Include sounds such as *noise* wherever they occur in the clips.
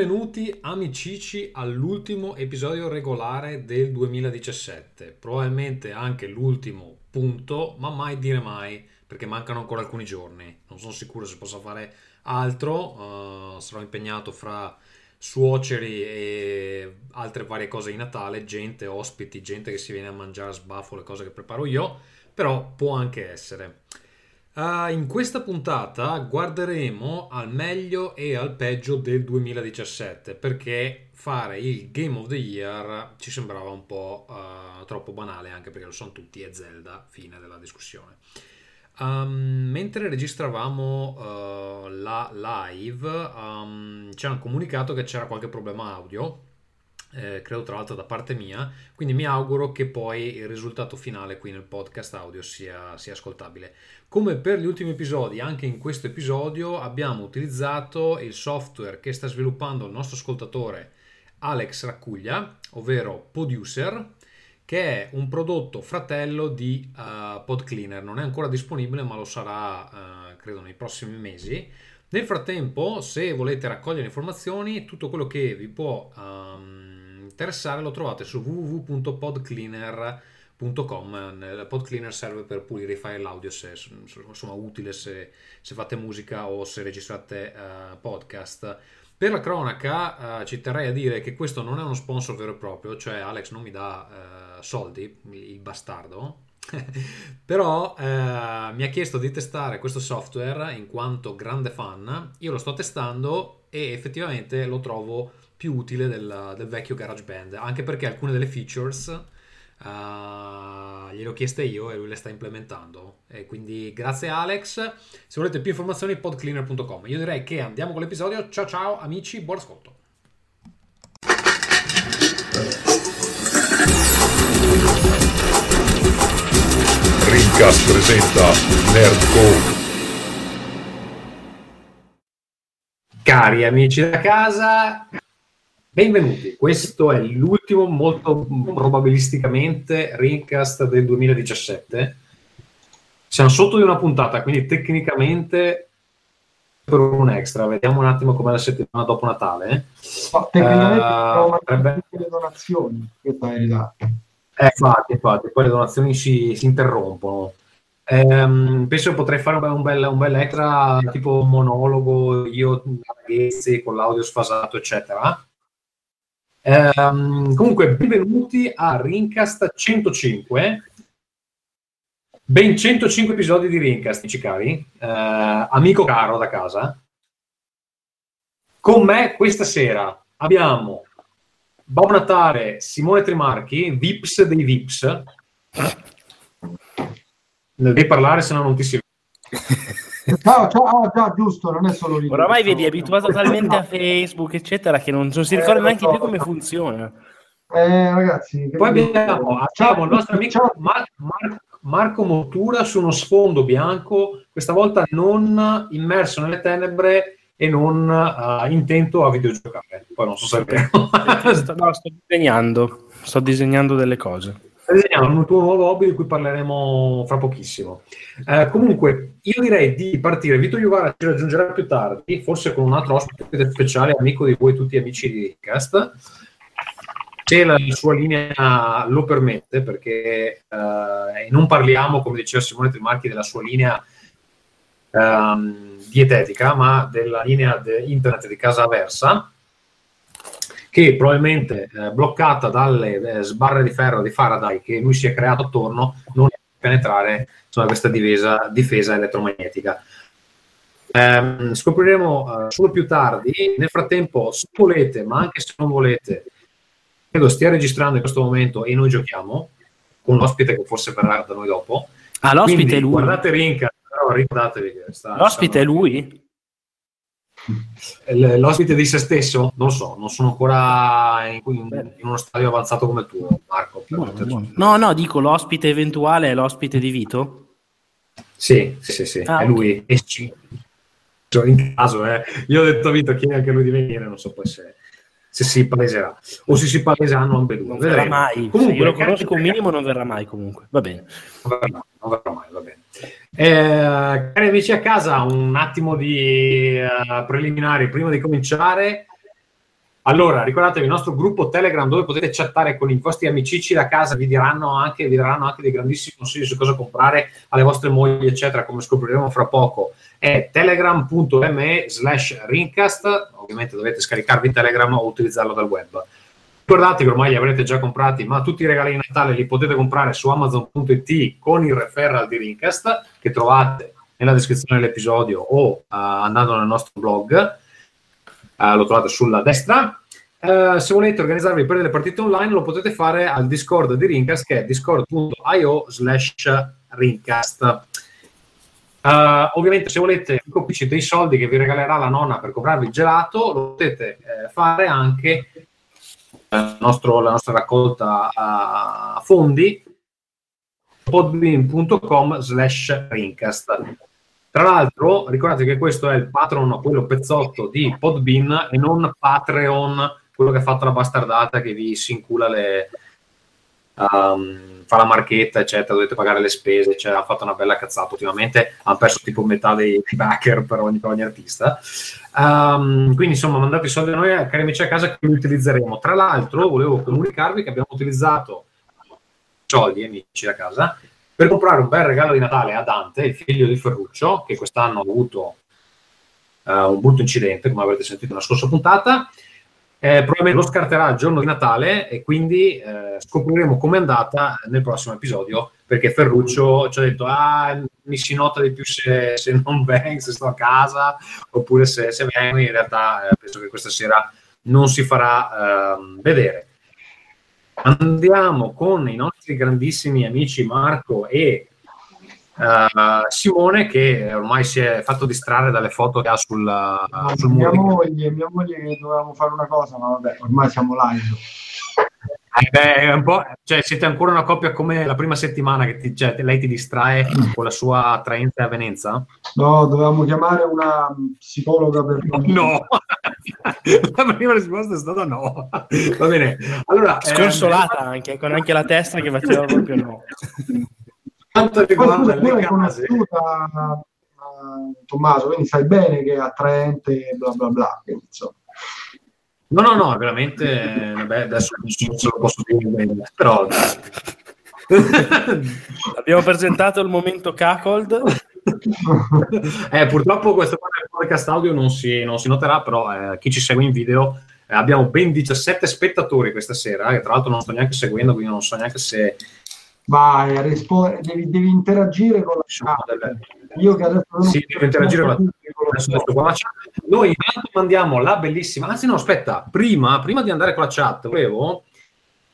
Benvenuti amicici all'ultimo episodio regolare del 2017, probabilmente anche l'ultimo punto, ma mai dire mai perché mancano ancora alcuni giorni, non sono sicuro se possa fare altro, uh, sarò impegnato fra suoceri e altre varie cose di Natale, gente, ospiti, gente che si viene a mangiare a sbaffo le cose che preparo io, però può anche essere. Uh, in questa puntata guarderemo al meglio e al peggio del 2017 perché fare il Game of the Year ci sembrava un po' uh, troppo banale anche perché lo sono tutti e Zelda, fine della discussione. Um, mentre registravamo uh, la live um, ci hanno comunicato che c'era qualche problema audio eh, credo tra l'altro da parte mia, quindi mi auguro che poi il risultato finale qui nel podcast audio sia, sia ascoltabile. Come per gli ultimi episodi, anche in questo episodio abbiamo utilizzato il software che sta sviluppando il nostro ascoltatore Alex Raccuglia, ovvero Producer, che è un prodotto fratello di uh, PodCleaner. Non è ancora disponibile, ma lo sarà, uh, credo, nei prossimi mesi. Nel frattempo, se volete raccogliere informazioni, tutto quello che vi può um, interessare lo trovate su www.podcleaner.com. Il podcleaner serve per pulire i file audio, se insomma utile se, se fate musica o se registrate uh, podcast. Per la cronaca uh, ci terrei a dire che questo non è uno sponsor vero e proprio, cioè Alex non mi dà uh, soldi, il bastardo, *laughs* però uh, mi ha chiesto di testare questo software in quanto grande fan, io lo sto testando e effettivamente lo trovo più utile del, del vecchio GarageBand, anche perché alcune delle features uh, gliele ho chieste io e lui le sta implementando. E quindi grazie Alex. Se volete più informazioni podcleaner.com. Io direi che andiamo con l'episodio. Ciao ciao amici, buon ascolto. Rincast presenta Nerdcore. Cari amici da casa, Benvenuti, questo è l'ultimo, molto probabilisticamente, Rincast del 2017. Siamo sotto di una puntata, quindi tecnicamente per un extra. Vediamo un attimo com'è la settimana dopo Natale. No, tecnicamente uh, potrebbe... le donazioni, questa è verità. Eh, infatti, infatti, poi le donazioni si, si interrompono. Um, penso che potrei fare un bel, un bel extra tipo monologo, io ragazzi con l'audio sfasato, eccetera Ehm, comunque, benvenuti a Rincast 105. Ben 105 episodi di Rincast, amici cari. Eh, amico caro da casa. Con me questa sera abbiamo Bob Natale, Simone Trimarchi, Vips dei Vips. Devi parlare, se no non ti si vede. *laughs* Ciao, ciao, ah, già, giusto, non è solo lì. Oramai vedi, è abituato talmente a Facebook, eccetera, che non, non si ricorda eh, neanche so. più come funziona. Eh, ragazzi, poi abbiamo, abbiamo il nostro amico Mar- Mar- Marco Mottura su uno sfondo bianco, questa volta non immerso nelle tenebre e non uh, intento a videogiocare. Poi non so se è vero. no, sto disegnando, sto disegnando delle cose disegniamo un tuo nuovo hobby di cui parleremo fra pochissimo. Eh, comunque, io direi di partire. Vito Iuvara ci raggiungerà più tardi, forse con un altro ospite speciale, amico di voi tutti amici di Cast, se la sua linea lo permette, perché eh, non parliamo, come diceva Simone Trimarchi, della sua linea ehm, dietetica, ma della linea de internet di casa Versa che probabilmente eh, bloccata dalle eh, sbarre di ferro di Faraday che lui si è creato attorno non a penetrare insomma, questa difesa, difesa elettromagnetica. Eh, scopriremo solo più tardi. Nel frattempo, se volete, ma anche se non volete, credo stia registrando in questo momento e noi giochiamo con l'ospite che forse verrà da noi dopo. Ah, l'ospite Quindi, è lui. Guardate Rinca, però ricordatevi che sta. L'ospite sta... è lui? L'ospite di se stesso? Non so, non sono ancora in, in, in uno stadio avanzato come il tuo, Marco. Buono, buono. No, no, dico l'ospite eventuale è l'ospite di Vito? Sì, sì, sì, sì. Ah, è okay. lui. Cioè, in caso, eh. Io ho detto a Vito chiedi anche lui di venire, non so poi se, se si paleserà o se si paleseranno ambedue. Non verrà mai. Comunque, se io lo conosco un minimo, non verrà mai comunque. Va bene. Non verrà, non verrà mai, va bene. Eh, cari amici a casa, un attimo di uh, preliminari prima di cominciare. Allora, ricordatevi il nostro gruppo Telegram dove potete chattare con i vostri amici da casa, vi diranno anche, vi daranno anche dei grandissimi consigli su cosa comprare alle vostre mogli, eccetera, come scopriremo fra poco. È telegram.me slash rincast, ovviamente dovete scaricarvi Telegram o utilizzarlo dal web. Ricordate che ormai li avrete già comprati, ma tutti i regali di Natale li potete comprare su amazon.it con il referral di Rincast che trovate nella descrizione dell'episodio o uh, andando nel nostro blog. Uh, lo trovate sulla destra. Uh, se volete organizzarvi per delle partite online lo potete fare al Discord di Rincast che è discord.io slash Rincast. Uh, ovviamente se volete copici dei soldi che vi regalerà la nonna per comprarvi il gelato lo potete eh, fare anche nostro, la nostra raccolta a fondi podbean.com slash rincast. Tra l'altro ricordate che questo è il patron quello pezzotto di Podbean e non Patreon quello che ha fatto la bastardata che vi si incula le um, fa la marchetta eccetera dovete pagare le spese cioè, ha fatto una bella cazzata ultimamente hanno perso tipo metà dei backer per ogni, per ogni artista Um, quindi insomma mandate i soldi a noi, cari amici a casa, che li utilizzeremo. Tra l'altro volevo comunicarvi che abbiamo utilizzato soldi, amici a casa, per comprare un bel regalo di Natale a Dante, il figlio di Ferruccio, che quest'anno ha avuto uh, un brutto incidente, come avrete sentito nella scorsa puntata. Eh, probabilmente lo scarterà il giorno di Natale e quindi eh, scopriremo com'è andata nel prossimo episodio perché Ferruccio ci ha detto ah, mi si nota di più se, se non *laughs* vengo, se sto a casa oppure se, se vengo. In realtà eh, penso che questa sera non si farà eh, vedere. Andiamo con i nostri grandissimi amici Marco e Uh, Simone che ormai si è fatto distrarre dalle foto che ha sul, no, sul mia moglie, mia moglie che dovevamo fare una cosa, ma vabbè, ormai siamo live. Eh beh, cioè, siete ancora una coppia come la prima settimana che ti, cioè, lei ti distrae *clears throat* con la sua attraenza a Venezia? No, dovevamo chiamare una psicologa per... *laughs* No! *laughs* la prima risposta è stata no. Va bene. Allora, Sconsolata ehm... anche, con anche la testa che faceva proprio no quanto riguarda le case... Uh, Tommaso, quindi sai bene che è attraente, bla bla bla. Quindi, no, no, no, veramente, vabbè, adesso non se lo posso dire bene, però... Abbiamo presentato il momento Cacold. *laughs* eh, purtroppo questo podcast audio non si, non si noterà, però eh, chi ci segue in video eh, abbiamo ben 17 spettatori questa sera, che tra l'altro non sto neanche seguendo, quindi non so neanche se vai, rispo- devi, devi, interagire con la chat. Io che adesso non sì, devo interagire con la chat. Noi intanto mandiamo la bellissima, anzi no, aspetta, prima, prima di andare con la chat, volevo,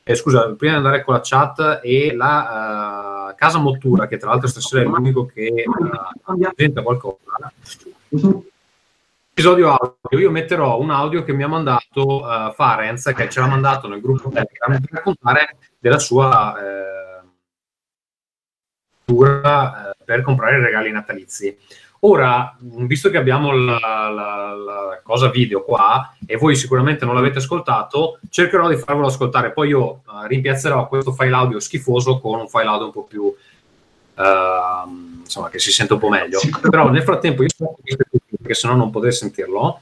eh, scusa, prima di andare con la chat e la uh, Casa Mottura, che tra l'altro stasera è l'unico che uh, presenta qualcosa, episodio audio, io metterò un audio che mi ha mandato uh, Farenz, che ce l'ha mandato nel gruppo Telegram, per raccontare della sua... Eh, eh, per comprare regali natalizi. Ora, visto che abbiamo la, la, la, cosa video qua e voi sicuramente non l'avete ascoltato, cercherò di farvelo ascoltare. Poi io uh, rimpiazzerò questo file audio schifoso con un file audio un po' più uh, insomma, che si sente un po' meglio. Però nel frattempo, io perché se no non potete sentirlo.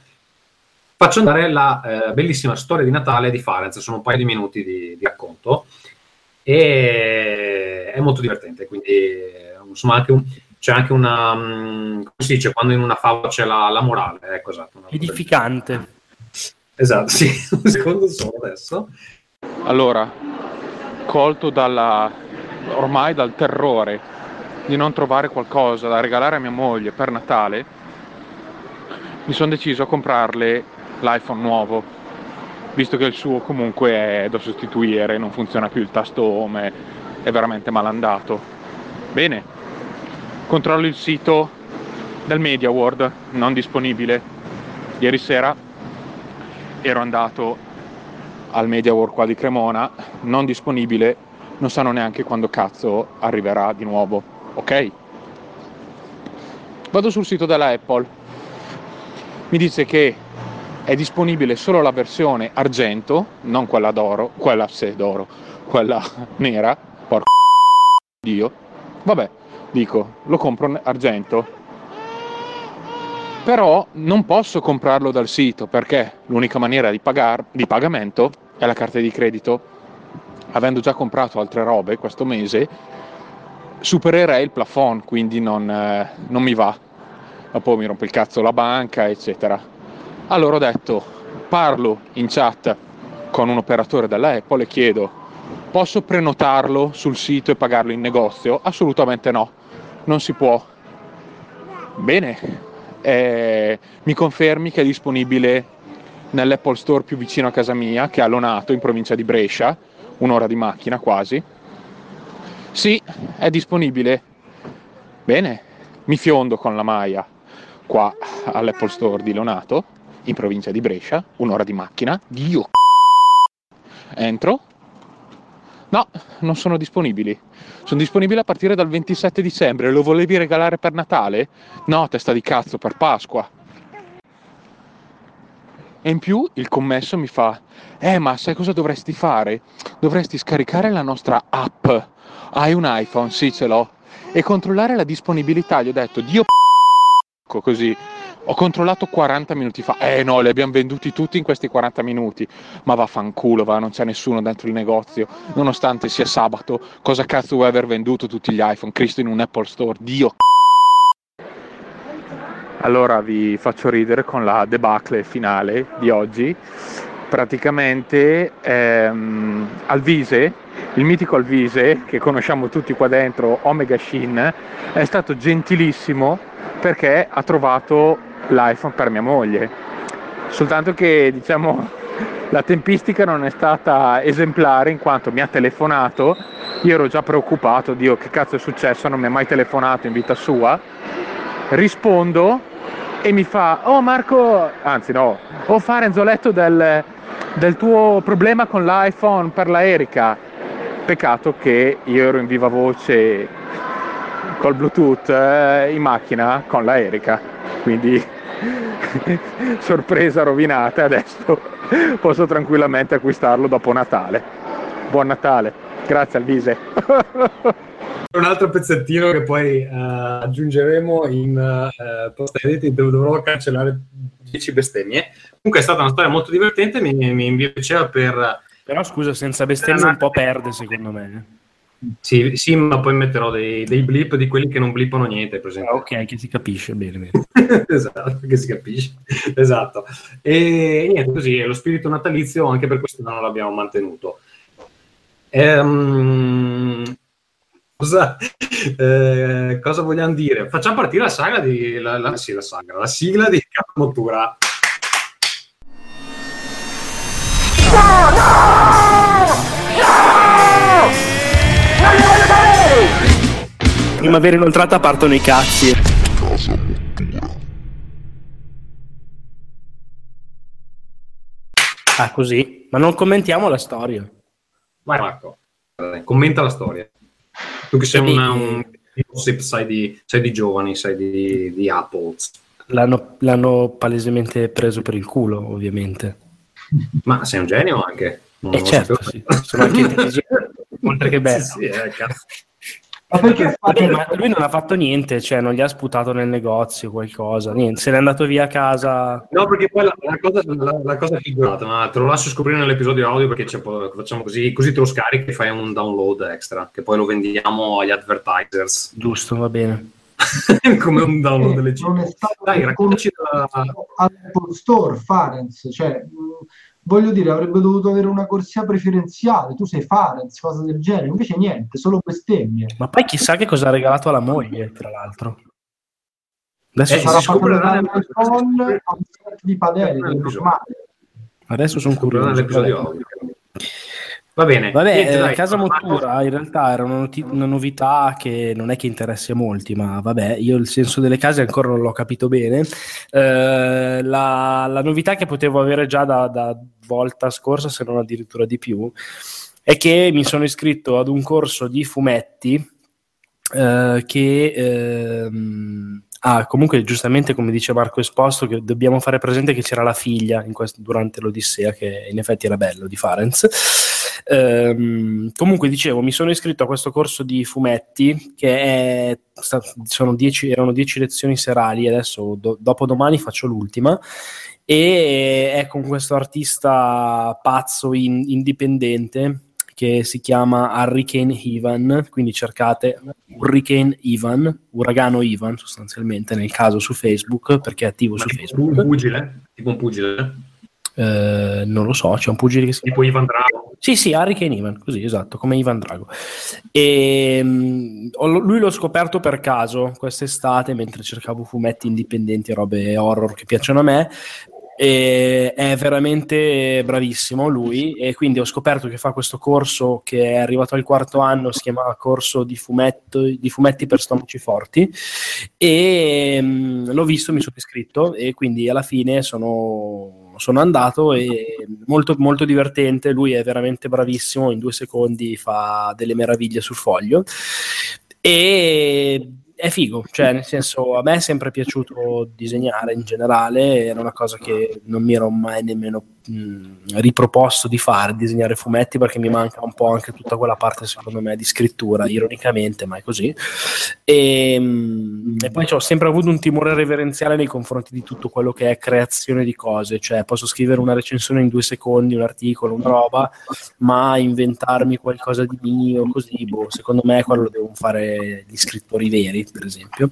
Faccio andare la uh, bellissima storia di Natale di Farenz, sono un paio di minuti di, di racconto e è molto divertente, quindi insomma anche un, c'è anche una, mm, come si dice, quando in una favola c'è la, la morale, ecco esatto. Edificante. Esatto, sì, *laughs* un secondo solo adesso. Allora, colto dalla, ormai dal terrore di non trovare qualcosa da regalare a mia moglie per Natale, mi sono deciso a comprarle l'iPhone nuovo visto che il suo comunque è da sostituire, non funziona più il tasto home, è veramente malandato. Bene, controllo il sito del Media World, non disponibile. Ieri sera ero andato al Media World qua di Cremona, non disponibile, non sanno neanche quando cazzo arriverà di nuovo, ok? Vado sul sito della Apple, mi dice che è disponibile solo la versione argento, non quella d'oro, quella se d'oro, quella nera, porco dio. Vabbè, dico, lo compro argento. Però non posso comprarlo dal sito perché l'unica maniera di, pagar- di pagamento è la carta di credito. Avendo già comprato altre robe questo mese, supererei il plafond, quindi non, eh, non mi va. Dopo mi rompe il cazzo la banca, eccetera. Allora ho detto, parlo in chat con un operatore della Apple e chiedo, posso prenotarlo sul sito e pagarlo in negozio? Assolutamente no, non si può. Bene, eh, mi confermi che è disponibile nell'Apple Store più vicino a casa mia, che è a Lonato, in provincia di Brescia, un'ora di macchina quasi. Sì, è disponibile. Bene, mi fiondo con la Maia qua all'Apple Store di Lonato, in provincia di Brescia, un'ora di macchina. Dio Entro. No, non sono disponibili. Sono disponibili a partire dal 27 dicembre. Lo volevi regalare per Natale? No, testa di cazzo, per Pasqua. E in più il commesso mi fa: Eh, ma sai cosa dovresti fare? Dovresti scaricare la nostra app. Hai un iPhone? Sì, ce l'ho. E controllare la disponibilità. Gli ho detto: Dio p***o, così. Ho controllato 40 minuti fa. Eh no, li abbiamo venduti tutti in questi 40 minuti. Ma vaffanculo, va, non c'è nessuno dentro il negozio. Nonostante sia sabato, cosa cazzo vuoi aver venduto tutti gli iPhone? Cristo in un Apple Store, Dio. Allora vi faccio ridere con la debacle finale di oggi. Praticamente ehm, Alvise, il mitico Alvise che conosciamo tutti qua dentro, Omega Shin, è stato gentilissimo perché ha trovato l'iPhone per mia moglie. Soltanto che diciamo *laughs* la tempistica non è stata esemplare in quanto mi ha telefonato, io ero già preoccupato, Dio che cazzo è successo, non mi ha mai telefonato in vita sua. Rispondo e mi fa, oh Marco, anzi no, oh Farenzo, ho letto del, del tuo problema con l'iPhone per la Erika. Peccato che io ero in viva voce col Bluetooth eh, in macchina con la Erika, quindi *laughs* sorpresa rovinata adesso. Posso tranquillamente acquistarlo dopo Natale. Buon Natale, grazie Alvise. *laughs* un altro pezzettino che poi uh, aggiungeremo in uh, post edit dovrò cancellare 10 bestemmie. Comunque è stata una storia molto divertente mi, mi piaceva per però scusa senza bestemmie un po' perde secondo me sì, sì, ma poi metterò dei, dei, blip di quelli che non blippano niente, per esempio. Ah, ok, che si capisce bene. bene. *laughs* esatto, che si capisce. esatto. E niente, così, lo spirito natalizio anche per questo non l'abbiamo mantenuto. Ehm, cosa, eh, cosa, vogliamo dire? Facciamo partire la saga di... La, la, sì, la saga, la sigla di. No, no! No! Primavera inoltrata partono i cazzi. Ah, così? Ma non commentiamo la storia. Vai Marco, commenta la storia. Tu che sei una, un gossip, sai di, sai di giovani, sai di, di Apples. L'hanno, l'hanno, palesemente preso per il culo, ovviamente. Ma sei un genio anche. Non eh certo, sì. sono anche *laughs* intelligente, oltre che bello. Sì, sì, eh, cazzo. Ma perché lui, ma lui non ha fatto niente, cioè non gli ha sputato nel negozio qualcosa, niente, se n'è andato via a casa. No, perché poi la, la cosa, la, la cosa figurata, ma te lo lascio scoprire nell'episodio audio perché facciamo così, così te lo scarichi e fai un download extra, che poi lo vendiamo agli advertisers. Giusto, va bene. *laughs* Come un download è stato Dai, raccontaci da... Apple Store, Farenz, cioè voglio dire, avrebbe dovuto avere una corsia preferenziale, tu sei Farenz, cosa del genere, invece niente, solo bestemmie. Ma poi chissà che cosa ha regalato alla moglie, tra l'altro. Adesso eh, sarà scoprirà con un set di padelle, Adesso sono curioso. Va bene. Vabbè, dai, Casa Mottura in realtà era una, not- una, novità che non è che interessi a molti, ma vabbè, io il senso delle case ancora non l'ho capito bene. Eh, la, la, novità che potevo avere già da, da, volta scorsa, se non addirittura di più, è che mi sono iscritto ad un corso di fumetti eh, che... Ah, comunque, giustamente, come dice Marco Esposto, che dobbiamo fare presente che c'era la figlia quest- durante l'Odissea, che in effetti era bello di Farenz. Ehm, comunque dicevo, mi sono iscritto a questo corso di fumetti che è, dieci- erano 10 lezioni serali, adesso do- dopo domani faccio l'ultima e è con questo artista pazzo in- indipendente che si chiama Hurricane Ivan, quindi cercate Hurricane Ivan, uragano Ivan sostanzialmente nel caso su Facebook perché è attivo Ma su tipo Facebook. un pugile? Tipo un pugile? Eh, non lo so, c'è un pugile che si Tipo Ivan Drago? sì, sì, Hurricane Ivan, così, esatto, come Ivan Drago. E, mh, ho- lui l'ho scoperto per caso quest'estate mentre cercavo fumetti indipendenti e robe horror che piacciono a me. E è veramente bravissimo lui e quindi ho scoperto che fa questo corso che è arrivato al quarto anno, si chiama corso di, fumetto, di fumetti per stomaci forti e mh, l'ho visto, mi sono iscritto e quindi alla fine sono, sono andato e molto, molto divertente, lui è veramente bravissimo, in due secondi fa delle meraviglie sul foglio. E è figo, cioè nel senso a me è sempre piaciuto disegnare in generale, era una cosa che non mi ero mai nemmeno riproposto di fare, disegnare fumetti perché mi manca un po' anche tutta quella parte secondo me di scrittura, ironicamente, ma è così. E, e poi ho sempre avuto un timore reverenziale nei confronti di tutto quello che è creazione di cose, cioè posso scrivere una recensione in due secondi, un articolo, una roba, ma inventarmi qualcosa di mio, così, boh, secondo me quello lo devono fare gli scrittori veri, per esempio.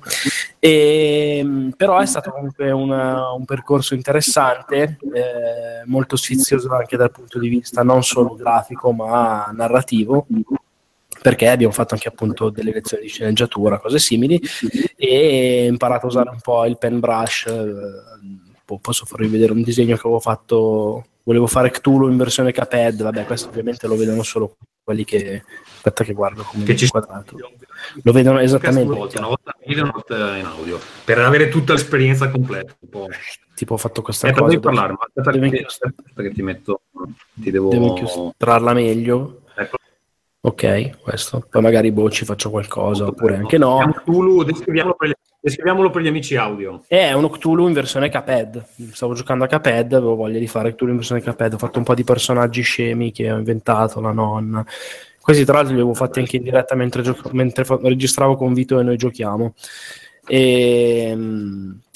E, mh, però è stato comunque una- un percorso interessante, eh, molto sfizioso anche dal punto di vista non solo grafico, ma narrativo perché abbiamo fatto anche appunto delle lezioni di sceneggiatura, cose simili, e imparato a usare un po' il pen brush. eh, po- posso farvi vedere un disegno che avevo fatto, volevo fare Cthulhu in versione Caped, vabbè, questo ovviamente lo vedono solo quelli che... Aspetta che guardo come Che ci inquadrato. Lo vedono esattamente. una volta in video una volta in audio, per avere tutta l'esperienza completa. Un po'. Tipo ho fatto questa Eh, cosa. devi parlare, ma aspetta Devo che, aspetta che ti metto, ti devo... devo inchiustrarla meglio. Ecco. Ok, questo. Poi magari boh, ci faccio qualcosa, oppure anche no. Cthulhu, descriviamolo per, gli, descriviamolo per gli amici audio. È uno Cthulhu in versione Caped. Stavo giocando a Caped, avevo voglia di fare Cthulhu in versione Caped. Ho fatto un po' di personaggi scemi che ho inventato, la nonna. Questi, tra l'altro, li avevo fatti anche in diretta mentre, gioco- mentre fa- registravo con Vito e noi giochiamo. E,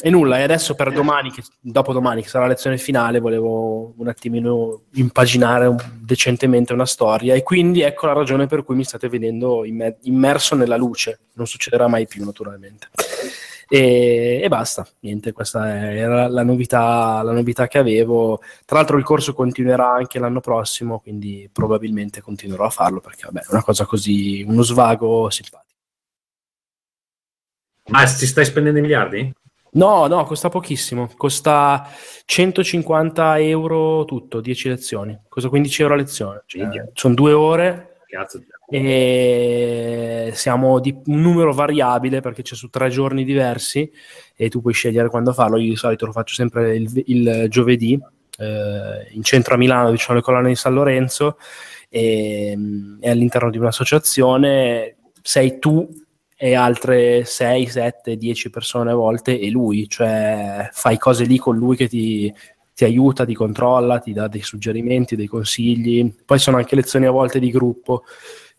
e nulla, e adesso per domani, che, dopo domani, che sarà la lezione finale, volevo un attimino impaginare un- decentemente una storia. E quindi ecco la ragione per cui mi state vedendo imme- immerso nella luce. Non succederà mai più, naturalmente. E, e basta, niente, questa era la novità, la novità che avevo. Tra l'altro il corso continuerà anche l'anno prossimo, quindi probabilmente continuerò a farlo perché vabbè, è una cosa così, uno svago simpatico. Ma ti stai spendendo i miliardi? No, no, costa pochissimo, costa 150 euro tutto, 10 lezioni, costa 15 euro a lezione, Cioè, sono due ore Cazzo. e siamo di un numero variabile perché c'è su tre giorni diversi e tu puoi scegliere quando farlo. Io di solito lo faccio sempre il, il giovedì eh, in centro a Milano, vicino alle colonne di San Lorenzo, e, mm, è all'interno di un'associazione. Sei tu e altre 6, 7, 10 persone a volte e lui, cioè fai cose lì con lui che ti, ti aiuta, ti controlla, ti dà dei suggerimenti, dei consigli. Poi sono anche lezioni a volte di gruppo,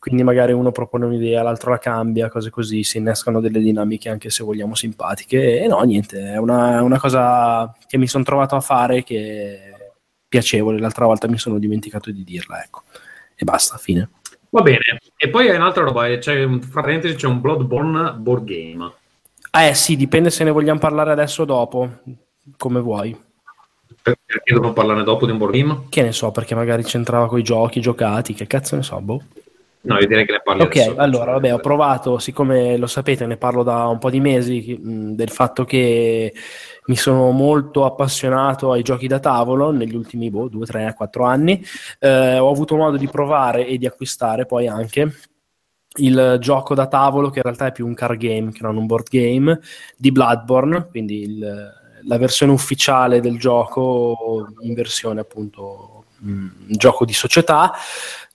quindi magari uno propone un'idea, l'altro la cambia, cose così, si innescano delle dinamiche anche se vogliamo simpatiche. E no, niente, è una, una cosa che mi sono trovato a fare che è piacevole. L'altra volta mi sono dimenticato di dirla, ecco. E basta, fine. Va bene. E poi hai un'altra roba, c'è, un- fra parentesi c'è un Bloodborne board game. Eh sì, dipende se ne vogliamo parlare adesso o dopo, come vuoi. Perché dobbiamo parlarne dopo di un board game? Che ne so, perché magari c'entrava con i giochi giocati, che cazzo ne so, boh. No, io direi che ne parli Ok, adesso. allora, vabbè, ho provato, siccome lo sapete, ne parlo da un po' di mesi, mh, del fatto che mi sono molto appassionato ai giochi da tavolo negli ultimi, boh, 2, 3, 4 anni. Eh, ho avuto modo di provare e di acquistare poi anche il gioco da tavolo, che in realtà è più un card game che non un board game, di Bloodborne, quindi il- la versione ufficiale del gioco in versione appunto mh, gioco di società.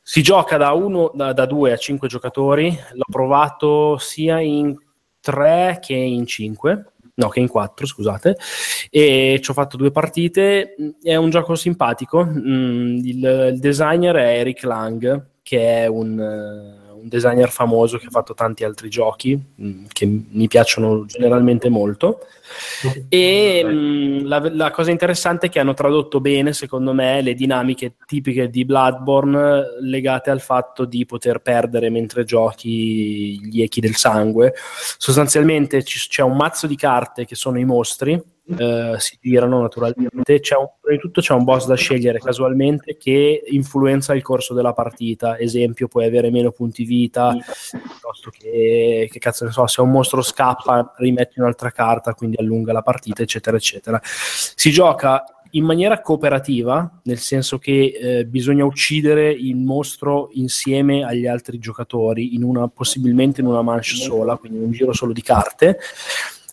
Si gioca da 1 da, da 2 a 5 giocatori. L'ho provato sia in 3 che in 5. no, Kane 4, scusate, e ci ho fatto due partite. È un gioco simpatico. Mm, il, designer è Eric Lang, che è un, un, designer famoso che ha fatto tanti altri giochi mm, che mi piacciono generalmente molto. E mh, mm, la, la, cosa interessante è che hanno tradotto bene, secondo me, le dinamiche tipiche di Bloodborne legate al fatto di poter perdere mentre giochi gli echi del sangue. Sostanzialmente c- c'è un mazzo di carte che sono i mostri eh, si girano naturalmente. C'è un, prima di tutto c'è un boss da scegliere casualmente che influenza il corso della partita. Esempio, puoi avere meno punti vita, piuttosto che, che cazzo ne so, se un mostro scappa, rimetti un'altra carta, quindi allunga la partita, eccetera, eccetera. Si gioca in maniera cooperativa, nel senso che eh, bisogna uccidere il mostro insieme agli altri giocatori, in una, possibilmente in una manche sola, quindi in un giro solo di carte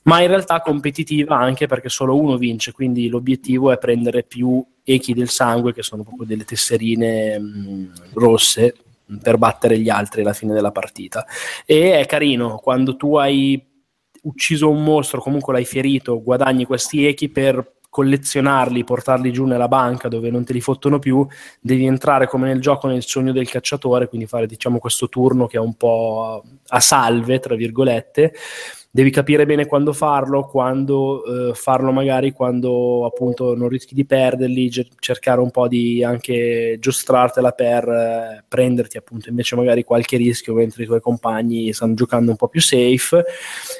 ma in realtà competitiva anche perché solo uno vince, quindi l'obiettivo è prendere più echi del sangue, che sono proprio delle tesserine mh, rosse, per battere gli altri alla fine della partita. E è carino, quando tu hai ucciso un mostro, comunque l'hai ferito, guadagni questi echi per collezionarli, portarli giù nella banca dove non te li fottono più, devi entrare come nel gioco nel sogno del cacciatore, quindi fare diciamo questo turno che è un po' a salve, tra virgolette, devi capire bene quando farlo, quando eh, farlo magari quando appunto non rischi di perderli, ge- cercare un po' di anche giostrartela per eh, prenderti appunto invece magari qualche rischio mentre i tuoi compagni stanno giocando un po' più safe.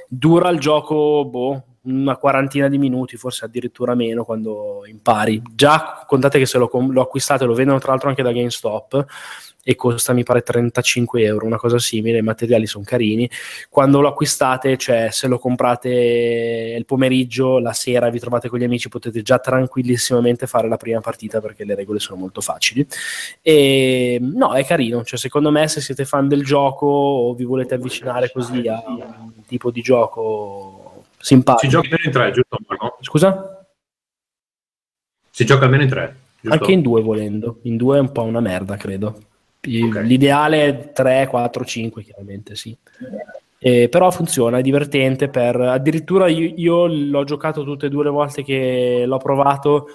Dura il gioco, boh, una quarantina di minuti, forse addirittura meno quando impari. Già contate che se lo, lo acquistate, lo vendono tra l'altro anche da GameStop e costa mi pare 35 euro, una cosa simile, i materiali sono carini. Quando lo acquistate, cioè se lo comprate il pomeriggio, la sera vi trovate con gli amici, potete già tranquillissimamente fare la prima partita perché le regole sono molto facili. E no, è carino, cioè secondo me se siete fan del gioco o vi volete avvicinare così a un tipo di gioco simpatico. Si gioca almeno in tre, giusto? No? Scusa? Si gioca almeno in tre. Giusto? Anche in due volendo, in due è un po' una merda, credo. Okay. L'ideale è 3, 4, 5, chiaramente sì. Eh, però funziona, è divertente. Per... Addirittura io, io, l'ho giocato tutte e due le volte che l'ho provato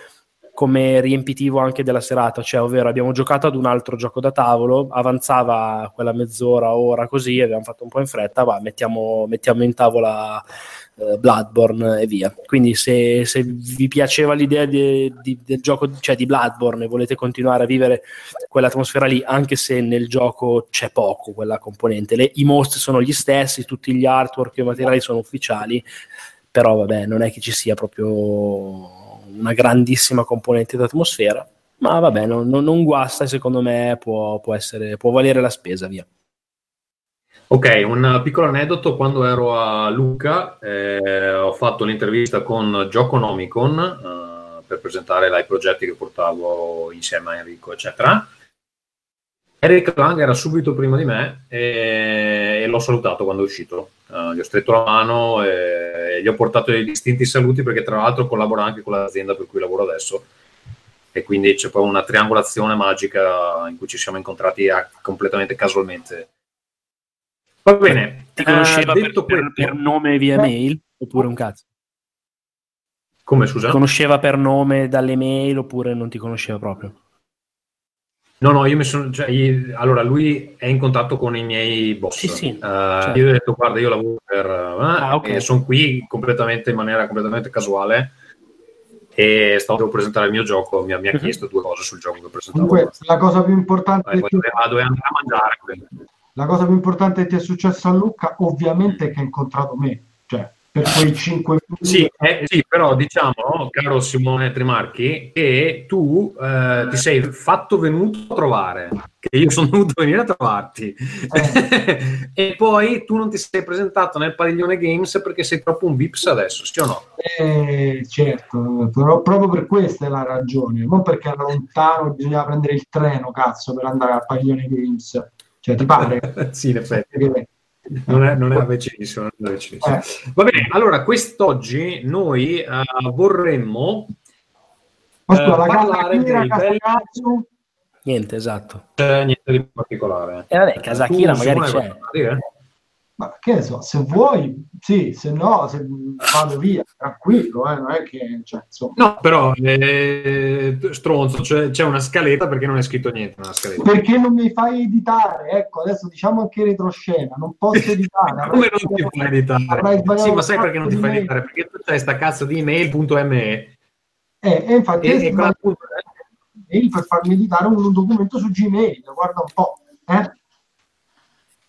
come riempitivo anche della serata, cioè ovvero abbiamo giocato ad un altro gioco da tavolo, avanzava quella mezz'ora, ora così, abbiamo fatto un po' in fretta, va, mettiamo, mettiamo in tavola eh, Bloodborne e via. Quindi se, se vi piaceva l'idea di, di, del gioco, cioè di Bloodborne e volete continuare a vivere quell'atmosfera lì, anche se nel gioco c'è poco quella componente, Le, i mostri sono gli stessi, tutti gli artwork e i materiali sono ufficiali, però vabbè, non è che ci sia proprio una grandissima componente d'atmosfera, ma vabbè, non, non, guasta secondo me può, può, essere, può valere la spesa, via. Ok, un piccolo aneddoto, quando ero a Luca eh, ho fatto l'intervista con Gioconomicon eh, per presentare i progetti che portavo insieme a Enrico, eccetera. Eric Lang era subito prima di me e, e l'ho salutato quando è uscito. Uh, gli ho stretto la mano e, e, gli ho portato dei distinti saluti perché tra l'altro collabora anche con l'azienda per cui lavoro adesso e quindi c'è poi una triangolazione magica in cui ci siamo incontrati a, completamente casualmente Va bene. Ti conosceva uh, per, per, per, nome via mail oppure un cazzo? Come scusa? Ti conosceva per nome dalle mail oppure non ti conosceva proprio? No, no, io mi sono. Cioè, io, allora, lui è in contatto con i miei boss. Sì, sì. Uh, certo. Io ho detto, guarda, io lavoro per. Uh, ah, okay. E sono qui completamente in maniera completamente casuale. E stavo devo presentare il mio gioco. Mi, mi ha mhm. chiesto due cose sul gioco che ho presentato. Comunque, la cosa più importante. Vai, poi dove andare a mangiare. Quindi. La cosa più importante che ti è successo a Lucca, ovviamente, è che hai incontrato me, cioè per quei 5 minuti. Sì, eh, sì, però diciamo, caro Simone Trimarchi, che tu eh, ti sei fatto venuto a trovare, che io sono venuto a venire a trovarti, eh. *laughs* e poi tu non ti sei presentato nel padiglione Games perché sei troppo un Vips adesso, sì o no? Eh, certo, però proprio per questa è la ragione, non perché era lontano bisognava prendere il treno, cazzo, per andare al padiglione Games. Cioè, ti pare? *laughs* sì, in effetti. Non, è, non era vicinissimo. Non è vicinissimo. Eh. Va bene, allora quest'oggi noi uh, vorremmo uh, parlare dei belli... Niente, esatto. C'è niente di particolare. E eh vabbè, Casachira magari c'è. Ma che ne so, se vuoi, sì, se no, se vado via, tranquillo, eh, non è che, cioè. No, però, eh, stronzo, cioè, c'è una scaletta perché non è scritto niente nella scaletta. Perché non mi fai editare? Ecco, adesso diciamo anche retroscena, non posso *laughs* editare. Come non ti fai editare? Sì, ma sai perché non ti fai editare? Perché tu c'hai sta cazzo di email.me eh, e infatti e, e mail per farmi editare un, un documento su Gmail, guarda un po'. Eh?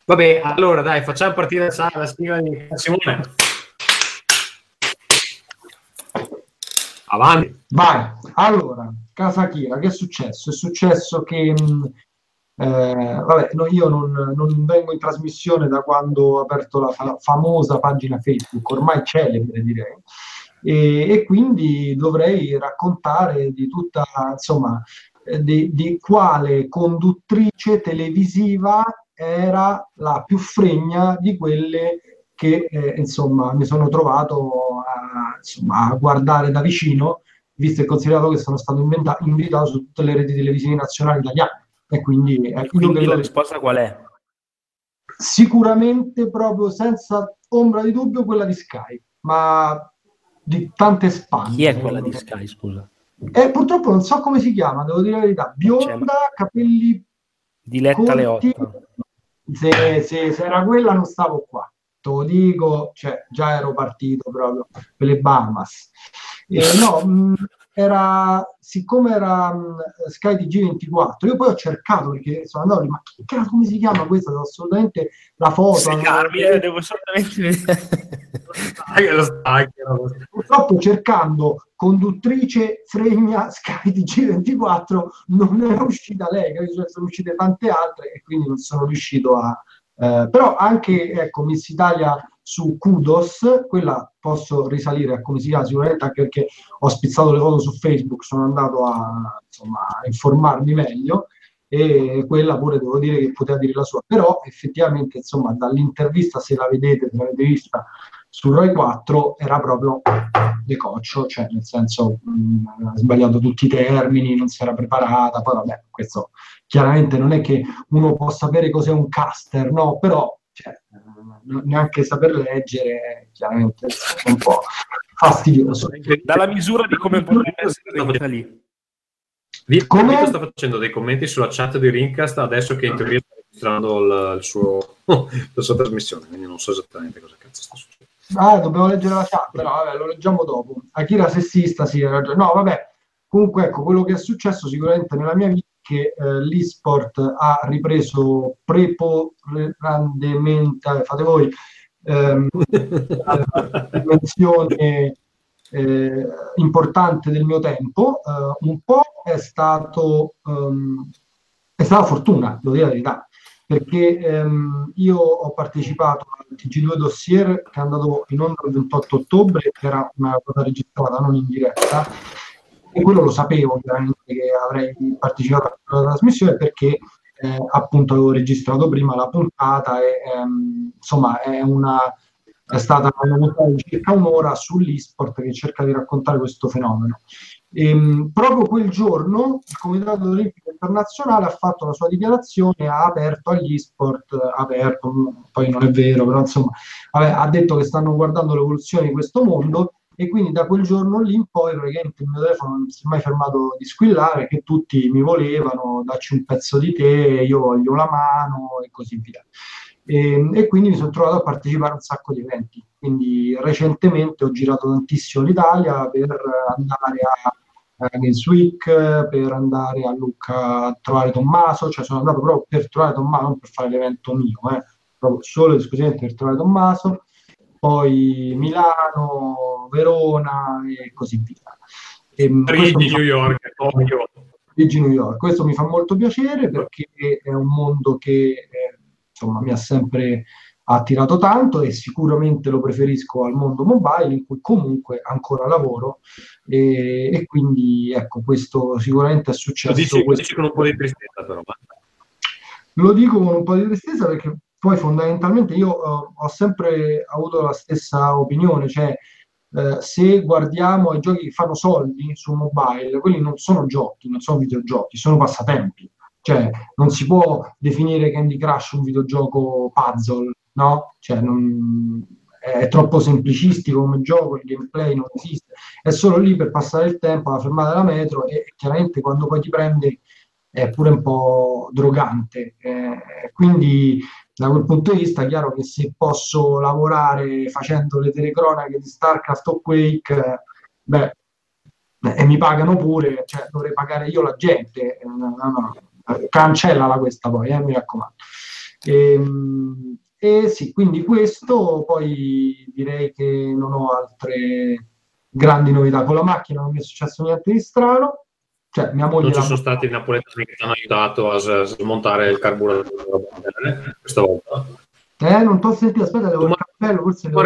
Vabbè, allora dai, facciamo partire la, la sigla di Simone. Avanti. Vai. Allora, Casa Kira, che è successo? È successo che mh, eh, vabbè, no, io non, non, vengo in trasmissione da quando ho aperto la fa- famosa pagina Facebook, ormai celebre direi, e, e quindi dovrei raccontare di tutta, insomma, eh, di, di quale conduttrice televisiva era la più fregna di quelle che eh, insomma mi sono trovato a, insomma, a, guardare da vicino, visto e considerato che sono stato inventa- invitato su tutte le reti televisive nazionali italiane. E quindi, eh, quindi la risposta qual è? Sicuramente proprio senza ombra di dubbio quella di Sky, ma di tante spalle. Chi è quella di Sky, scusa? Eh, purtroppo non so come si chiama, devo dire la verità. Bionda, capelli... Diletta Leotta se, se, se, era quella non stavo qua, te lo dico, cioè, già ero partito proprio per le Bahamas. E, *laughs* no, mh, era, siccome era mh, Sky TG24, io poi ho cercato perché sono andato lì, ma che cazzo come si chiama questa? Assolutamente la foto. Sì, Carmi, eh, devo assolutamente *laughs* Purtroppo cercando conduttrice fregna Sky TG24 non è uscita lei, cioè sono uscite tante altre e quindi non sono riuscito a... Eh, però anche ecco, Miss Italia su Kudos, quella posso risalire a come si chiama sicuramente anche perché ho spizzato le foto su Facebook, sono andato a, insomma, a informarmi meglio e quella pure devo dire che poteva dire la sua, però effettivamente insomma dall'intervista se la vedete, se l'avete vista su Rai 4 era proprio decoccio, cioè nel senso mh, ha sbagliato tutti i termini, non si era preparata, poi vabbè, questo chiaramente non è che uno può sapere cos'è un caster, no, però cioè, neanche saper leggere chiaramente è un po' fastidioso. Dalla misura di come potrebbe essere lì. Vito, come... Vito sta facendo dei commenti sulla chat di Rincast adesso che in teoria sta registrando il, il suo, *laughs* la sua trasmissione, quindi non so esattamente cosa cazzo sta succedendo. Ah, dobbiamo leggere la chat, però vabbè, lo leggiamo dopo. Akira sessista, sì, ragione. No, vabbè, comunque ecco, quello che è successo sicuramente nella mia vita che eh, l'esport ha ripreso preporandemente, fate voi, ehm, *laughs* la dimensione eh, importante del mio tempo. Eh, un po' è stato um, è stata fortuna, devo dire la verità, perché ehm, io ho partecipato al TG2 Dossier che è andato in onda il 28 ottobre, era una cosa registrata, non in diretta, e quello lo sapevo chiaramente che avrei partecipato alla trasmissione perché eh, appunto avevo registrato prima la puntata e ehm, insomma è una è stata una puntata di circa un'ora sull'esport che cerca di raccontare questo fenomeno. Ehm, proprio quel giorno il Comitato Olimpico Internazionale ha fatto la sua dichiarazione, ha aperto agli sport, aperto, poi non è vero, però insomma vabbè, ha detto che stanno guardando l'evoluzione di questo mondo e quindi da quel giorno lì in poi praticamente il mio telefono non si è mai fermato di squillare, che tutti mi volevano, dacci un pezzo di te, io voglio la mano e così via. E, ehm, e, quindi mi sono trovato a partecipare a un sacco di eventi. Quindi recentemente ho girato tantissimo l'Italia per andare a a Games Week per andare a Lucca a trovare Tommaso, cioè sono andato proprio per trovare Tommaso, non per fare l'evento mio, eh, proprio solo ed esclusivamente per trovare Tommaso, poi Milano, Verona e così via. E di New York, Rigi New York. Questo mi fa molto piacere perché è un mondo che eh, insomma, mi ha sempre ha attirato tanto e sicuramente lo preferisco al mondo mobile in cui comunque ancora lavoro e, e quindi ecco questo sicuramente è successo. Lo dici, questo... con un po' di tristezza però. Lo dico con un po' di tristezza perché poi fondamentalmente io uh, ho sempre avuto la stessa opinione, cioè uh, se guardiamo i giochi che fanno soldi su mobile, quelli non sono giochi, non sono videogiochi, sono passatempi. Cioè, non si può definire Candy Crush un videogioco puzzle, no? Cioè, non, è troppo semplicistico come gioco, il gameplay non esiste, è solo lì per passare il tempo alla fermata della metro e chiaramente quando poi ti prende è pure un po' drogante. Eh, quindi da quel punto di vista è chiaro che se posso lavorare facendo le telecronache di StarCraft o Quake, beh, e mi pagano pure, cioè dovrei pagare io la gente, eh, no, no, cancellala questa poi, eh, mi raccomando. E, ehm, e sì, quindi questo, poi direi che non ho altre grandi novità con la macchina, non mi è successo niente di strano. Cioè, mia moglie non ci sono stati i napoletani che ti hanno aiutato a smontare il carburatore questa volta? Eh, non ti ho sentito, aspetta, devo il cappello, forse devo...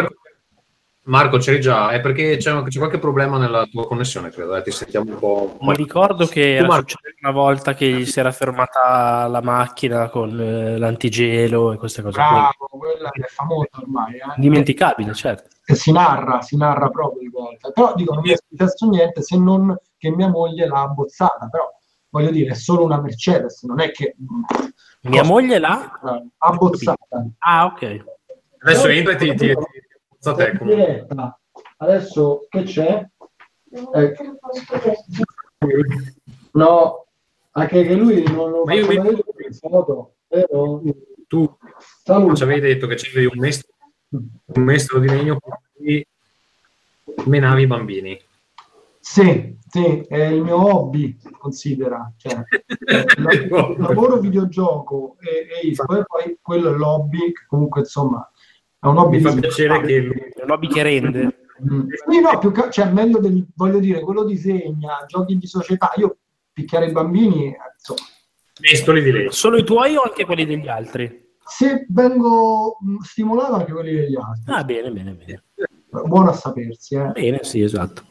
Marco, c'eri già, è perché c'è, c'è, qualche problema nella tua connessione, credo, eh? ti sentiamo un po'... Mi ricordo che era Marco... una volta che gli si era fermata la macchina con eh, l'antigelo e queste cose. Bravo, quella è famosa ormai. Eh? Dimenticabile, certo. E si narra, si narra proprio di volte. Però dico, non mi è successo niente se non che mia moglie l'ha abbozzata, però voglio dire, è solo una Mercedes, non è che... Mia moglie l'ha? Abbozzata. Ah, ok. Adesso entra e ti, ti, diretta. Adesso che c'è? Eh. No, anche che lui non lo Ma io mi... foto, però... Tu Salute. ci avevi detto che c'avevi un mestolo, un mestolo di legno cui menavi i bambini. Sì, sì, è il mio hobby, considera. Cioè, *laughs* lavoro videogioco e, e e poi quello è l'hobby, che comunque insomma è un hobby. Mi fa piacere che... È un hobby che rende. Mm. Sì, no, più ca- cioè, meglio del, voglio dire, quello disegna, giochi di società. Io picchiare i bambini, insomma. Mestoli di lei. Solo i tuoi o anche quelli degli altri? Se vengo mm, stimolato anche quelli degli altri. Ah, bene, bene, bene. Buono a sapersi, eh. Bene, sì, esatto.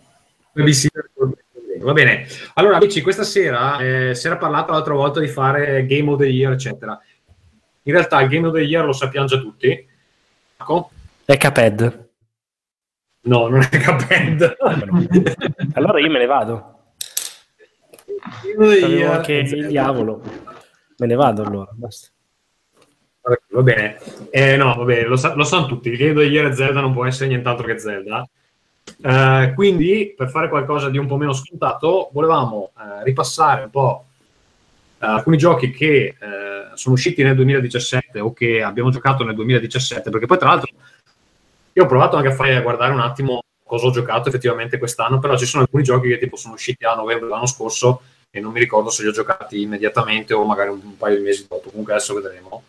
Va bene, allora amici, questa sera eh, si era parlato l'altra volta di fare Game of the Year, eccetera. In realtà il Game of the Year lo sappiamo già tutti. Ecco. È Caped. No, non è Caped. *laughs* allora io me ne vado. Io anche il diavolo. Me ne vado allora, basta. Va bene, eh, no, va bene, lo, sa- lo sanno tutti. Il of the Year Zelda non può essere nient'altro che Zelda eh, quindi, per fare qualcosa di un po' meno scontato, volevamo eh, ripassare un po' alcuni giochi che eh, sono usciti nel 2017 o che abbiamo giocato nel 2017, perché poi tra l'altro io ho provato anche a, fare, a guardare un attimo cosa ho giocato effettivamente quest'anno, però ci sono alcuni giochi che tipo sono usciti a novembre dell'anno scorso e non mi ricordo se li ho giocati immediatamente o magari un, un paio di mesi dopo, comunque adesso vedremo.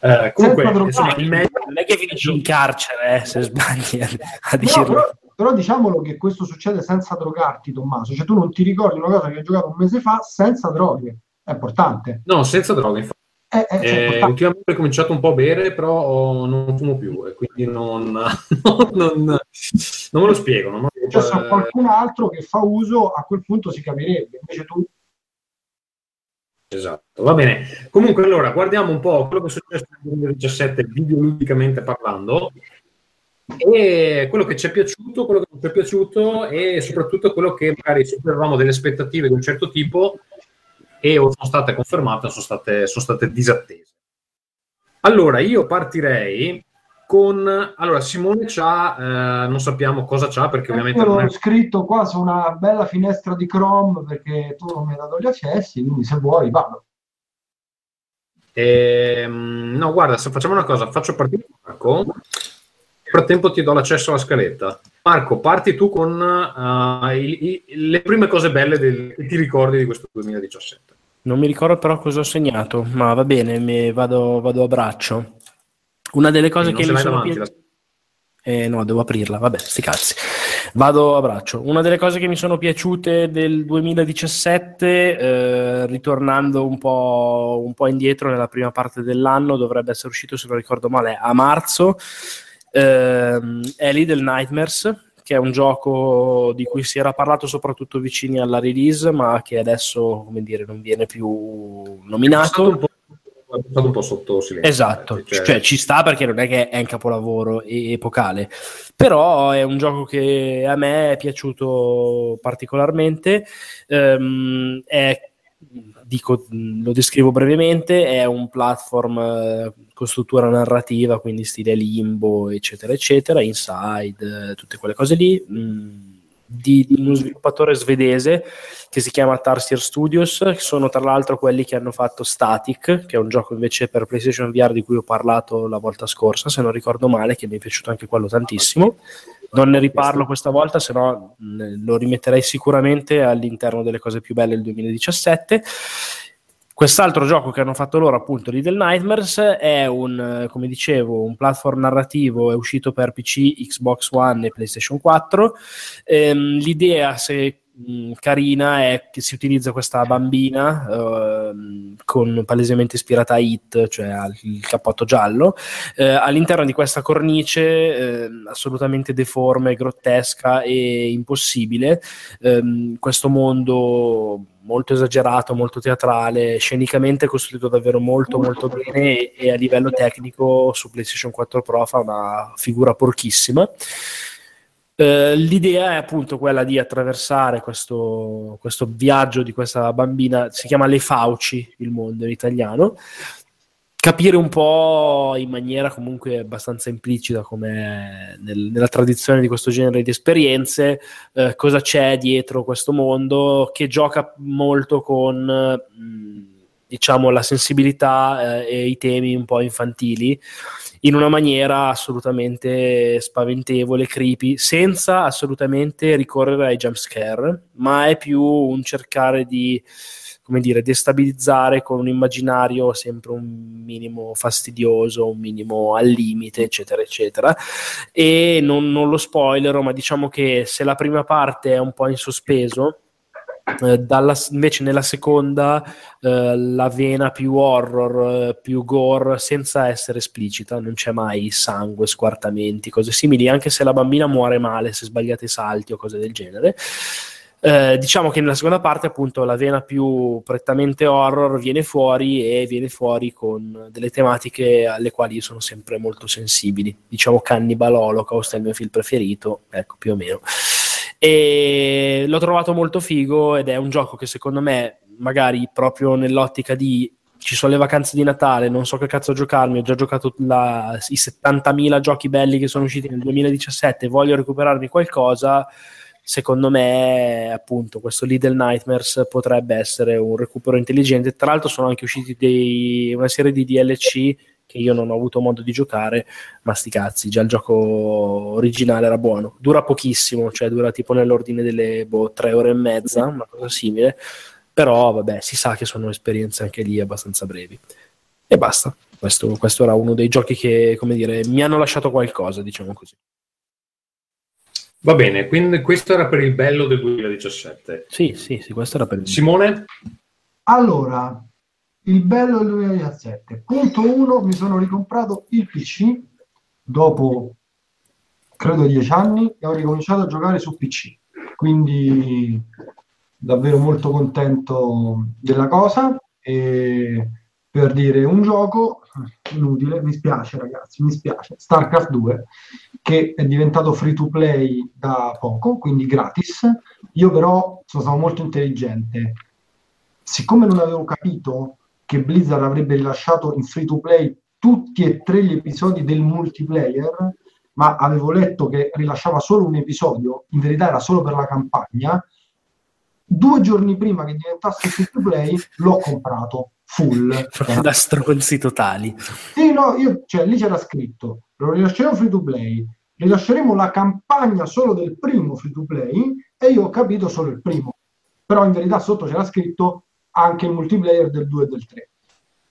Eh, comunque, insomma, il meglio... non è che finisci in carcere eh, se sbagli a dirlo. Però, però, diciamolo che questo succede senza drogarti, Tommaso. Cioè, tu non ti ricordi una cosa che hai giocato un mese fa senza droghe. È importante. No, senza droghe, infatti. Eh, eh, cioè, eh, ultimamente ho cominciato un po' a bere, però non fumo più e quindi non, non, *laughs* non, non me lo spiego. Non me. Cioè, se qualcun altro che fa uso, a quel punto si capirebbe. Invece tu Esatto, va bene. Comunque, allora, guardiamo un po' quello che è successo nel 2017 videoludicamente parlando e quello che ci è piaciuto, quello che non ci è piaciuto e soprattutto quello che magari avevamo delle aspettative di un certo tipo e o sono state confermate o sono state, sono state disattese. Allora, io partirei con... Allora, Simone c'ha, eh, non sappiamo cosa c'ha perché eh, ovviamente... Io l'ho è... scritto qua su una bella finestra di Chrome perché tu non mi hai dato gli accessi, quindi se vuoi vado. Ehm, no, guarda, se facciamo una cosa, faccio partire Marco, frattempo ti do l'accesso alla scaletta. Marco, parti tu con uh, i, i, le prime cose belle del, che ti ricordi di questo 2017. Non mi ricordo però cosa ho segnato, ma va bene, vado, vado a braccio. Una delle cose che mi sono piaciute... Eh, no, devo aprirla, vabbè, sti cazzi. Vado a braccio. Una delle cose che mi sono piaciute del 2017, eh, ritornando un po', un po', indietro nella prima parte dell'anno, dovrebbe essere uscito, se non ricordo male, a marzo, eh, è Little Nightmares, che è un gioco di cui si era parlato soprattutto vicini alla release, ma che adesso, come dire, non viene più nominato. Stato un po' sotto silenzio. Esatto, cioè... cioè... ci sta perché non è che è un capolavoro epocale, però è un gioco che a me è piaciuto particolarmente, um, è dico, lo descrivo brevemente, è un platform eh, con struttura narrativa, quindi stile limbo, eccetera, eccetera, inside, eh, tutte quelle cose lì. Di, di, uno sviluppatore svedese che si chiama Tarsier Studios, che sono tra l'altro quelli che hanno fatto Static, che è un gioco invece per PlayStation VR di cui ho parlato la volta scorsa, se non ricordo male, che mi è piaciuto anche quello tantissimo. Non ne riparlo questa volta, se no lo rimetterei sicuramente all'interno delle cose più belle del 2017. Quest'altro gioco che hanno fatto loro, appunto, Little Nightmares, è un, come dicevo, un platform narrativo, è uscito per PC, Xbox One e PlayStation 4. Ehm, l'idea, se mh, carina, è che si utilizza questa bambina eh, con palesemente ispirata a Hit, cioè al cappotto giallo, eh, all'interno di questa cornice eh, assolutamente deforme, grottesca e impossibile. Ehm, questo mondo molto esagerato, molto teatrale, scenicamente costruito davvero molto molto bene e, e, a livello tecnico su PlayStation 4 Pro fa una figura porchissima. Eh, l'idea è appunto quella di attraversare questo, questo viaggio di questa bambina, si chiama Le Fauci il mondo in italiano, capire un po' in maniera comunque abbastanza implicita come nel, nella tradizione di questo genere di esperienze eh, cosa c'è dietro questo mondo che gioca molto con mh, diciamo la sensibilità eh, e i temi un po' infantili in una maniera assolutamente spaventevole, creepy, senza assolutamente ricorrere ai jump scare, ma è più un cercare di come dire, destabilizzare con un immaginario sempre un minimo fastidioso, un minimo al limite, eccetera, eccetera. E non, non lo spoilerò, ma diciamo che se la prima parte è un po' in sospeso, eh, dalla, invece nella seconda eh, la vena più horror, eh, più gore, senza essere esplicita, non c'è mai sangue, squartamenti, cose simili, anche se la bambina muore male se sbagliate i salti o cose del genere. Eh, diciamo che nella seconda parte, appunto, la vena più prettamente horror viene fuori e viene fuori con delle tematiche alle quali io sono sempre molto sensibili. Diciamo Cannibal Holocaust è il mio film preferito, ecco più o meno. E l'ho trovato molto figo ed è un gioco che secondo me, magari proprio nell'ottica di ci sono le vacanze di Natale, non so che cazzo giocarmi, ho già giocato la, i 70.000 giochi belli che sono usciti nel 2017, voglio recuperarmi qualcosa secondo me appunto questo Little Nightmares potrebbe essere un recupero intelligente. Tra l'altro sono anche usciti dei, una serie di DLC che io non ho avuto modo di giocare ma sti cazzi già il gioco originale era buono. Dura pochissimo cioè dura tipo nell'ordine delle boh, tre ore e mezza una cosa simile. Però vabbè si sa che sono esperienze anche lì abbastanza brevi. E basta. Questo, questo era uno dei giochi che come dire mi hanno lasciato qualcosa diciamo così. Va bene, quindi questo era per il bello del 2017. Sì, sì, sì, questo era per il Simone? Allora, il bello del 2017. Punto 1, mi sono ricomprato il PC dopo credo dieci anni e ho ricominciato a giocare su PC. Quindi davvero molto contento della cosa e per dire un gioco inutile, mi spiace ragazzi, mi spiace, StarCraft 2 che è diventato free to play da poco, quindi gratis. Io però sono stato molto intelligente. Siccome non avevo capito che Blizzard avrebbe rilasciato in free to play tutti e tre gli episodi del multiplayer, ma avevo letto che rilasciava solo un episodio, in verità era solo per la campagna, due giorni prima che diventasse free to play l'ho comprato full. *laughs* da stronzi totali. Sì, no, io, cioè, lì c'era scritto, lo rilasceremo free to play, rilasceremo la campagna solo del primo free to play e io ho capito solo il primo. Però in verità sotto c'era scritto anche il multiplayer del 2 e del 3.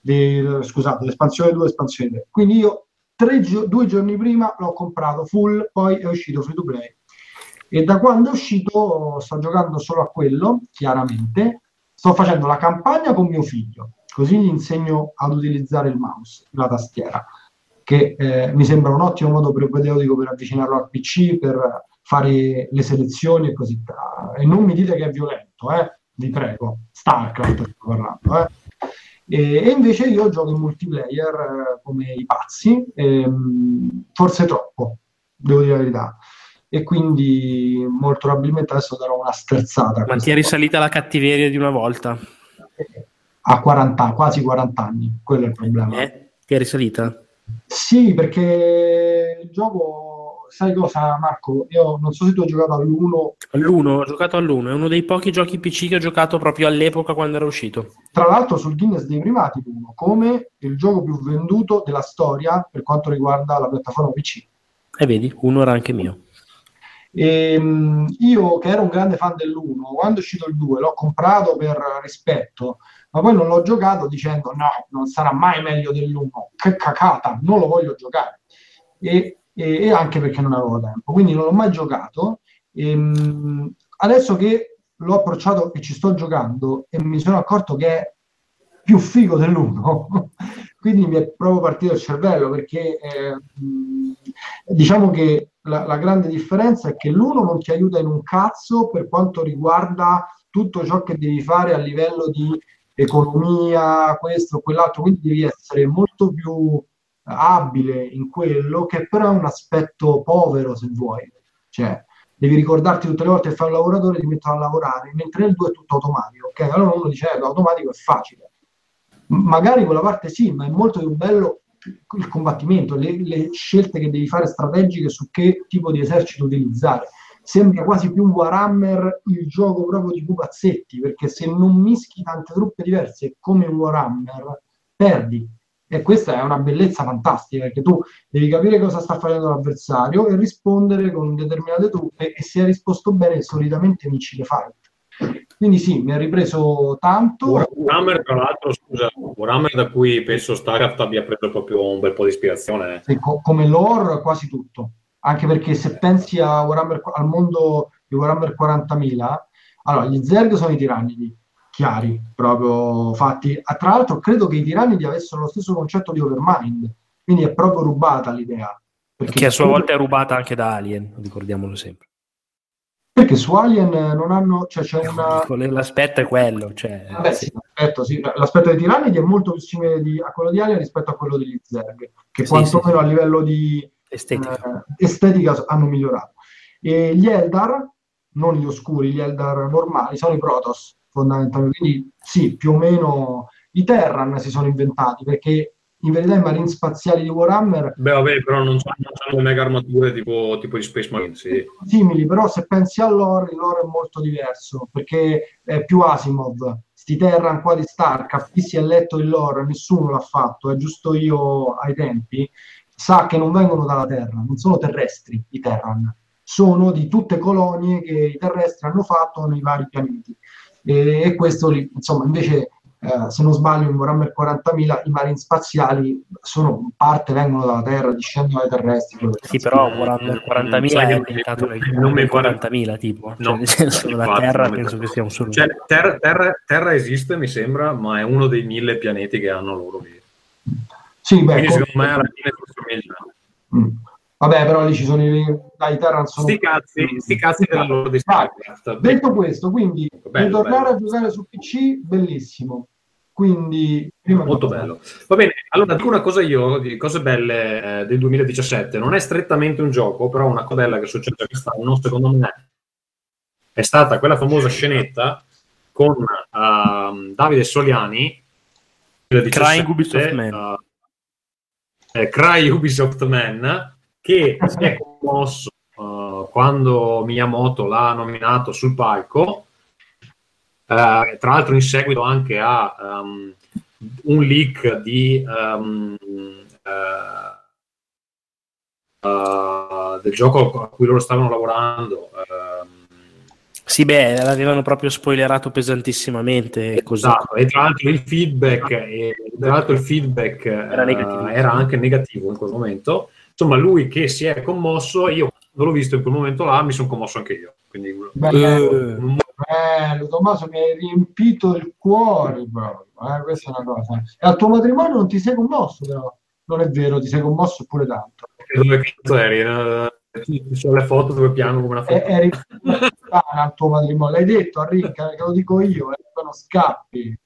Di, scusate, l'espansione 2 e l'espansione 3. Quindi io tre, due giorni prima l'ho comprato full, poi è uscito free to play. E da quando è uscito sto giocando solo a quello, chiaramente. Sto facendo la campagna con mio figlio Così gli insegno ad utilizzare il mouse, la tastiera, che eh, mi sembra un ottimo modo propedeutico per avvicinarlo al PC, per fare le selezioni e così via. E non mi dite che è violento, eh? Vi prego. StarCraft sto parlando, eh? E, e, invece io gioco in multiplayer eh, come i pazzi, ehm, forse troppo, devo dire la verità. E quindi molto probabilmente adesso darò una sterzata. Ma ti è risalita la cattiveria di una volta? a 40, quasi 40 anni, quello è il problema. Eh, che è risalita? Sì, perché il gioco, sai cosa Marco? Io non so se tu hai giocato all'1. All'1, ho giocato all'1, è uno dei pochi giochi PC che ho giocato proprio all'epoca quando era uscito. Tra l'altro sul Guinness dei primati l'1, come il gioco più venduto della storia per quanto riguarda la piattaforma PC. E vedi, uno era anche mio. E, mh, io che ero un grande fan dell'1, quando è uscito il 2 l'ho comprato per rispetto, ma poi non l'ho giocato dicendo no, non sarà mai meglio dell'1, che cacata, non lo voglio giocare. E, e, e anche perché non avevo tempo, quindi non l'ho mai giocato. E, mh, adesso che l'ho approcciato e ci sto giocando e mi sono accorto che è più figo dell'1, *laughs* quindi mi è proprio partito il cervello perché eh, diciamo che la, la, grande differenza è che l'uno non ti aiuta in un cazzo per quanto riguarda tutto ciò che devi fare a livello di economia, questo quell'altro, quindi devi essere molto più abile in quello, che però è un aspetto povero se vuoi. Cioè, devi ricordarti tutte le volte che fai un lavoratore ti mettono a lavorare, mentre nel 2 è tutto automatico, ok? Allora uno dice, eh, l'automatico è facile. magari quella parte sì, ma è molto più bello il combattimento, le, le, scelte che devi fare strategiche su che tipo di esercito utilizzare. Sembra quasi più Warhammer il gioco proprio di pupazzetti, perché se non mischi tante truppe diverse come Warhammer, perdi. E questa è una bellezza fantastica, perché tu devi capire cosa sta facendo l'avversario e rispondere con determinate truppe e se hai risposto bene solitamente vinci le fight. Quindi sì, mi ha ripreso tanto. Warhammer, tra l'altro, scusa, Warhammer da cui penso Starcraft abbia preso proprio un bel po' di ispirazione. Sì, co- come lore quasi tutto. Anche perché se pensi Warhammer, al mondo di Warhammer 40.000, allora gli Zerg sono i tirannidi, chiari, proprio fatti. Ah, tra l'altro credo che i tirannidi avessero lo stesso concetto di Overmind, quindi è proprio rubata l'idea. Che a sua volta è rubata anche da Alien, ricordiamolo sempre. Perché su Alien non hanno. Cioè c'è una... L'aspetto è quello. Cioè, Vabbè, sì. L'aspetto, sì. l'aspetto, dei tirannidi è molto più simile di, a quello di Alien rispetto a quello degli Zerg, che sì, quantomeno a livello di estetica. Eh, estetica hanno migliorato. E gli Eldar, non gli oscuri, gli Eldar normali, sono i Protoss fondamentalmente. Quindi sì, più o meno i Terran si sono inventati perché in verità i marine spaziali di Warhammer beh vabbè però non sono mega armature tipo, tipo di Space Marine sì. simili però se pensi all'ore il lore è molto diverso perché è più Asimov sti Terran qua di Starcraft chi si è letto il lore nessuno l'ha fatto è giusto io ai tempi sa che non vengono dalla Terra non sono terrestri i Terran sono di tutte colonie che i terrestri hanno fatto nei vari pianeti e, e questo insomma invece eh, se non sbaglio in Warhammer 40.000 i marini spaziali sono parte vengono dalla Terra, discendono dai terrestri. Sì, però Warhammer 40.000 è diventato nel nome 40.000 tipo, no, cioè, senso la Terra penso che sia un solo. Cioè, terra, terra, terra, esiste, mi sembra, ma è uno dei mille pianeti che hanno loro lì. Sì, beh, Quindi secondo me alla fine. Vabbè, però lì ci sono i dai Terran sono sti cazzi, sti cazzi della loro di Starcraft. Detto questo, quindi bello, ritornare bello. a giocare su PC, bellissimo. Quindi, molto bello. Va bene, allora dico una cosa io di cose belle eh, del 2017. Non è strettamente un gioco, però una cosa bella che succede quest'anno, secondo me, è stata quella famosa scenetta con uh, Davide Soliani. Crying Ubisoft Man. Uh, eh, Cry Ubisoft Man, che si è commosso uh, quando Miyamoto l'ha nominato sul palco Uh, tra l'altro in seguito anche a um, un leak di, um, uh, del gioco a cui loro stavano lavorando. Ehm. sì, beh, l'avevano proprio spoilerato pesantissimamente. Esatto, e tra l'altro il feedback, e, tra l'altro il feedback era, negativo. era anche negativo in quel momento. Insomma, lui che si è commosso, io quando l'ho visto in quel momento là mi sono commosso anche io. Quindi, Bello, bello, Tommaso mi hai riempito il cuore proprio, eh? questa è una cosa. E al tuo matrimonio non ti sei commosso però, non è vero, ti sei commosso pure tanto. Dove cazzo eri? Ci sono le foto dove piango come una foto. eri al tuo matrimonio, l'hai detto a Ricca, che lo dico io, eh, non scappi.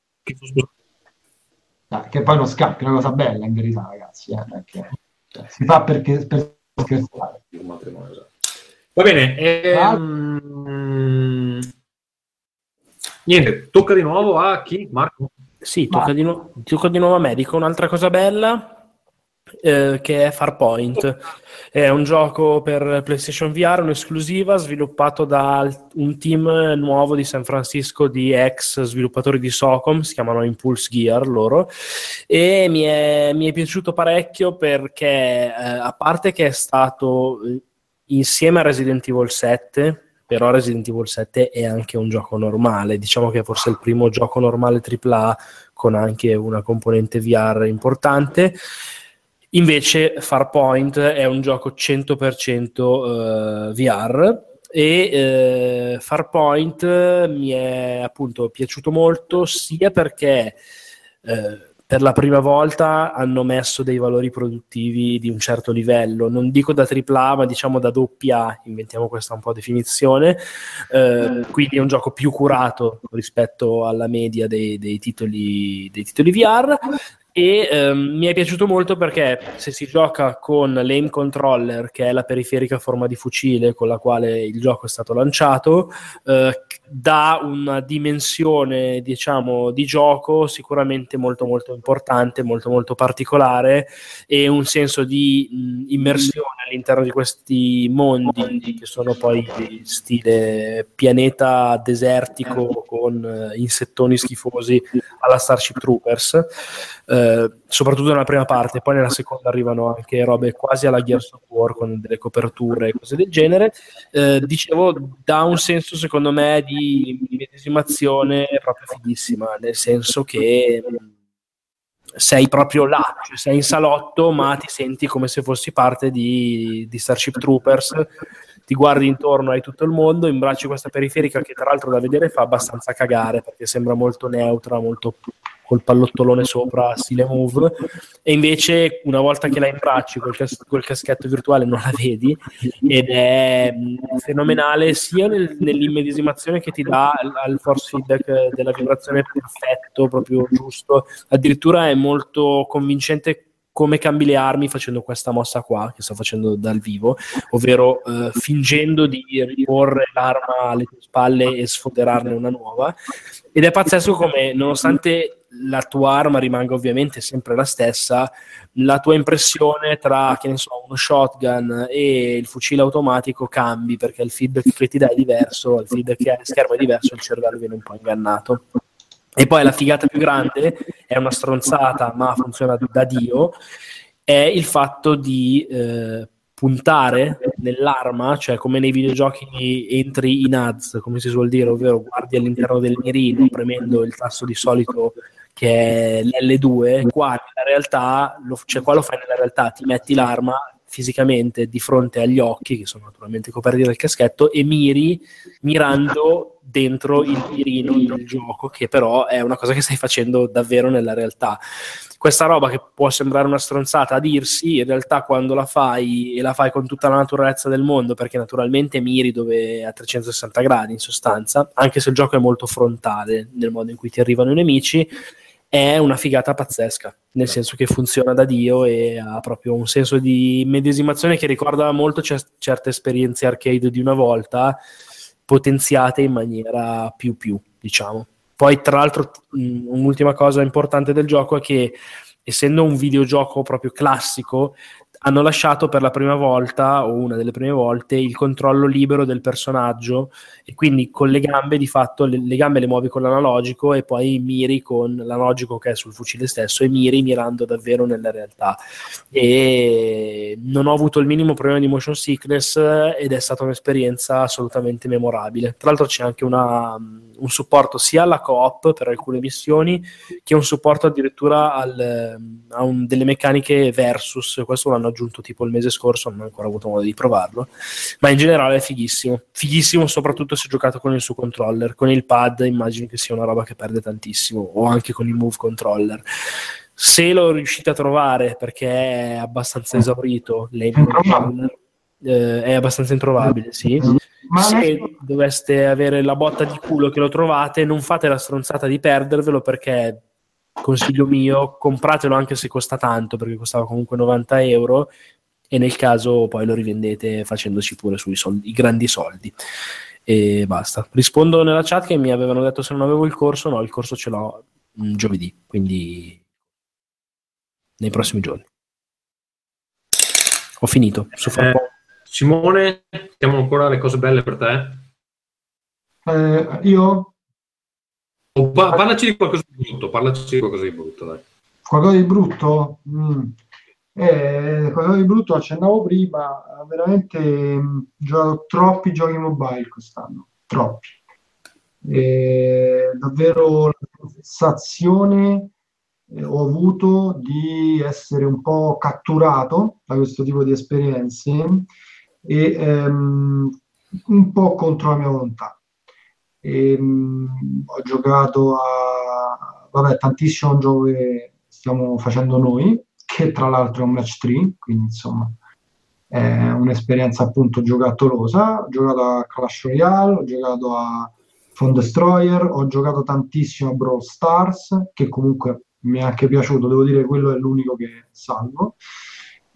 Ah, che poi non scappi, è una cosa bella in verità ragazzi, eh, perché, si fa perché, per scherzare. Esatto. Va bene, ehm, Niente, tocca di nuovo a chi? Marco? Sì, tocca di, nu- tocca di, nuovo a me. Dico un'altra cosa bella eh, che è Farpoint. È un gioco per PlayStation VR, un'esclusiva sviluppato da un team nuovo di San Francisco di ex sviluppatori di Socom, si chiamano Impulse Gear loro, e mi è, mi è piaciuto parecchio perché eh, a parte che è stato eh, insieme a Resident Evil 7 però Resident Evil 7 è anche un gioco normale, diciamo che è forse il primo gioco normale AAA con anche una componente VR importante. Invece Farpoint è un gioco 100% uh, VR e eh, Farpoint mi è appunto piaciuto molto sia perché eh, per la prima volta hanno messo dei valori produttivi di un certo livello, non dico da AAA, ma diciamo da doppia, inventiamo questa un po' definizione, eh, quindi è un gioco più curato rispetto alla media dei, dei, titoli, dei titoli VR e ehm, mi è piaciuto molto perché se si gioca con l'aim controller che è la periferica forma di fucile con la quale il gioco è stato lanciato eh, dà una dimensione diciamo di gioco sicuramente molto molto importante molto molto particolare e un senso di mh, immersione all'interno di questi mondi che sono poi stile pianeta desertico con uh, insettoni schifosi alla Starship Troopers eh, soprattutto nella prima parte, poi nella seconda arrivano anche robe quasi alla Gears of War con delle coperture e cose del genere. Eh, dicevo, dà un senso secondo me di medesimazione proprio fighissima, nel senso che sei proprio là, cioè sei in salotto, ma ti senti come se fossi parte di, di Starship Troopers ti guardi intorno, hai tutto il mondo, imbracci questa periferica che tra l'altro da vedere fa abbastanza cagare perché sembra molto neutra, molto col pallottolone sopra, stile move, e invece una volta che la imbracci col, cas- col caschetto virtuale non la vedi ed è fenomenale sia nel, nell'immedesimazione che ti dà al force feedback della vibrazione perfetto, proprio giusto, addirittura è molto convincente come cambi le armi facendo questa mossa qua che sto facendo dal vivo, ovvero eh, fingendo di riporre l'arma alle tue spalle e sfoderarne una nuova. Ed è pazzesco come, nonostante la tua arma rimanga ovviamente sempre la stessa, la tua impressione tra, che ne so, uno shotgun e il fucile automatico cambi perché il feedback che ti dà è diverso, il feedback che ha schermo è diverso, il cervello viene un po' ingannato. E poi la figata più grande, è una stronzata ma funziona da Dio, è il fatto di eh, puntare nell'arma, cioè come nei videogiochi entri in ads, come si suol dire, ovvero guardi all'interno del mirino premendo il tasto di solito che è l'L2, qua nella realtà, lo, cioè qua lo fai nella realtà, ti metti l'arma fisicamente di fronte agli occhi, che sono naturalmente coperti dal caschetto, e miri mirando dentro il mirino del gioco, che però è una cosa che stai facendo davvero nella realtà. Questa roba che può sembrare una stronzata a dirsi, in realtà quando la fai e la fai con tutta la naturalezza del mondo, perché naturalmente miri dove a 360 gradi in sostanza, anche se il gioco è molto frontale nel modo in cui ti arrivano i nemici, è una figata pazzesca, nel senso che funziona da Dio e ha proprio un senso di medesimazione che ricorda molto c- certe esperienze arcade di una volta, potenziate in maniera più più, diciamo. Poi, tra l'altro, un'ultima cosa importante del gioco è che essendo un videogioco proprio classico, hanno lasciato per la prima volta, o una delle prime volte, il controllo libero del personaggio e quindi con le gambe di fatto le, le, gambe le muovi con l'analogico e poi miri con l'analogico che è sul fucile stesso e miri mirando davvero nella realtà. E non ho avuto il minimo problema di motion sickness ed è stata un'esperienza assolutamente memorabile. Tra l'altro c'è anche una, un supporto sia alla coop per alcune missioni che un supporto addirittura al, a un, delle meccaniche versus, questo l'hanno aggiunto tipo il mese scorso, non ho ancora avuto modo di provarlo, ma in generale è fighissimo, fighissimo soprattutto se giocato con il suo controller, con il pad immagino che sia una roba che perde tantissimo, o anche con il move controller. Se lo riuscite a trovare perché è abbastanza esaurito, lei eh, è abbastanza introvabile, sì. Ma se doveste avere la botta di culo che lo trovate, non fate la stronzata di perdervelo perché consiglio mio, compratelo anche se costa tanto, perché costava comunque 90 euro, e nel caso poi lo rivendete facendoci pure sui soldi, i grandi soldi. E basta. Rispondo nella chat che mi avevano detto se non avevo il corso, no, il corso ce l'ho. mm, giovedì, quindi nei prossimi giorni. Ho finito. Su Eh, Simone, abbiamo ancora le cose belle per te? Eh, io O pa- parlaci di qualcosa di brutto, parlaci di qualcosa di brutto, dai. qualcosa di brutto? Mm. Eh, qualcosa di brutto accennavo prima, veramente mm, ho giocato troppi giochi mobile quest'anno, troppi. E davvero la sensazione eh, ho avuto di essere un po' catturato da questo tipo di esperienze e ehm, un po' contro la mia volontà. E, mh, ho giocato a vabbè, tantissimo un gioco che stiamo facendo noi, che tra l'altro è un match 3, quindi insomma è un'esperienza appunto giocattolosa. Ho giocato a Clash Royale, ho giocato a Phone Destroyer, ho giocato tantissimo a Brawl Stars, che comunque mi è anche piaciuto, devo dire che quello è l'unico che salvo.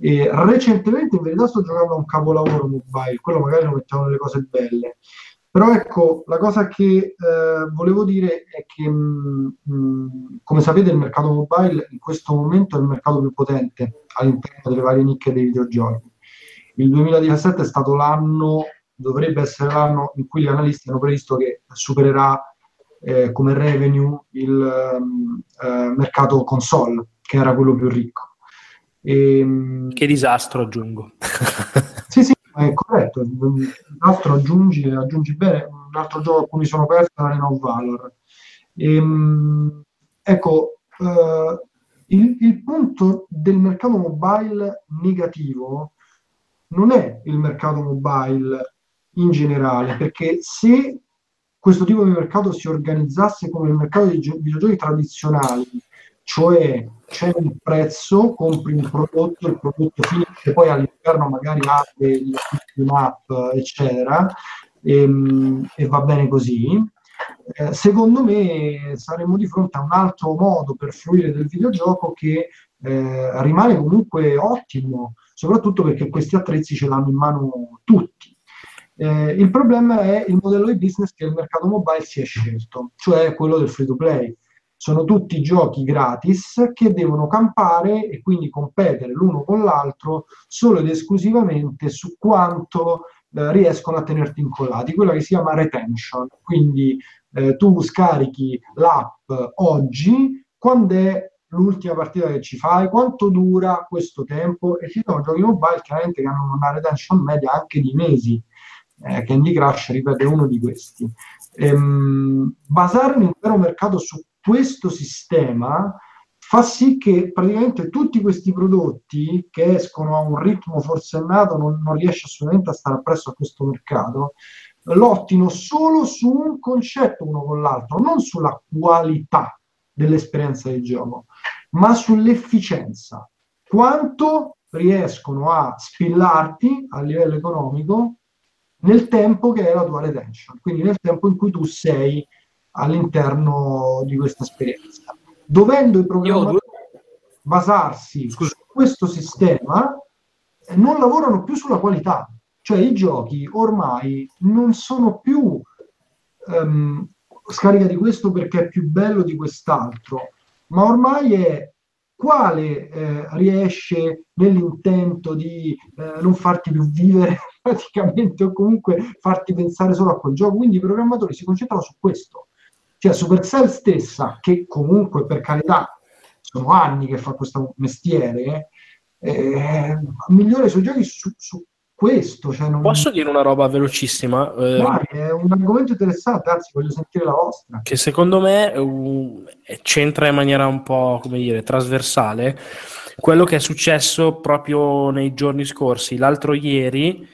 E recentemente in verità sto giocando a un capolavoro mobile, quello magari lo mettiamo nelle cose belle. Però ecco, la cosa che eh, volevo dire è che, mh, mh, come sapete, il mercato mobile in questo momento è il mercato più potente all'interno delle varie nicchie dei videogiochi. Il 2017 è stato l'anno, dovrebbe essere l'anno in cui gli analisti hanno previsto che supererà eh, come revenue il um, eh, mercato console, che era quello più ricco. E, mh, Che disastro aggiungo. *laughs* sì, sì, è corretto. L'altro aggiungi, aggiungi bene, un altro gioco a cui mi sono perso è Arena of Valor. Ehm, ecco, eh, il, il punto del mercato mobile negativo non è il mercato mobile in generale, perché se questo tipo di mercato si organizzasse come il mercato dei gio- videogiochi tradizionali, cioè c'è un prezzo, compri un prodotto, il prodotto finisce, poi all'interno magari apre il app, eccetera, e, e va bene così. Eh, secondo me saremmo di fronte a un altro modo per fruire del videogioco che eh, rimane comunque ottimo, soprattutto perché questi attrezzi ce l'hanno in mano tutti. Eh, il problema è il modello di business che il mercato mobile si è scelto, cioè quello del free to play. Sono tutti giochi gratis che devono campare e quindi competere l'uno con l'altro solo ed esclusivamente su quanto eh, riescono a tenerti incollati, quella che si chiama retention. Quindi eh, tu scarichi l'app oggi, quando è l'ultima partita che ci fai, quanto dura questo tempo e ci sono giochi mobile chiaramente che hanno una retention media anche di mesi. Eh, Candy Crush, ripeto, è uno di questi. Ehm, basare l'intero mercato su questo sistema fa sì che praticamente tutti questi prodotti che escono a un ritmo forsennato non, non riesce assolutamente a stare appresso a questo mercato lottino solo su un concetto uno con l'altro, non sulla qualità dell'esperienza di gioco, ma sull'efficienza. Quanto riescono a spillarti a livello economico nel tempo che è la tua retention, quindi nel tempo in cui tu sei all'interno di questa esperienza. Dovendo i programmatori basarsi Scusa. su questo sistema, non lavorano più sulla qualità. Cioè i giochi ormai non sono più ehm, scarica di questo perché è più bello di quest'altro, ma ormai è quale eh, riesce nell'intento di eh, non farti più vivere *laughs* praticamente o comunque farti pensare solo a quel gioco. Quindi i programmatori si concentrano su questo. Cioè Supercell stessa, che comunque per carità sono anni che fa questo mestiere, eh, migliora i suoi giochi su, su questo. Cioè non... Posso dire una roba velocissima? Eh, Vai, è un argomento interessante, anzi voglio sentire la vostra. che secondo me uh, c'entra in maniera un po' come dire trasversale quello che è successo proprio nei giorni scorsi. L'altro ieri,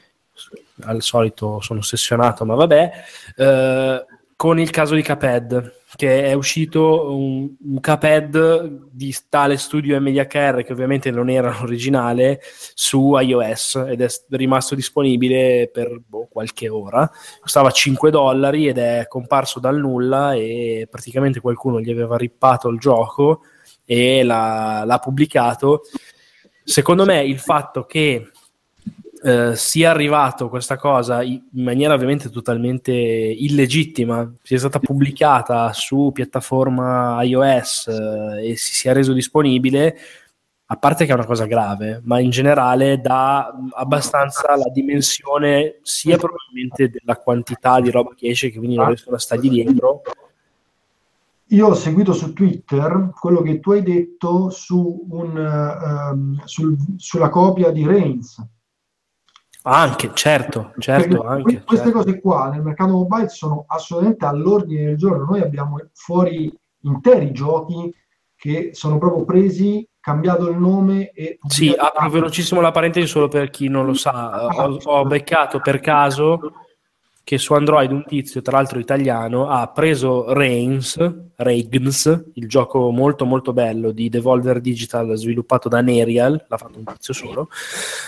al solito sono ossessionato, ma vabbè, eh, con il caso di Caped, che è uscito un, un Caped di tale studio MediaCare, che ovviamente non era *laughs* l'originale, su iOS ed è rimasto disponibile per boh, qualche ora. Costava 5 dollari ed è comparso dal nulla e praticamente qualcuno gli aveva rippato il gioco e l'ha, l'ha pubblicato. Secondo me il fatto che eh, sia arrivato questa cosa in maniera ovviamente totalmente illegittima, sia stata pubblicata su piattaforma iOS eh, e si sia reso disponibile, a parte che è una cosa grave, ma in generale dà abbastanza la dimensione sia probabilmente della quantità di roba che esce, che quindi non riescono a stargli dietro, io ho seguito su Twitter quello che tu hai detto su un, uh, sul, sulla copia di Reigns. Anche, certo, certo. Anche, queste certo. cose qua nel mercato mobile sono assolutamente all'ordine del giorno. Noi abbiamo fuori interi giochi che sono proprio presi, cambiato il nome e... Sì, apro velocissimo la parentesi solo per chi non lo sa. Ho, ho beccato per caso che su Android un tizio, tra l'altro italiano, ha preso Reigns, Reigns, il gioco molto molto bello di Devolver Digital sviluppato da Nerial, l'ha fatto un tizio solo,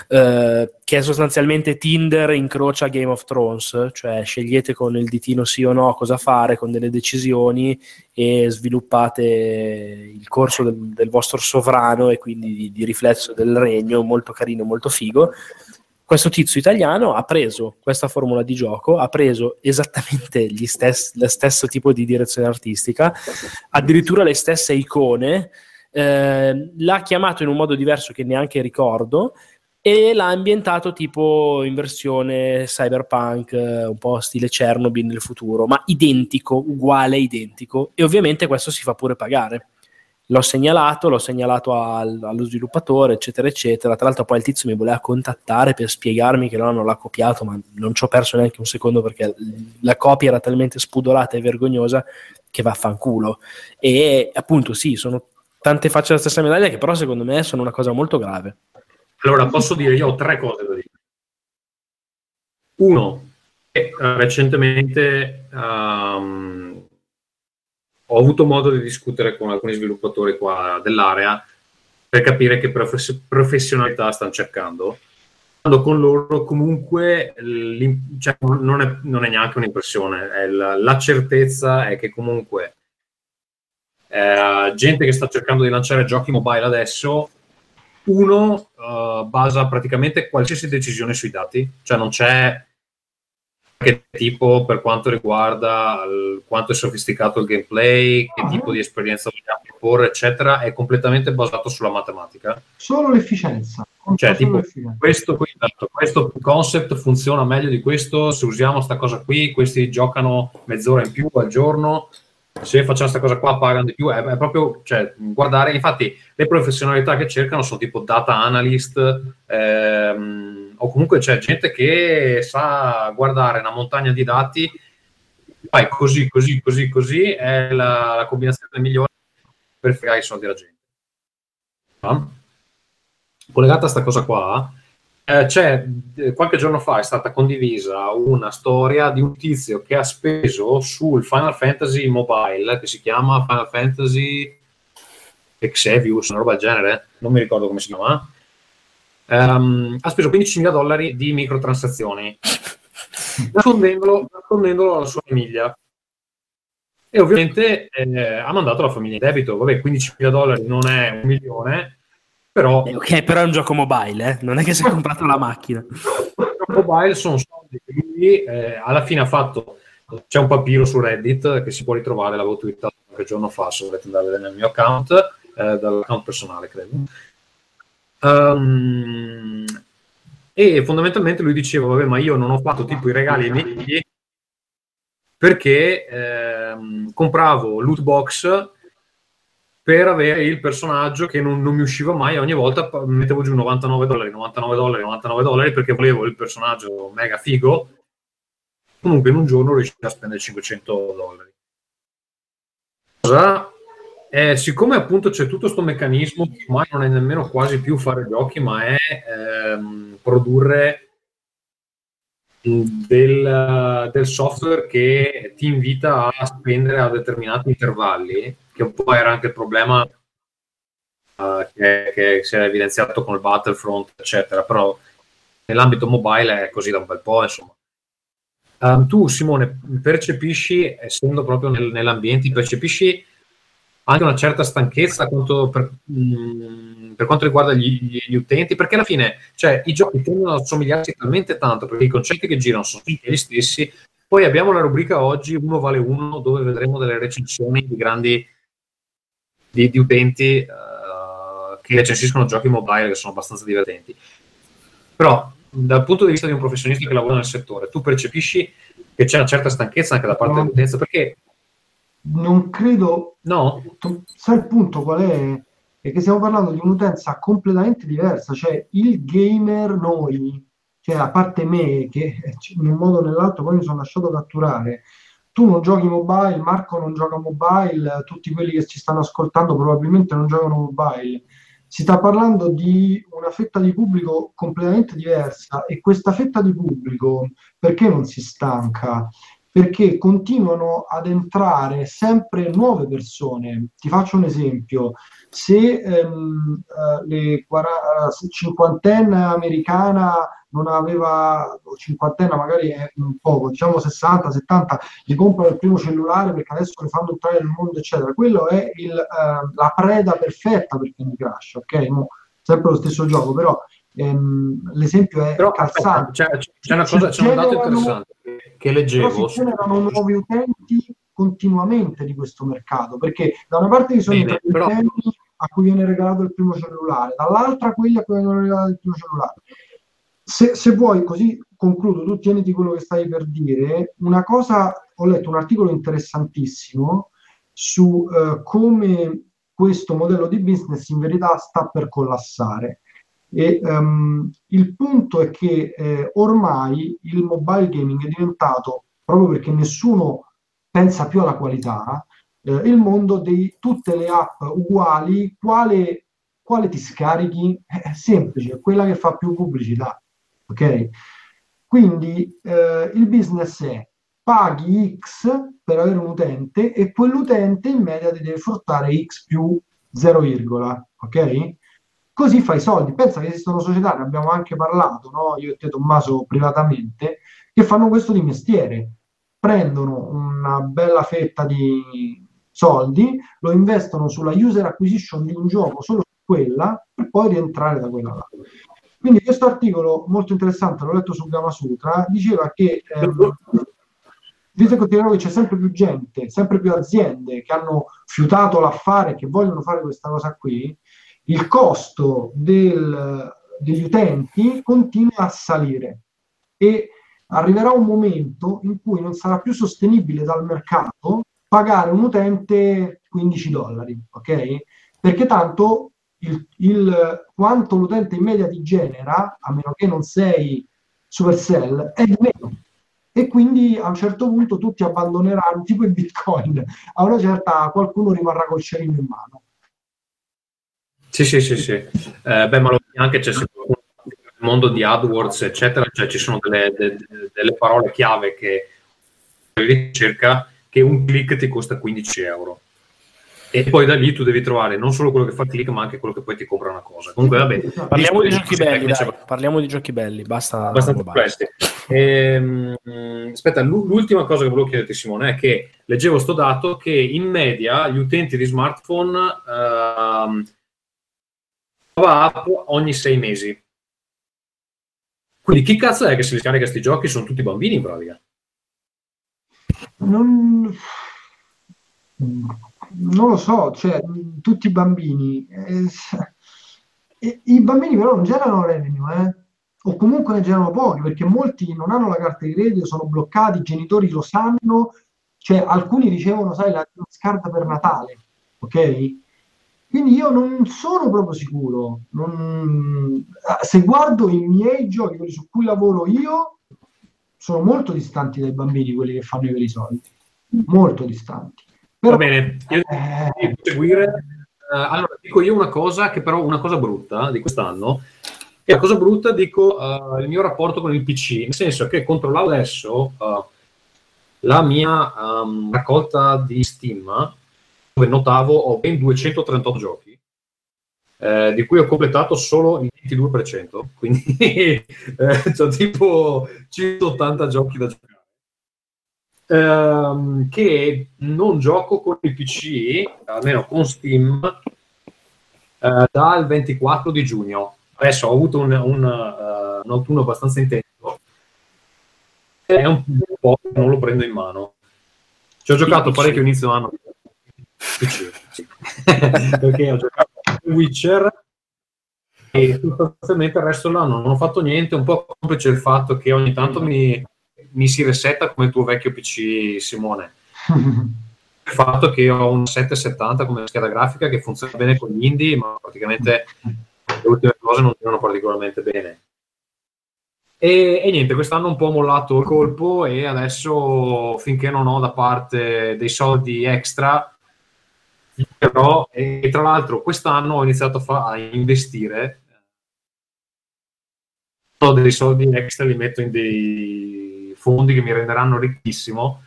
eh, che è sostanzialmente Tinder incrocia Game of Thrones, cioè scegliete con il ditino sì o no cosa fare con delle decisioni e sviluppate il corso del, del vostro sovrano e quindi di, di riflesso del regno, molto carino, molto figo questo tizio italiano ha preso questa formula di gioco, ha preso esattamente stessi, lo stesso tipo di direzione artistica, addirittura le stesse icone, eh, l'ha chiamato in un modo diverso che neanche ricordo e l'ha ambientato tipo in versione cyberpunk, eh, un po' stile Chernobyl nel futuro, ma identico, uguale, identico e ovviamente questo si fa pure pagare l'ho segnalato, l'ho segnalato al, allo sviluppatore, eccetera, eccetera. Tra l'altro, poi il tizio mi voleva contattare per spiegarmi che loro non l'ha copiato, ma non ci ho perso neanche un secondo perché la copia era talmente spudorata e vergognosa che vaffanculo. E appunto, sì, sono tante facce della stessa medaglia che però secondo me sono una cosa molto grave. Allora, posso dire, io ho tre cose da dire. Uno, eh, recentemente um, ho avuto modo di discutere con alcuni sviluppatori qua dell'area per capire che profes- professionalità stanno cercando. Quando con loro comunque cioè, non, è, non, è, neanche un'impressione, è la, la, certezza è che comunque eh, gente che sta cercando di lanciare giochi mobile adesso, uno uh, basa praticamente qualsiasi decisione sui dati, cioè non c'è tipo per quanto riguarda il, quanto è sofisticato il gameplay, che uh-huh. tipo di esperienza vogliamo proporre, eccetera, è completamente basato sulla matematica. Solo l'efficienza. Cioè, tipo, l'efficienza. Questo, esatto, questo concept funziona meglio di questo, se usiamo questa cosa qui, questi giocano mezz'ora in più al giorno, se facciamo questa cosa qua pagano di più, è, è proprio cioè, guardare, infatti le professionalità che cercano sono tipo data analyst, ehm, o comunque c'è gente che sa guardare una montagna di dati, fai così, così, così, così, è la, la combinazione migliore per fregare i soldi alla gente. No? Collegata a questa cosa qua, eh, c'è eh, qualche giorno fa è stata condivisa una storia di un tizio che ha speso sul Final Fantasy Mobile che si chiama Final Fantasy Exevius, una roba del genere, non mi ricordo come si chiama. Um, ha speso 15.000 dollari di microtransazioni *laughs* nascondendolo, nascondendolo alla sua famiglia. E ovviamente eh, ha mandato la famiglia in debito. Vabbè, 15.000 dollari non è un milione, però... Eh, ok, però è un gioco mobile, eh? non è che si è *laughs* comprato la macchina. mobile sono soldi che lui eh, alla fine ha fatto... C'è un papiro su Reddit che si può ritrovare, l'avevo twittato qualche giorno fa, se volete andare nel mio account, eh, dall'account personale, credo. Um, e fondamentalmente lui diceva, vabbè, ma io non ho fatto tipo i regali ai miei figli perché ehm, compravo loot box per avere il personaggio che non, non, mi usciva mai. Ogni volta mettevo giù 99 dollari 99 dollari 99 dollari perché volevo il personaggio mega figo. Comunque in un giorno riuscivo a spendere 500 dollari. Cosa eh, siccome appunto c'è tutto questo meccanismo ormai non è nemmeno quasi più fare giochi ma è ehm, produrre del, del software che ti invita a spendere a determinati intervalli che un po' era anche il problema uh, che, che, si era evidenziato con il Battlefront, eccetera, però nell'ambito mobile è così da un bel po', insomma. Um, tu, Simone, percepisci, essendo proprio nel, nell'ambiente, percepisci anche una certa stanchezza per, mh, per quanto riguarda gli, gli, utenti, perché alla fine cioè, i giochi tendono ad assomigliarsi talmente tanto, perché i concetti che girano sono tutti gli stessi. Poi abbiamo la rubrica oggi, uno vale uno, dove vedremo delle recensioni di grandi di, di utenti uh, che recensiscono giochi mobile che sono abbastanza divertenti. Però dal punto di vista di un professionista che lavora nel settore, tu percepisci che c'è una certa stanchezza anche da parte dell'utenza, perché non credo. No. Tu, sai il punto qual è? È che stiamo parlando di un'utenza completamente diversa, cioè il gamer, noi, cioè a parte me, che in un modo o nell'altro poi mi sono lasciato catturare, tu non giochi mobile, Marco non gioca mobile, tutti quelli che ci stanno ascoltando probabilmente non giocano mobile. Si sta parlando di una fetta di pubblico completamente diversa e questa fetta di pubblico perché non si stanca? Perché continuano ad entrare sempre nuove persone. Ti faccio un esempio, se ehm, le uh, cinquantenna americana non aveva, o cinquantenna magari è un poco, diciamo 60, 70, gli comprano il primo cellulare perché adesso le fanno entrare nel mondo, eccetera. Quello è il, uh, la preda perfetta per Candy Crush, ok? No, sempre lo stesso gioco, però ehm, l'esempio è però, calzante. C'è, c'è, una cosa, c'è un dato interessante che leggevo. Però si generano nuovi utenti continuamente di questo mercato, perché da una parte ci sono Bene, i però... a cui viene regalato il primo cellulare, dall'altra quelli a cui viene regalato il primo cellulare. Se, se vuoi, così concludo, tu tieniti quello che stai per dire, una cosa, ho letto un articolo interessantissimo su uh, come questo modello di business in verità sta per collassare. E, um, il punto è che eh, ormai il mobile gaming è diventato, proprio perché nessuno pensa più alla qualità, eh, il mondo di tutte le app uguali, quale, quale ti scarichi? È semplice, quella che fa più pubblicità. Ok? Quindi eh, il business è paghi X per avere un utente e quell'utente in media ti deve fruttare X più 0, ok? Così fai soldi. Pensa che esistono società, ne abbiamo anche parlato, no? io e te Tommaso privatamente, che fanno questo di mestiere. Prendono una bella fetta di soldi, lo investono sulla user acquisition di un gioco, solo su quella, per poi rientrare da quella là. Quindi questo articolo molto interessante, l'ho letto su Gamasutra, diceva che ehm, visto che c'è sempre più gente, sempre più aziende che hanno fiutato l'affare, che vogliono fare questa cosa qui, il costo del, degli utenti continua a salire e arriverà un momento in cui non sarà più sostenibile dal mercato pagare un utente 15 dollari, ok? Perché tanto il, il, quanto l'utente in media ti genera, a meno che non sei Supercell, è di meno. E quindi a un certo punto tutti abbandoneranno, tipo il Bitcoin, a una certa qualcuno rimarrà col cerino in mano. Sì, sì, sì, sì. Eh, beh, ma lo anche c'è nel mondo di AdWords, eccetera, cioè ci sono delle, delle, delle parole chiave che ricerca che un click ti costa 15 euro. E poi da lì tu devi trovare non solo quello che fa click, ma anche quello che poi ti compra una cosa. Comunque, vabbè, parliamo di giochi belli. Dai, parliamo di giochi belli, basta. Abbastanza. Ehm, aspetta, l'ultima cosa che volevo chiederti, Simone, è che leggevo sto dato che in media gli utenti di smartphone uh, nuova app ogni sei mesi. Quindi chi cazzo è che si scarica questi giochi? Sono tutti bambini in pratica. Non... non lo so, cioè tutti i bambini. Eh, I bambini però non generano revenue, eh? o comunque ne generano pochi, perché molti non hanno la carta di credito, sono bloccati, i genitori lo sanno, cioè alcuni ricevono, sai, la scarta per Natale, ok? Quindi io non sono proprio sicuro. Non... Se guardo i miei giochi, quelli su cui lavoro io, sono molto distanti dai bambini, quelli che fanno i veri soldi. Molto distanti. Però, Va bene, io eh... devo seguire. Uh, allora, dico io una cosa che però una cosa brutta di quest'anno. E la cosa brutta dico uh, il mio rapporto con il PC, nel senso che controllavo adesso uh, la mia um, raccolta di Steam dove notavo ho ben 238 giochi, eh, di cui ho completato solo il 22%, quindi *laughs* eh, ho tipo 180 giochi da giocare. ehm, che non gioco con il PC, almeno con Steam, eh, dal 24 di giugno. Adesso ho avuto un, un, uh, un autunno abbastanza intenso è un po' che non lo prendo in mano. Ci ho giocato parecchio inizio anno. PC, sì. *laughs* perché ho giocato Witcher e sostanzialmente il resto dell'anno non ho fatto niente, un po' complice il fatto che ogni tanto mi, mi si resetta come il tuo vecchio PC Simone. *laughs* il fatto che ho un 770 come scheda grafica che funziona bene con gli indie, ma praticamente le ultime cose non vanno particolarmente bene. E, e, niente, quest'anno un po' ho mollato il colpo e adesso finché non ho da parte dei soldi extra, però, e tra l'altro quest'anno ho iniziato a, fa- a investire, ho dei soldi extra li metto in dei fondi che mi renderanno ricchissimo,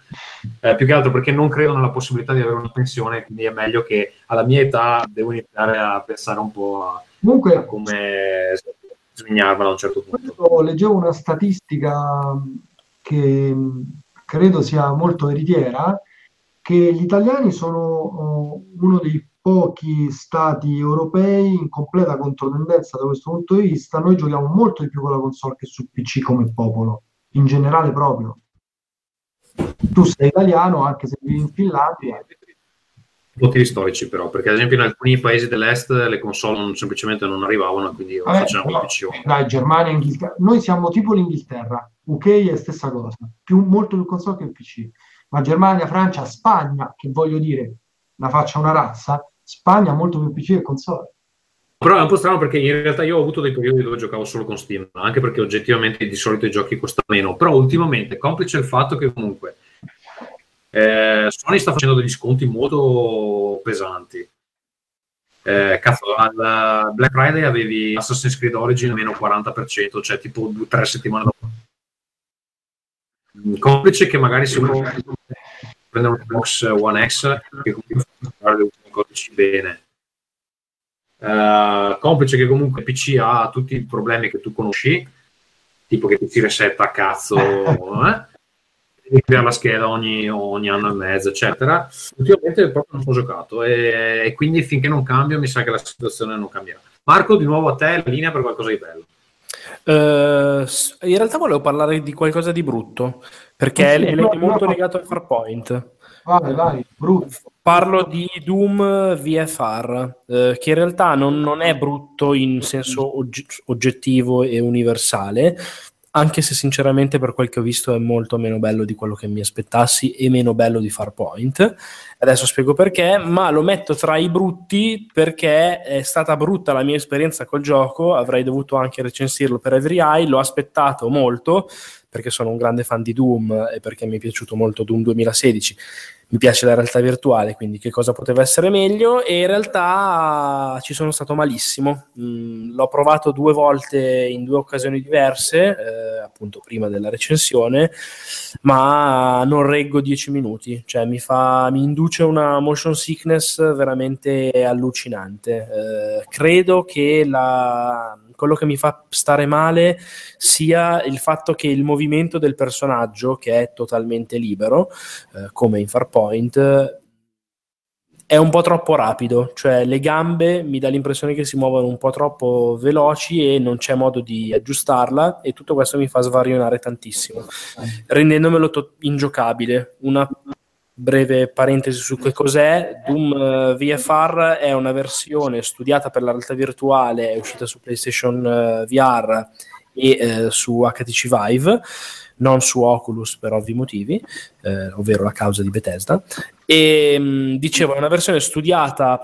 eh, più che altro perché non credo nella possibilità di avere una pensione, quindi è meglio che alla mia età devo iniziare a pensare un po' a, Comunque, a come svignarmela a un certo punto. Leggevo una statistica che credo sia molto veritiera, che gli italiani sono uh, uno dei pochi stati europei in completa controtendenza da questo punto di vista. Noi giochiamo molto di più con la console che su PC come popolo, in generale proprio. Tu sei italiano, anche se vivi in Finlandia, motivi storici però, perché ad esempio in alcuni paesi dell'est le console non, semplicemente non arrivavano, quindi Vabbè, facciamo no, PC. Dai, Germania, Inghilterra. Noi siamo tipo l'Inghilterra, UK è stessa cosa, più, molto più console che PC. Ma Germania, Francia, Spagna, che voglio dire, la faccia una razza, Spagna molto più PC che console. Però è un po' strano perché in realtà io ho avuto dei periodi dove giocavo solo con Steam, anche perché oggettivamente di solito i giochi costano meno, però ultimamente, complice il fatto che comunque eh, Sony sta facendo degli sconti molto pesanti. Eh, cazzo, al Black Friday avevi Assassin's Creed Origin meno 40%, cioè tipo due, tre settimane dopo. Complice che magari si può prendere un box One X che comunque fa fare le ultime codici bene. Uh, complice che comunque PC ha tutti i problemi che tu conosci, tipo che ti si resetta a cazzo, *laughs* eh? cambiare la scheda ogni, ogni, anno e mezzo, eccetera. Ultimamente proprio non ho giocato e, e, quindi finché non cambio mi sa che la situazione non cambierà. Marco, di nuovo a te, la linea per qualcosa di bello. Uh, in realtà volevo parlare di qualcosa di brutto perché sì, è, no, è, molto no, legato al Farpoint. Vai, vai, brutto. Parlo di Doom VFR, eh, che in realtà non, non, è brutto in senso oggettivo e universale, anche se sinceramente per quel che ho visto è molto meno bello di quello che mi aspettassi e meno bello di Farpoint. Adesso spiego perché, ma lo metto tra i brutti perché è stata brutta la mia esperienza col gioco, avrei dovuto anche recensirlo per Every Eye, l'ho aspettato molto perché sono un grande fan di Doom e perché mi è piaciuto molto Doom 2016 mi piace la realtà virtuale, quindi che cosa poteva essere meglio e in realtà ci sono stato malissimo. Mm, l'ho provato due volte in due occasioni diverse, eh, appunto prima della recensione, ma non reggo dieci minuti, cioè mi, fa, mi induce una motion sickness veramente allucinante. Eh, credo che la, quello che mi fa stare male sia il fatto che il movimento del personaggio, che è totalmente libero, eh, come in Farpoint, è un po' troppo rapido, cioè le gambe mi dà l'impressione che si muovono un po' troppo veloci e non c'è modo di aggiustarla e tutto questo mi fa svarionare tantissimo, rendendomelo to- ingiocabile. Una breve parentesi su che cos'è. Doom eh, VFR è una versione studiata per la realtà virtuale, è uscita su PlayStation uh, VR e uh, su HTC Vive, non su Oculus per ovvi motivi, ovvero la causa di Bethesda. E mh, dicevo, è una versione studiata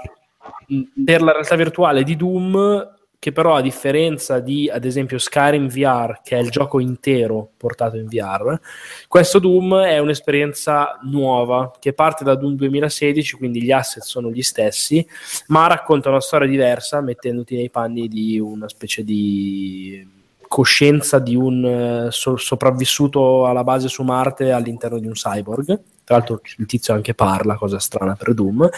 per la realtà virtuale di Doom che però a differenza di ad esempio Skyrim VR, che è il gioco intero portato in VR, questo Doom è un'esperienza nuova che parte da Doom 2016, quindi gli asset sono gli stessi, ma racconta una storia diversa mettendoti nei panni di una specie di coscienza di un uh, so- sopravvissuto alla base su Marte all'interno di un cyborg. Tra l'altro il tizio anche parla, cosa strana per Doom,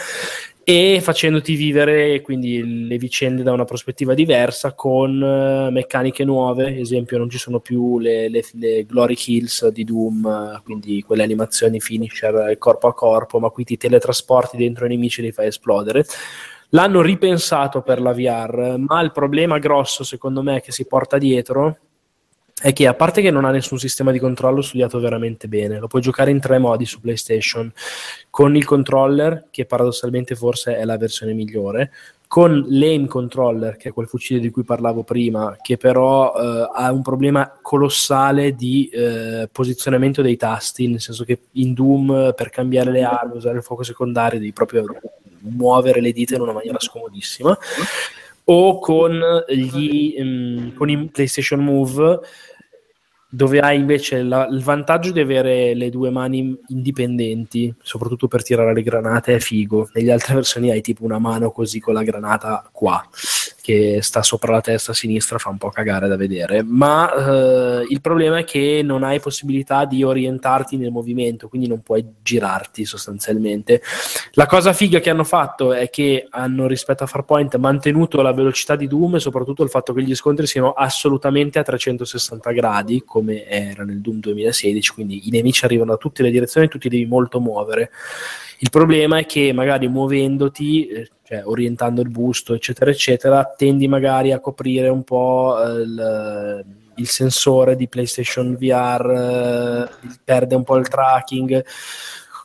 e facendoti vivere quindi le vicende da una prospettiva diversa con uh, meccaniche nuove, esempio non ci sono più le, le, le Glory Kills di Doom, quindi quelle animazioni finisher corpo a corpo, ma qui ti teletrasporti dentro i nemici e li fai esplodere. L'hanno ripensato per la VR, ma il problema grosso secondo me che si porta dietro è che a parte che non ha nessun sistema di controllo studiato veramente bene, lo puoi giocare in tre modi su PlayStation, con il controller, che paradossalmente forse è la versione migliore, con l'aim controller, che è quel fucile di cui parlavo prima, che però eh, ha un problema colossale di eh, posizionamento dei tasti, nel senso che in Doom per cambiare le armi, usare il fuoco secondario, devi proprio muovere le dita in una maniera scomodissima. O con, gli, um, con i PlayStation Move dove hai invece la, il vantaggio di avere le due mani indipendenti, soprattutto per tirare le granate, è figo. Negli altre versioni hai tipo una mano così con la granata qua, che sta sopra la testa sinistra, fa un po' cagare da vedere. Ma eh, il problema è che non hai possibilità di orientarti nel movimento, quindi non puoi girarti sostanzialmente. La cosa figa che hanno fatto è che hanno rispetto a Farpoint mantenuto la velocità di Doom e soprattutto il fatto che gli scontri siano assolutamente a 360 gradi come era nel Doom 2016, quindi i nemici arrivano da tutte le direzioni tu ti devi molto muovere. Il problema è che magari muovendoti, eh, cioè orientando il busto, eccetera, eccetera, tendi magari a coprire un po' eh, il, il, sensore di PlayStation VR, eh, perde un po' il tracking.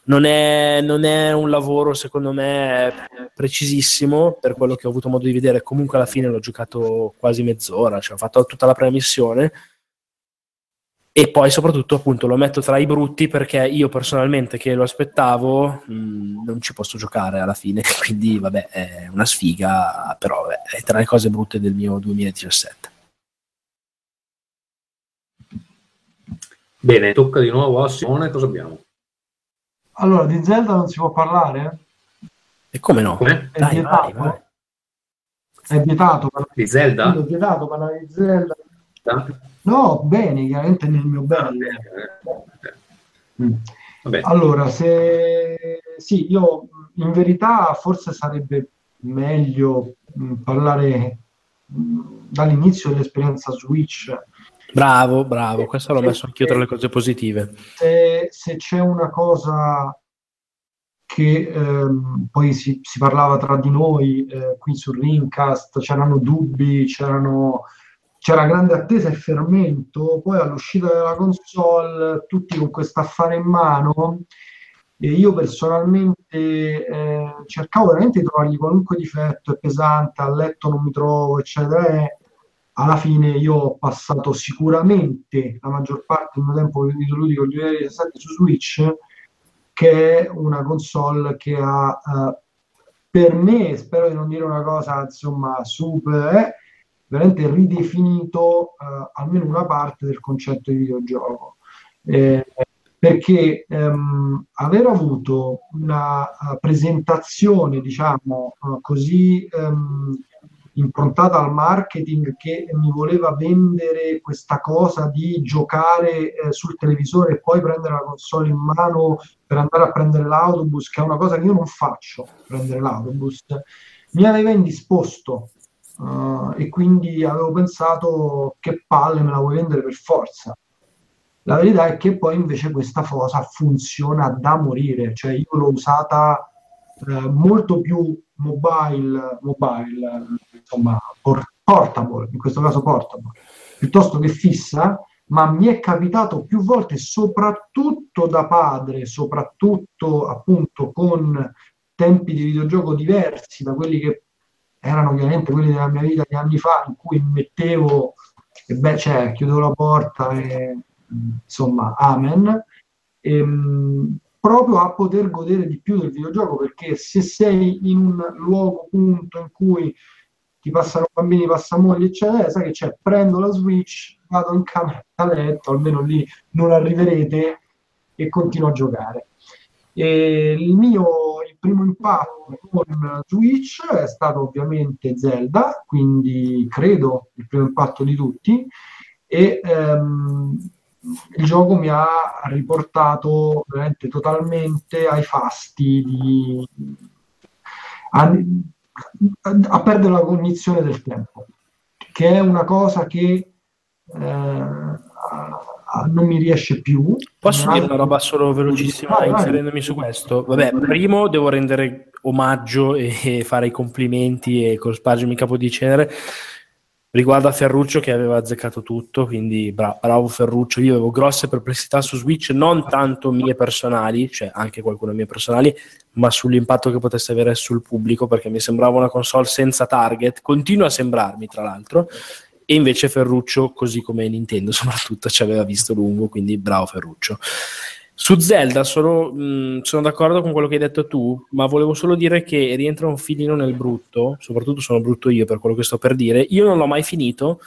Non è, non è, un lavoro secondo me precisissimo per quello che ho avuto modo di vedere comunque alla fine l'ho giocato quasi mezz'ora cioè ho fatto tutta la prima missione e poi soprattutto appunto lo metto tra i brutti perché io personalmente che lo aspettavo mh, mm, non ci posso giocare alla fine *laughs* quindi vabbè è una sfiga però vabbè, è tra le cose brutte del mio 2017 bene tocca di nuovo a Simone cosa abbiamo? allora di Zelda non si può parlare? e come no? Come? È, Dai, vietato, vai, vai. è vietato di Zelda? è vietato parlare di Zelda No, bene, chiaramente nel mio bene. Mm. Allora, se sì, io in verità forse sarebbe meglio mh, parlare mh, dall'inizio dell'esperienza Switch. Bravo, bravo, questo l'ho messo anch'io tra le cose positive. Se, se c'è una cosa che ehm, poi si, si, parlava tra di noi eh, qui su Ringcast, c'erano dubbi, c'erano c'era grande attesa e fermento, poi all'uscita della console tutti con questo affare in mano e io personalmente eh, cercavo veramente di trovargli qualunque difetto, è pesante, a letto non mi trovo, eccetera. E alla fine io ho passato sicuramente la maggior parte del mio tempo videoludico il 2017 su Switch, che è una console che ha eh, per me, spero di non dire una cosa insomma super, eh, veramente ridefinito eh, almeno una parte del concetto di videogioco. Eh, perché ehm, aver avuto una uh, presentazione, diciamo, uh, così um, improntata al marketing che mi voleva vendere questa cosa di giocare eh, sul televisore e poi prendere la console in mano per andare a prendere l'autobus, che è una cosa che io non faccio, prendere l'autobus, mi aveva indisposto Uh, e quindi avevo pensato che palle me la vuoi vendere per forza. La verità è che poi invece questa cosa funziona da morire, cioè io l'ho usata uh, molto più mobile, mobile insomma por- portable, in questo caso portable, piuttosto che fissa, ma mi è capitato più volte, soprattutto da padre, soprattutto appunto con tempi di videogioco diversi da quelli che erano chiaramente quelli della mia vita di anni fa in cui mettevo e beh cioè chiudevo la porta e insomma amen e, ehm, proprio a poter godere di più del videogioco perché se sei in un luogo punto in cui ti passano bambini, passa moglie eccetera, sai che c'è, prendo la Switch, vado in camera da letto, almeno lì non arriverete e continuo a giocare. E il mio il primo impatto con Switch è stato ovviamente Zelda, quindi credo il primo impatto di tutti, e ehm, il gioco mi ha riportato veramente totalmente ai fasti di a, a perdere la cognizione del tempo, che è una cosa che eh, non mi riesce più. Posso dire una roba solo velocissima vai, inserendomi su questo? Vabbè, primo devo rendere omaggio e fare i complimenti e cospargermi capo di cenere riguardo a Ferruccio che aveva azzeccato tutto, quindi bra- bravo Ferruccio. Io avevo grosse perplessità su Switch, non tanto mie personali, cioè anche qualcune mie personali, ma sull'impatto che potesse avere sul pubblico, perché mi sembrava una console senza target, continua a sembrarmi tra l'altro, e invece Ferruccio, così come Nintendo soprattutto, ci aveva visto lungo, quindi bravo Ferruccio. Su Zelda sono, mh, sono, d'accordo con quello che hai detto tu, ma volevo solo dire che rientra un filino nel brutto, soprattutto sono brutto io per quello che sto per dire. Io non l'ho mai finito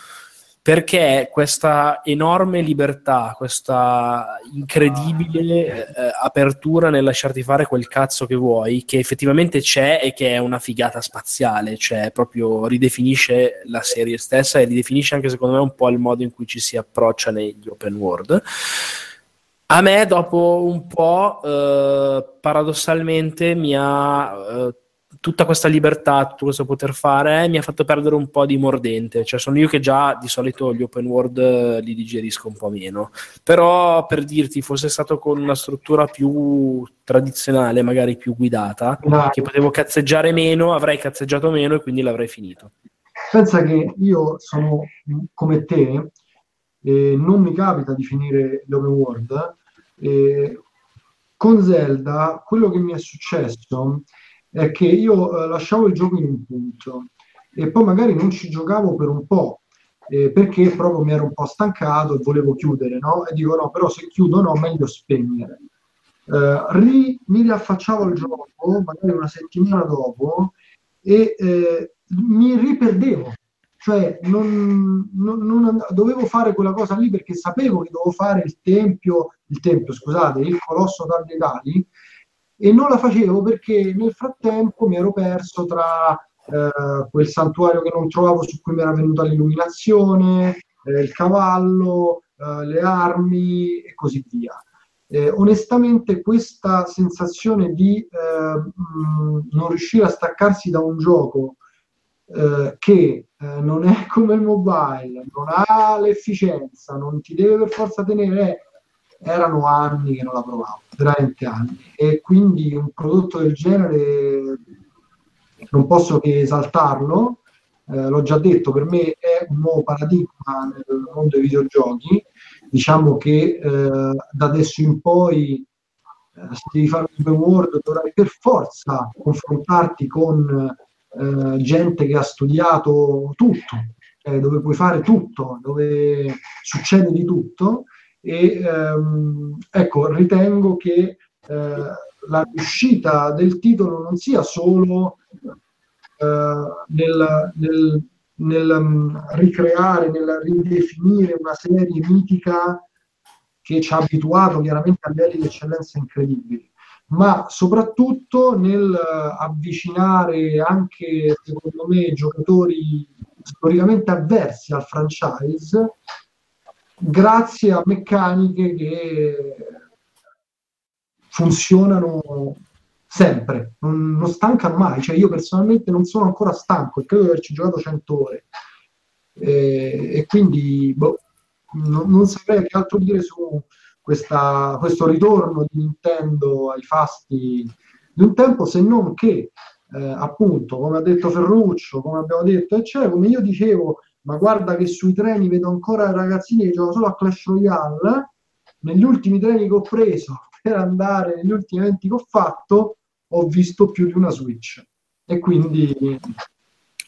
perché questa enorme libertà, questa incredibile eh, apertura nel lasciarti fare quel cazzo che vuoi, che effettivamente c'è e che è una figata spaziale, cioè proprio ridefinisce la serie stessa e ridefinisce anche secondo me un po' il modo in cui ci si approccia negli open world. A me, dopo un po', eh, paradossalmente, mi ha eh, tutta questa libertà, tutto questo poter fare, mi ha fatto perdere un po' di mordente. Cioè, sono io che già di solito gli open world eh, li digerisco un po' meno. Però, per dirti, fosse stato con una struttura più tradizionale, magari più guidata, no. che potevo cazzeggiare meno, avrei cazzeggiato meno e quindi l'avrei finito. Pensa che io sono come te, eh, non mi capita di finire l'open world, eh, con Zelda quello che mi è successo è che io eh, lasciavo il gioco in un punto e poi magari non ci giocavo per un po' eh, perché proprio mi ero un po' stancato e volevo chiudere, no? E dico no, però se chiudo no, meglio spegnere. Eh, ri, mi riaffacciavo al gioco magari una settimana dopo e eh, mi riperdevo cioè non, non, non, dovevo fare quella cosa lì perché sapevo che dovevo fare il tempio, il tempio, scusate, il colosso Dali e non la facevo perché nel frattempo mi ero perso tra eh, quel santuario che non trovavo su cui mi era venuta l'illuminazione, eh, il cavallo, eh, le armi e così via. Onestamente questa sensazione di eh, mh, non riuscire a staccarsi da un gioco eh, che eh, non è come il mobile, non ha l'efficienza, non ti deve per forza tenere, erano anni che non la provavo, veramente anni. E quindi un prodotto del genere non posso che esaltarlo. Eh, l'ho già detto, per me è un nuovo paradigma nel mondo dei videogiochi. Diciamo che eh, da adesso in poi eh, se devi fare un open world dovrai per forza confrontarti con eh, gente che ha studiato tutto, eh, dove puoi fare tutto, dove succede di tutto e ehm, ecco, ritengo che eh, la riuscita del titolo non sia solo eh, nel, nel, nel um, ricreare, nel ridefinire una serie mitica che ci ha abituato chiaramente a livelli di eccellenza incredibili, ma soprattutto nel eh, avvicinare anche, secondo me, giocatori storicamente avversi al franchise grazie a meccaniche che funzionano sempre, non, non, stancano mai. Cioè, io personalmente non sono ancora stanco e credo di averci giocato 100 ore. E, e quindi boh, non, non saprei che altro dire su, questa, questo ritorno di Nintendo ai fasti di un tempo, se non che eh, appunto, come ha detto Ferruccio, come abbiamo detto, eccetera, come io dicevo, ma guarda che sui treni vedo ancora ragazzini che giocano solo a Clash Royale, negli ultimi treni che ho preso *laughs* per andare, negli ultimi eventi che ho fatto, ho visto più di una Switch. E quindi...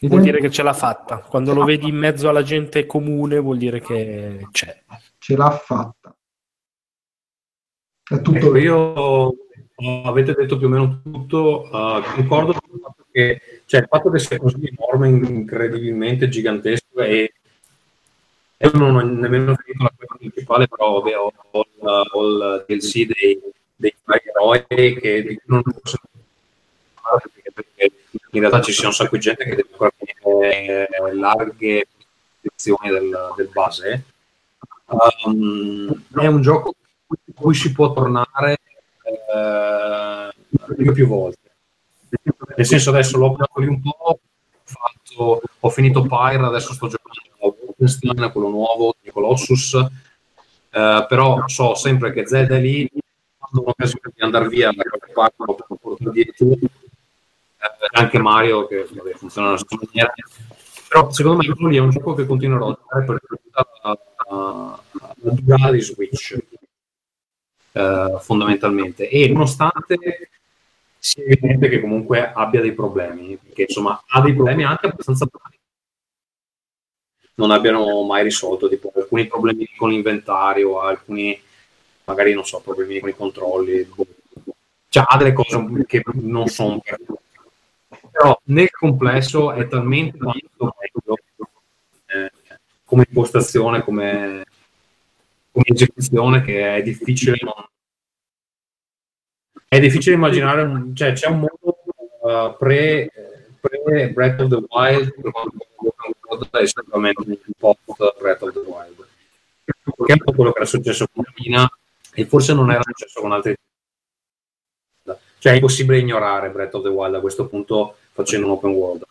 Vuol dire che ce l'ha fatta. Quando lo vedi in mezzo alla gente comune vuol dire che c'è. Ce l'ha fatta. È tutto ecco, io avete detto più o meno tutto, uh, concordo con il fatto che, cioè, il fatto che sia così enorme, incredibilmente gigantesco e io non ho nemmeno finito la cosa principale, però vabbè, ho, ho, ho il DLC dei, dei eroi che non posso perché, perché in realtà ci sia un sacco di gente che deve ancora finire larghe posizioni del, del base. Um, è un gioco cui si può tornare eh, più, più volte. Nel senso adesso l'ho giocato lì un po', fatto, ho finito Pyre, adesso sto giocando a Wolfenstein, quello nuovo di Colossus, eh, però so sempre che Zelda è lì, quando ho un'occasione di andare via da qualche parte, lo porto dietro, eh, anche Mario che vabbè, funziona nella stessa maniera, però secondo me lì è un gioco che continuerò a giocare per la, la, la durata di Switch eh, fondamentalmente. E nonostante sia evidente che comunque abbia dei problemi perché insomma ha dei problemi anche abbastanza gravi non abbiano mai risolto tipo alcuni problemi con l'inventario alcuni magari non so problemi con i controlli cioè ha delle cose che non sono perfette però nel complesso è talmente tanto meglio eh, come impostazione come come esecuzione che è difficile non... è difficile immaginare un... cioè c'è un mondo uh, pre, pre Breath of the Wild è sicuramente un post Breath of the Wild. Che è po' quello che era successo con Mina e forse non era successo con altri. Cioè è impossibile ignorare Breath of the Wild a questo punto facendo un open world.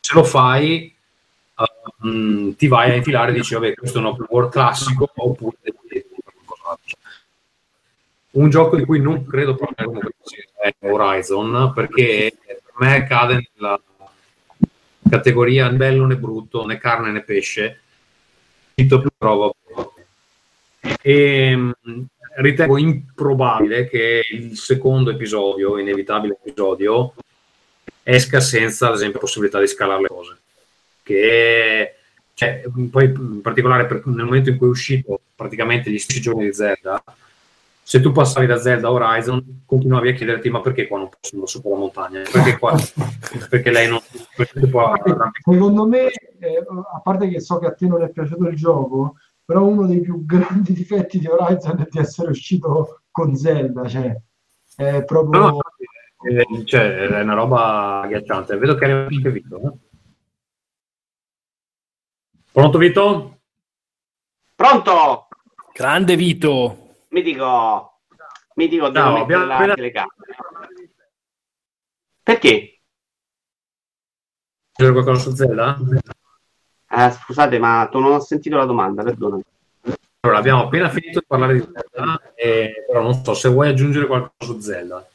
Se lo fai um, ti vai a infilare e dici vabbè questo è un open world classico oppure qualcos'altro un gioco di cui non credo proprio è Horizon perché per me cade nella categoria né bello né brutto né carne né pesce. Tutto più trovo e ritengo improbabile che il secondo episodio inevitabile episodio esca senza ad esempio possibilità di scalare le cose. Che cioè, poi in particolare per, nel momento in cui è uscito praticamente gli stessi giorni di Zelda, se tu passavi da Zelda a Horizon, continuavi a chiederti ma perché qua non posso andare sopra la montagna? Perché qua? *laughs* perché lei non... Perché può... Secondo me, eh, a parte che so che a te non è piaciuto il gioco, però uno dei più grandi *laughs* difetti di Horizon è di essere uscito con Zelda, cioè è proprio... No, no, è, cioè, è una roba agghiacciante. Vedo che arriva anche Vito. Eh? Pronto Vito? Pronto? Grande Vito. Mi dico, mi dico devo no, mettere la appena... telecamera. Perché? C'è qualcosa su Zelda? Eh, scusate, ma tu non ho sentito la domanda, perdonami. Allora, abbiamo appena finito di parlare di Zelda, eh, però non so se vuoi aggiungere qualcosa su Zelda.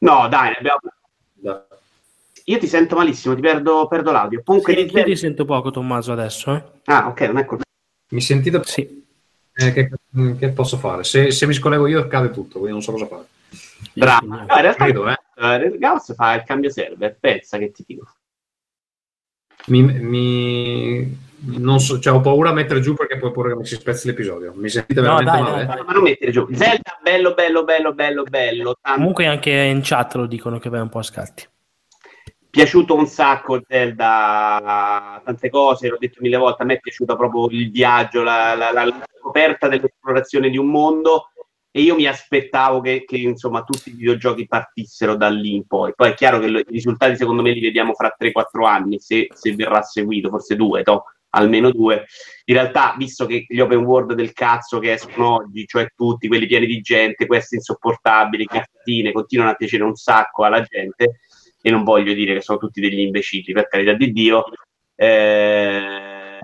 No, dai, abbiamo... Da. Io ti sento malissimo, ti perdo, perdo l'audio. Comunque sì, io ti sento poco, Tommaso, adesso. Eh? Ah, ok, non è colpa. Mi sentite? Sì. Eh, che, che, posso fare? Se, se, mi scollego io cade tutto, quindi non so cosa fare. Bravo. No, in realtà Credo, eh. Gauss fa il cambio server, pensa che ti dico. Mi, mi... Non so, cioè, ho paura a mettere giù perché poi pure che mi si spezzi l'episodio. Mi sentite no, veramente dai, male? Dai, dai. Ma non mettere giù. Zelda, bello, bello, bello, bello, bello. Tanto... Comunque anche in chat lo dicono che vai un po' a scatti piaciuto un sacco Zelda, tante cose, l'ho detto mille volte, a me è piaciuto proprio il viaggio, la, la, la scoperta dell'esplorazione di un mondo e io mi aspettavo che, che, insomma tutti i videogiochi partissero da lì in poi. Poi è chiaro che i risultati secondo me li vediamo fra 3-4 anni, se, se, verrà seguito, forse due, to, almeno due. In realtà, visto che gli open world del cazzo che escono oggi, cioè tutti quelli pieni di gente, questi insopportabili, cazzine, continuano a piacere un sacco alla gente, e non voglio dire che sono tutti degli imbecilli, per carità di Dio, eh,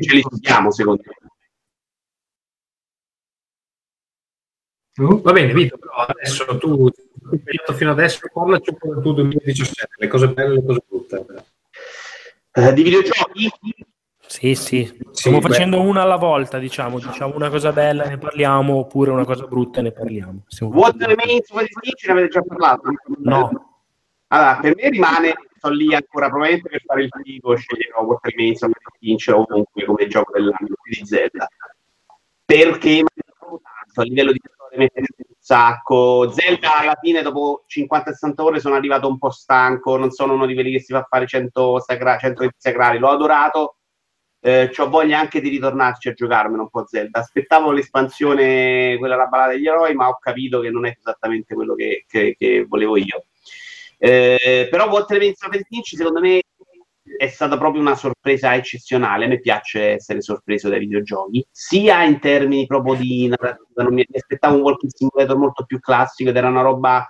ce li studiamo secondo me. Va bene, Vito, però adesso tu, fino adesso, parlaci un po' del tuo 2017, le cose belle e le cose brutte. Eh, di videogiochi? Sì, sì, stiamo sì, facendo beh. una alla volta, diciamo, diciamo una cosa bella e ne parliamo, oppure una cosa brutta e ne parliamo. Stiamo What Remains of ne avete già parlato? No. Allora, per me rimane, sto lì ancora probabilmente per fare il figo, sceglierò What Remains of Finch ovunque come gioco dell'anno di Zelda. Perché tanto a livello di storia mi piaciuto un sacco. Zelda alla fine, dopo 50-60 ore, sono arrivato un po' stanco. Non sono uno di quelli che si fa fare 100, sagra- 100 sacrali. L'ho adorato. Eh, ho voglia anche di ritornarci a giocarmelo un po' Zelda. Aspettavo l'espansione, quella la ballata degli eroi, ma ho capito che non è esattamente quello che, che, che volevo io. Eh, però Walter Vincent Feltinci secondo me è stata proprio una sorpresa eccezionale. A me piace essere sorpreso dai videogiochi, sia in termini proprio di narrativa. Non mi, aspettavo un walking simulator molto più classico ed era una roba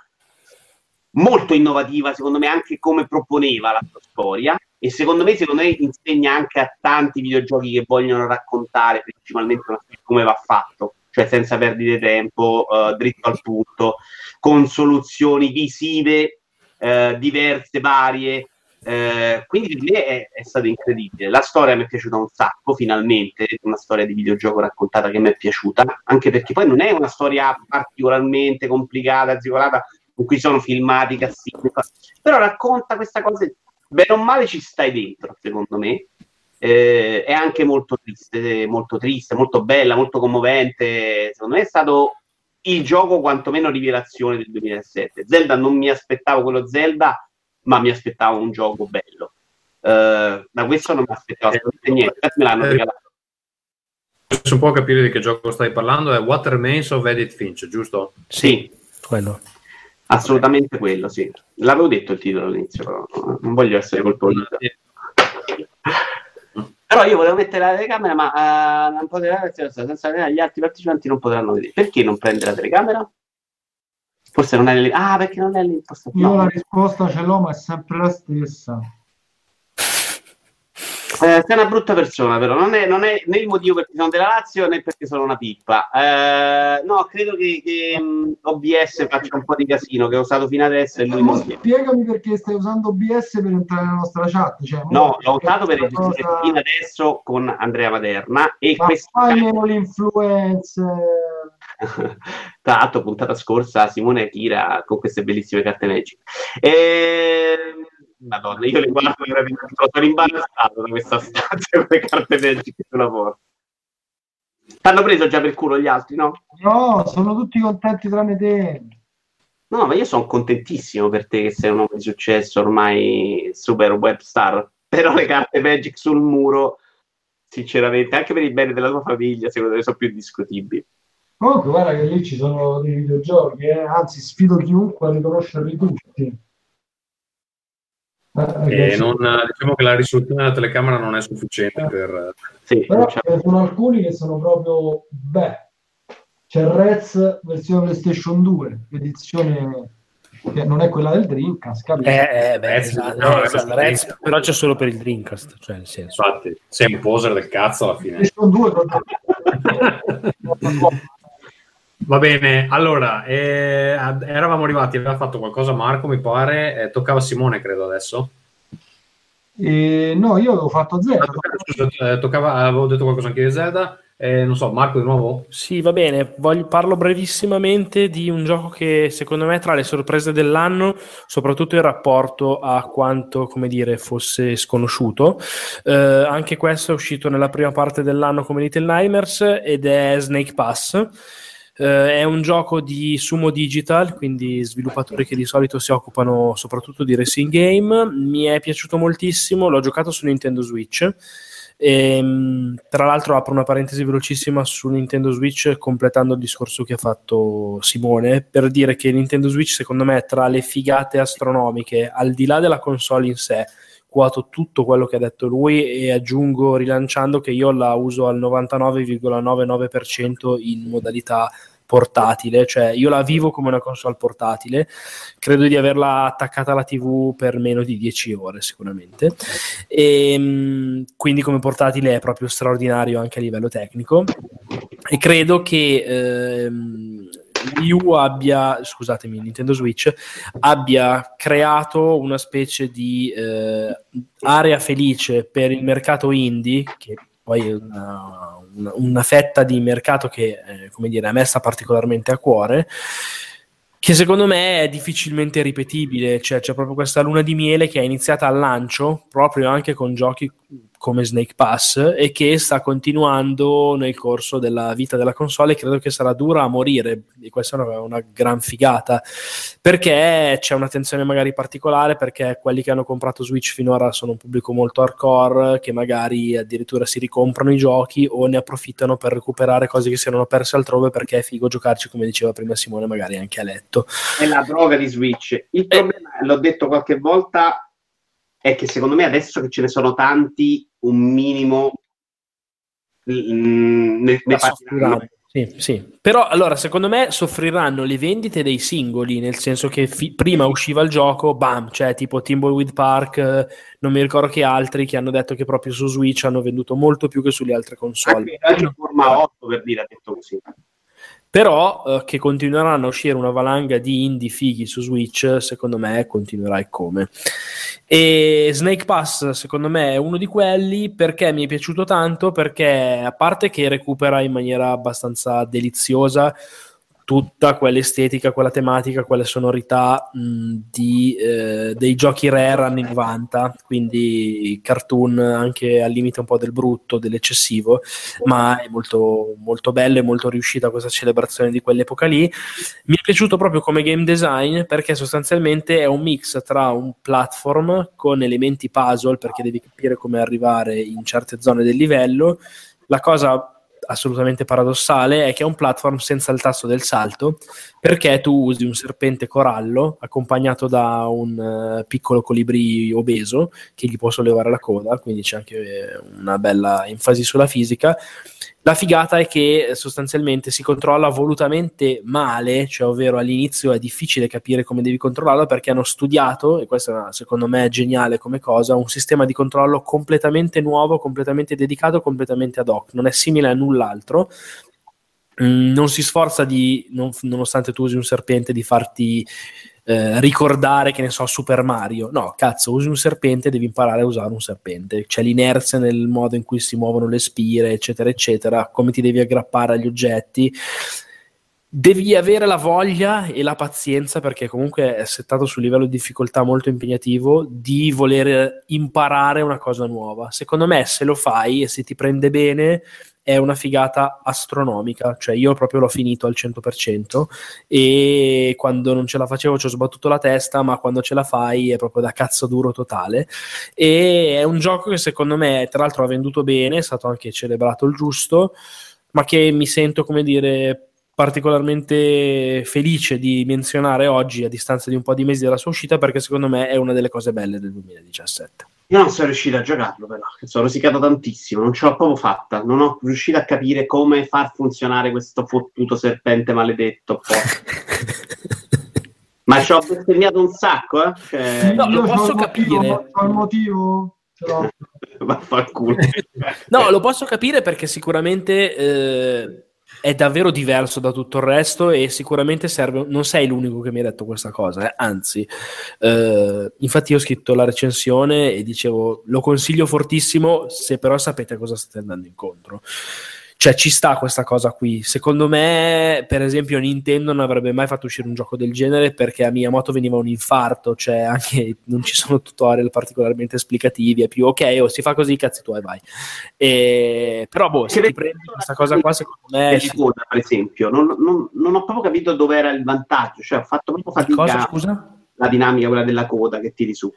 molto innovativa, secondo me, anche come proponeva la sua storia. E secondo me, secondo me insegna anche a tanti videogiochi che vogliono raccontare principalmente come va fatto, cioè senza perdere tempo, uh, dritto al punto, con soluzioni visive uh, diverse, varie. Uh, quindi per me è, è, stato incredibile. La storia mi è piaciuta un sacco, finalmente, una storia di videogioco raccontata che mi è piaciuta, anche perché poi non è una storia particolarmente complicata, azicolata, in cui sono filmati cassini, però racconta questa cosa, bene o male ci stai dentro, secondo me. Eh, è anche molto triste, molto triste, molto bella, molto commovente. Secondo me è stato il gioco quantomeno rivelazione del 2007. Zelda non mi aspettavo quello Zelda, ma mi aspettavo un gioco bello. Uh, da questo non mi aspettavo assolutamente niente, me l'hanno eh, regalato. Se un po' capire di che gioco stai parlando, è What Remains of Edith Finch, giusto? Sì, quello. Assolutamente quello, sì. L'avevo detto il titolo all'inizio, però non voglio essere colpevole. Però io volevo mettere la telecamera, ma uh, non poteva senza vedere gli altri partecipanti non potranno vedere. Perché non prende la telecamera? Forse non è lì. Ah, perché non è l'impostazione. Io la risposta ce l'ho, ma è sempre la stessa. Eh, sei una brutta persona, però non è, non è, né il motivo perché sono della Lazio né perché sono una pippa. Eh, no, credo che, che um, OBS faccia un po' di casino che ho usato fino adesso. E lui non spiegami perché stai usando OBS per entrare nella nostra chat. Cioè, no, l'ho usato per registrare cosa... fino adesso con Andrea Maderna. E Ma questa... fai meno l'influencer. *laughs* Tra l'altro, puntata scorsa, Simone Akira con queste bellissime carte Magic. E ehm, Madonna, io le guardo veramente, sono imbarazzato da questa stanza con le carte Magic sulla porta. T'hanno preso già per culo gli altri, no? No, sono tutti contenti tranne te. No, ma io sono contentissimo per te che sei un uomo di successo, ormai super web star. Però le carte Magic sul muro, sinceramente, anche per il bene della tua famiglia, secondo me sono più discutibili. Comunque, guarda che lì ci sono dei videogiochi, eh? anzi, sfido chiunque a riconoscerli tutti. E non, diciamo che la risoluzione della telecamera non è sufficiente per... Sì, Però ce ne sono alcuni che sono proprio... Beh, c'è Rez versione PlayStation 2, edizione che non è quella del Dreamcast, capito? Eh, eh, beh, esatto, no, esatto, Rez, però c'è solo per il Dreamcast, cioè nel senso. Infatti, sei un poser del cazzo alla fine. PlayStation 2 proprio... *laughs* Va bene, allora, eh, eravamo arrivati, aveva fatto qualcosa Marco, mi pare, eh, toccava Simone, credo adesso. Eh, no, io avevo fatto Zelda. Ah, eh, toccava, avevo detto qualcosa anche di Zelda. Eh, non so, Marco di nuovo? Sì, va bene. Voglio, parlo brevissimamente di un gioco che secondo me tra le sorprese dell'anno, soprattutto in rapporto a quanto, come dire, fosse sconosciuto. Eh, anche questo è uscito nella prima parte dell'anno come Little Nightmares ed è Snake Pass Uh, è un gioco di Sumo Digital, quindi sviluppatori che di solito si occupano soprattutto di racing game. Mi è piaciuto moltissimo, l'ho giocato su Nintendo Switch. E, ehm, tra l'altro apro una parentesi velocissima su Nintendo Switch completando il discorso che ha fatto Simone per dire che Nintendo Switch secondo me tra le figate astronomiche al di là della console in sé quoto tutto quello che ha detto lui e aggiungo rilanciando che io la uso al 99,99% in modalità portatile, cioè io la vivo come una console portatile, credo di averla attaccata alla TV per meno di 10 ore sicuramente, e, ehm, quindi come portatile è proprio straordinario anche a livello tecnico. E credo che ehm, Wii U abbia, scusatemi, Nintendo Switch abbia creato una specie di eh, area felice per il mercato indie, che poi è una, una, una fetta di mercato che, eh, come dire, a me sta particolarmente a cuore che secondo me è difficilmente ripetibile, cioè c'è proprio questa luna di miele che è iniziata al lancio, proprio anche con giochi come Snake Pass e che sta continuando nel corso della vita della console e credo che sarà dura a morire. E questa è una, una gran figata. Perché c'è un'attenzione magari particolare perché quelli che hanno comprato Switch finora sono un pubblico molto hardcore che magari addirittura si ricomprano i giochi o ne approfittano per recuperare cose che si erano perse altrove perché è figo giocarci come diceva prima Simone magari anche a letto. È la droga di Switch. Il problema, eh, l'ho detto qualche volta è che secondo me adesso che ce ne sono tanti, un minimo mm, ne, ne Sì, sì. Però allora secondo me soffriranno le vendite dei singoli, nel senso che fi- prima usciva il gioco, bam, cioè tipo Timbleweed Park, eh, non mi ricordo che altri che hanno detto che proprio su Switch hanno venduto molto più che sulle altre console. Anche, anche forma 8 per dire, ha detto così. Però eh, che continueranno a uscire una valanga di indie fighi su Switch, secondo me continuerà e come. E Snake Pass, secondo me, è uno di quelli perché mi è piaciuto tanto, perché a parte che recupera in maniera abbastanza deliziosa tutta quell'estetica, quella tematica, quelle sonorità mh, di, eh, dei giochi rare anni 90, quindi cartoon anche al limite un po' del brutto, dell'eccessivo, ma è molto, molto bello e molto riuscita questa celebrazione di quell'epoca lì. Mi è piaciuto proprio come game design perché sostanzialmente è un mix tra un platform con elementi puzzle perché devi capire come arrivare in certe zone del livello. La cosa assolutamente paradossale è che è un platform senza il tasto del salto perché tu usi un serpente corallo accompagnato da un uh, piccolo colibrì obeso che gli può sollevare la coda, quindi c'è anche una bella enfasi sulla fisica. La figata è che sostanzialmente si controlla volutamente male, cioè ovvero all'inizio è difficile capire come devi controllarlo perché hanno studiato, e questo secondo me è geniale come cosa, un sistema di controllo completamente nuovo, completamente dedicato, completamente ad hoc, non è simile a null'altro, mm, non si sforza di, non, nonostante tu usi un serpente, di farti eh, ricordare che ne so Super Mario. No cazzo usi un serpente devi imparare a usare un serpente. C'è l'inerzia nel modo in cui si muovono le spire eccetera eccetera come ti devi aggrappare agli oggetti. Devi avere la voglia e la pazienza perché comunque è settato su livello di difficoltà molto impegnativo di voler imparare una cosa nuova. Secondo me se lo fai e se ti prende bene è una figata astronomica, cioè io proprio l'ho finito al 100% e quando non ce la facevo ci ho sbattuto la testa, ma quando ce la fai è proprio da cazzo duro totale e è un gioco che secondo me tra l'altro ha venduto bene, è stato anche celebrato il giusto, ma che mi sento come dire particolarmente felice di menzionare oggi a distanza di un po' di mesi dalla sua uscita perché secondo me è una delle cose belle del 2017. Io non sono riuscito a giocarlo, però sono rosicato tantissimo, non ce l'ho proprio fatta. Non ho riuscito a capire come far funzionare questo fottuto serpente maledetto. *laughs* Ma ci ho bestemmiato un sacco, eh? Cioè... No, lo posso capire. Qual motivo? *laughs* Vaffanculo. *laughs* no, lo posso capire perché sicuramente eh, è davvero diverso da tutto il resto e sicuramente serve, non sei l'unico che mi ha detto questa cosa, eh? anzi, eh, infatti io ho scritto la recensione e dicevo lo consiglio fortissimo se però sapete cosa state andando incontro. Cioè, ci sta questa cosa qui. Secondo me, per esempio, Nintendo non avrebbe mai fatto uscire un gioco del genere perché a Miyamoto veniva un infarto, cioè anche *laughs* non ci sono tutorial particolarmente esplicativi, è più ok, o si fa così, cazzi tu e vai. E... Però, boh, se ti prendi questa cosa qua, secondo me... Sì. Coda, per esempio, non, non, non, ho proprio capito dove era il vantaggio, cioè ho fatto proprio fatica... Cosa, scusa? La dinamica, quella della coda che tiri su.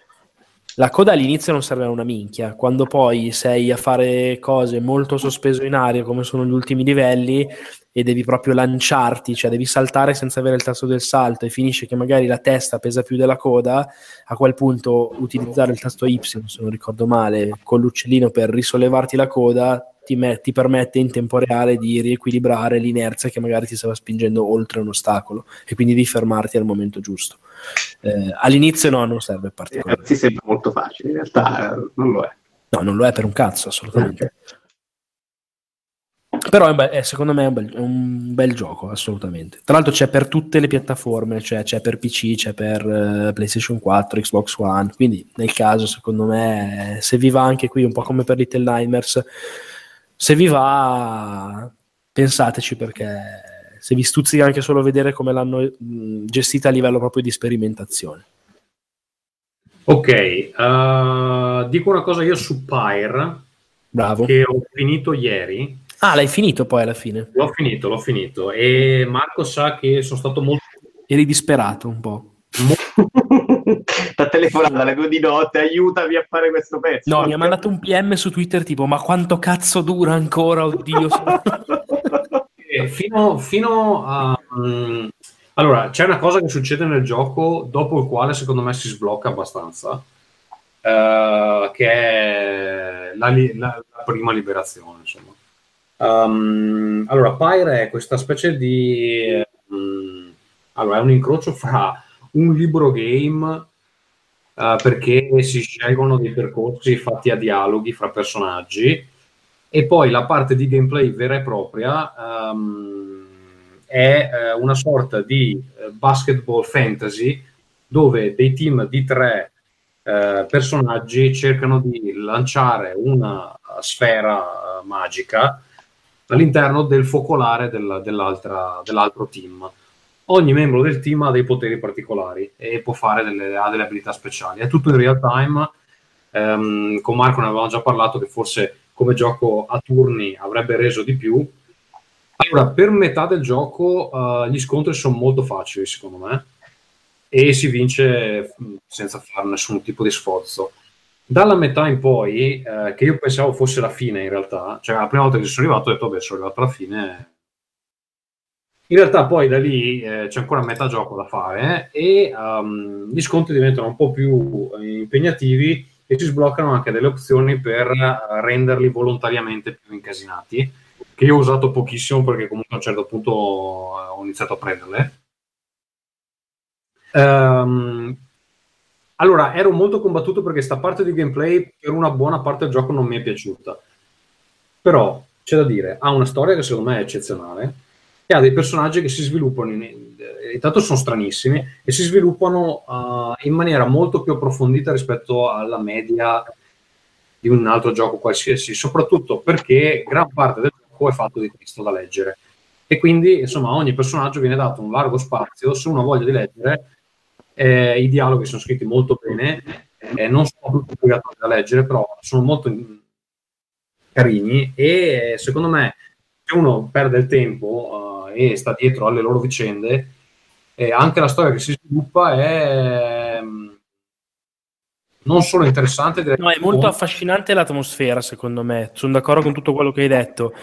La coda all'inizio non serve a una minchia, quando poi sei a fare cose molto sospeso in aria, come sono gli ultimi livelli, e devi proprio lanciarti, cioè devi saltare senza avere il tasto del salto e finisce che magari la testa pesa più della coda, a quel punto utilizzare il tasto Y, se non ricordo male, con l'uccellino per risollevarti la coda ti, met- ti, permette in tempo reale di riequilibrare l'inerzia che magari ti stava spingendo oltre un ostacolo e quindi di fermarti al momento giusto. Eh, all'inizio no, non serve particolarmente. Eh, si sembra molto facile, in realtà eh, non lo è. No, non lo è per un cazzo, assolutamente. Okay. Però è be- è, secondo me è un, bel, è un, bel, gioco, assolutamente. Tra l'altro c'è per tutte le piattaforme, cioè c'è per PC, c'è per uh, PlayStation 4, Xbox One, quindi nel caso secondo me se vi va anche qui un po' come per Little Nightmares se vi va, pensateci perché se vi stuzzica anche solo vedere come l'hanno mh, gestita a livello proprio di sperimentazione. Ok, uh, dico una cosa io su Pyre. Bravo. Che ho finito ieri. Ah, l'hai finito poi alla fine? L'ho finito, l'ho finito. E Marco sa che sono stato molto... Eri disperato un po'. *laughs* la telefonata alle due di notte, aiutami a fare questo pezzo. No, mi ha mandato un PM su Twitter tipo, ma quanto cazzo dura ancora, oddio. *laughs* fino, fino, a... Um, allora, c'è una cosa che succede nel gioco dopo il quale secondo me si sblocca abbastanza, uh, che è la, la, la prima liberazione, insomma. Um, allora, Pyre è questa specie di... Um, allora, è un incrocio fra un libro game uh, perché si scelgono dei percorsi fatti a dialoghi fra personaggi e poi la parte di gameplay vera e propria um, è uh, una sorta di uh, basketball fantasy dove dei team di tre uh, personaggi cercano di lanciare una sfera magica all'interno del focolare del, dell'altro team. Ogni membro del team ha dei poteri particolari e può fare delle, ha delle abilità speciali. È tutto in real time. Um, con Marco ne avevamo già parlato che forse come gioco a turni avrebbe reso di più. Allora, per metà del gioco uh, gli scontri sono molto facili, secondo me, e si vince mm, senza fare nessun tipo di sforzo. Dalla metà in poi, eh, che io pensavo fosse la fine in realtà, cioè la prima volta che sono arrivato ho detto, vabbè, sono arrivato alla fine. In realtà poi da lì eh, c'è ancora metà gioco da fare e um, gli scontri diventano un po' più impegnativi e si sbloccano anche delle opzioni per renderli volontariamente più incasinati, che io ho usato pochissimo perché comunque a un certo punto eh, ho iniziato a prenderle. Um, allora, ero molto combattuto perché sta parte di gameplay per una buona parte del gioco non mi è piaciuta. Però c'è da dire, ha una storia che secondo me è eccezionale e ha dei personaggi che si sviluppano in, intanto sono stranissimi e si sviluppano uh, in maniera molto più approfondita rispetto alla media di un altro gioco qualsiasi, soprattutto perché gran parte del gioco è fatto di testo da leggere. E quindi insomma ogni personaggio viene dato un largo spazio se uno ha voglia di leggere eh, i dialoghi sono scritti molto bene eh, non sono tutti obbligatori da leggere però sono molto carini e secondo me se uno perde il tempo uh, e sta dietro alle loro vicende e anche la storia che si sviluppa è mm, non solo interessante, no, è molto affascinante l'atmosfera, secondo me. Sono d'accordo con tutto quello che hai detto.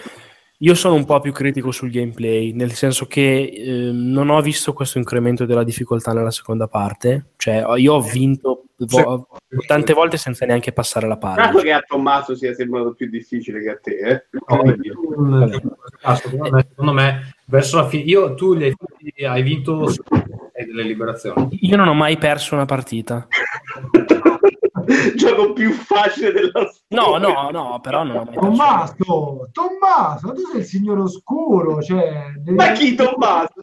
Io sono un po' più critico sul gameplay, nel senso che eh, non ho visto questo incremento della difficoltà nella seconda parte. Cioè, io ho vinto vo- tante volte senza neanche passare la palla. Dato che a Tommaso sia sembrato più difficile che a te, eh? no, secondo, me, secondo me, verso la fine, io tu hai, hai vinto delle liberazioni. Io non ho mai perso una partita. *laughs* *laughs* gioco più facile della storia. No, no, no, però non mai Tommaso, Tommaso, tu sei il signore oscuro, cioè... Ma chi Tommaso?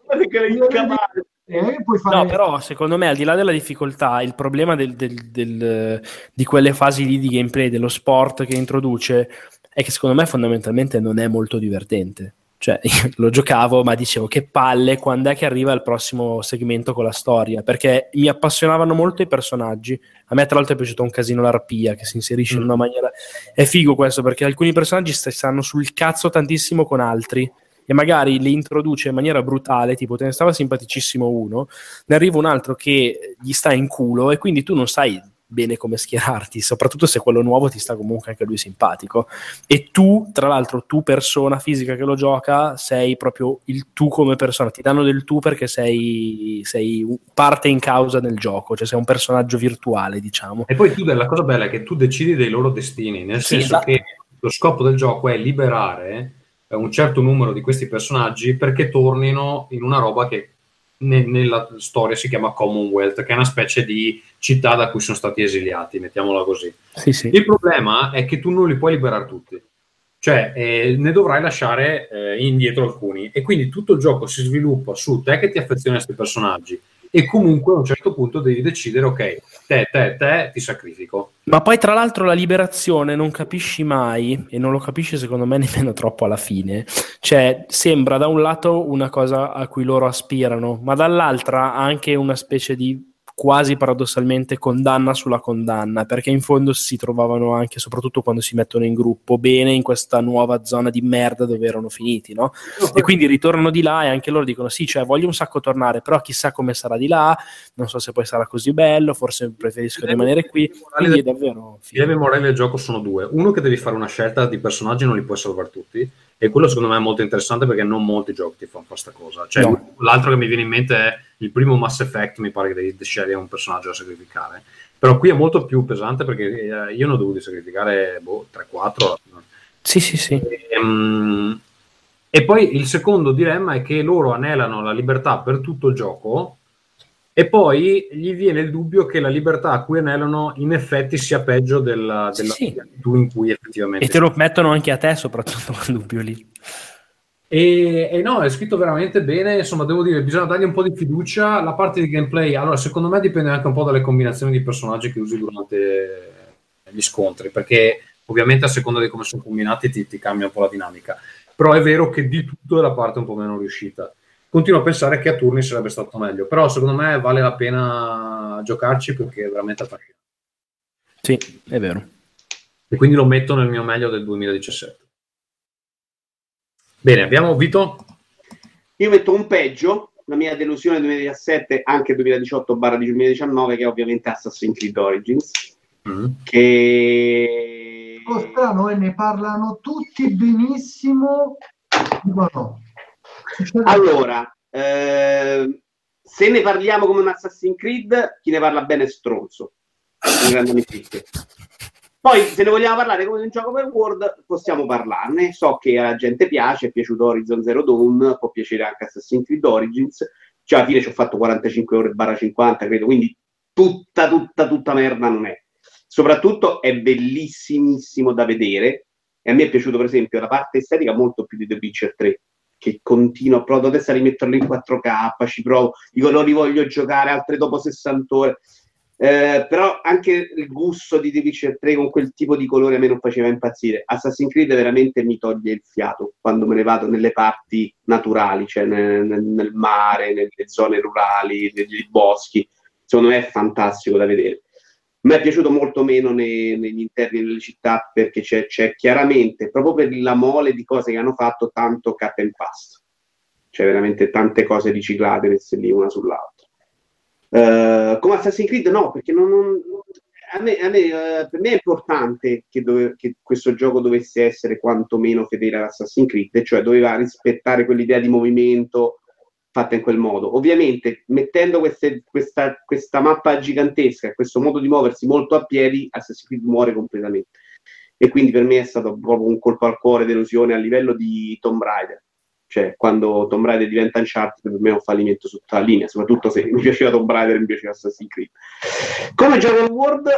Eh, fare... No, però secondo me al di là della difficoltà, il problema del, del, del, di quelle fasi lì di gameplay, dello sport che introduce, è che secondo me fondamentalmente non è molto divertente. Cioè, *laughs* lo giocavo, ma dicevo che palle quando è che arriva il prossimo segmento con la storia, perché mi appassionavano molto i personaggi. A me, tra l'altro, è piaciuto un casino l'arpia che si inserisce mm. in una maniera. È figo questo perché alcuni personaggi stanno sul cazzo tantissimo con altri e magari li introduce in maniera brutale, tipo te ne stava simpaticissimo uno, ne arriva un altro che gli sta in culo e quindi tu non sai bene come schierarti, soprattutto se quello nuovo ti sta comunque anche lui simpatico. E tu, tra l'altro, tu persona fisica che lo gioca, sei proprio il tu come persona, ti danno del tu perché sei, sei parte in causa del gioco, cioè sei un personaggio virtuale, diciamo. E poi tu, la cosa bella è che tu decidi dei loro destini, nel sì, senso esatto. che lo scopo del gioco è liberare eh, un certo numero di questi personaggi perché tornino in una roba che ne, nella storia si chiama Commonwealth, che è una specie di città da cui sono stati esiliati, mettiamola così. Sì, sì. Il problema è che tu non li puoi liberare tutti, cioè eh, ne dovrai lasciare eh, indietro alcuni e quindi tutto il gioco si sviluppa su te che ti affezioni a questi personaggi e comunque a un certo punto devi decidere, ok, te, te, te, ti sacrifico. Ma poi tra l'altro la liberazione non capisci mai, e non lo capisci secondo me *laughs* nemmeno troppo alla fine, cioè sembra da un lato una cosa a cui loro aspirano, ma dall'altra anche una specie di quasi paradossalmente condanna sulla condanna, perché in fondo si trovavano anche, soprattutto quando si mettono in gruppo, bene in questa nuova zona di merda dove erano finiti, no? E quindi ritornano di là e anche loro dicono sì, cioè voglio un sacco tornare, però chissà come sarà di là, non so se poi sarà così bello, forse preferisco rimanere qui. Quindi è davvero... I morali del gioco sono due. Uno che devi fare una scelta di personaggi, non li puoi salvare tutti, e quello secondo me è molto interessante perché non molti giochi ti fanno questa cosa. Cioè, no. L'altro che mi viene in mente è il primo Mass Effect, mi pare che devi scegliere un personaggio da sacrificare. Però qui è molto più pesante perché eh, io ne ho dovuto sacrificare boh, 3-4 Sì, sì, sì. Ehm, E poi il secondo dilemma è che loro anelano la libertà per tutto il gioco e poi gli viene il dubbio che la libertà a cui anelano in effetti sia peggio della, Sì, della sì. tu in cui effettivamente E te lo mettono anche a te, soprattutto quel dubbio lì. E, e no, è scritto veramente bene. Insomma, devo dire, bisogna dargli un po' di fiducia. La parte di gameplay, allora, secondo me dipende anche un po' dalle combinazioni di personaggi che usi durante gli scontri, perché ovviamente a seconda di come sono combinati ti, ti cambia un po' la dinamica. Però è vero che di tutto è la parte un po' meno riuscita. Continuo a pensare che a turni sarebbe stato meglio, però secondo me vale la pena giocarci perché è veramente affascinante. Sì, è vero. E quindi lo metto nel mio meglio del 2017. Bene, abbiamo Vito? Io metto un peggio, la mia delusione 2017, anche 2018-2019, che è ovviamente Assassin's Creed Origins, Mm. che... Oh, strano, e ne parlano tutti benissimo. Dico no. Allora, eh, se ne parliamo come un Assassin's Creed, chi ne parla bene è stronzo. Poi, se ne vogliamo parlare come di un gioco per World, possiamo parlarne. So che alla gente piace, è piaciuto Horizon Zero Dawn, può piacere anche Assassin's Creed Origins. Cioè, alla fine ci ho fatto 45 ore barra 50, credo, quindi tutta, tutta, tutta merda non è. Soprattutto è bellissimissimo da vedere. E a me è piaciuto, per esempio, la parte estetica molto più di The Witcher 3 che continuo, provo adesso a rimetterlo in 4K, ci provo, i colori voglio giocare, altre dopo 60 ore. Eh, però anche il gusto di The Witcher 3 con quel tipo di colore a me non faceva impazzire. Assassin's Creed veramente mi toglie il fiato quando me ne vado nelle parti naturali, cioè nel, nel- mare, nelle zone rurali, negli boschi. Secondo me è fantastico da vedere. Mi è piaciuto molto meno nei- negli interni delle città perché c'è, c'è chiaramente, proprio per la mole di cose che hanno fatto, tanto cut and paste. C'è veramente tante cose riciclate messe lì una sull'altra. Eh, come Assassin's Creed no, perché non, non- a me, a me, eh, per me è importante che, dove- che questo gioco dovesse essere quantomeno fedele ad Assassin's Creed, cioè doveva rispettare quell'idea di movimento fatta in quel modo. Ovviamente, mettendo queste- questa, questa mappa gigantesca e questo modo di muoversi molto a piedi, Assassin's Creed muore completamente. E quindi per me è stato proprio un colpo al cuore, delusione a livello di Tomb Raider. Cioè, quando Tomb Raider diventa Uncharted, per me è un fallimento tutta la linea, soprattutto se mi piaceva Tomb Raider e mi piaceva Assassin's Creed. Come gioco World,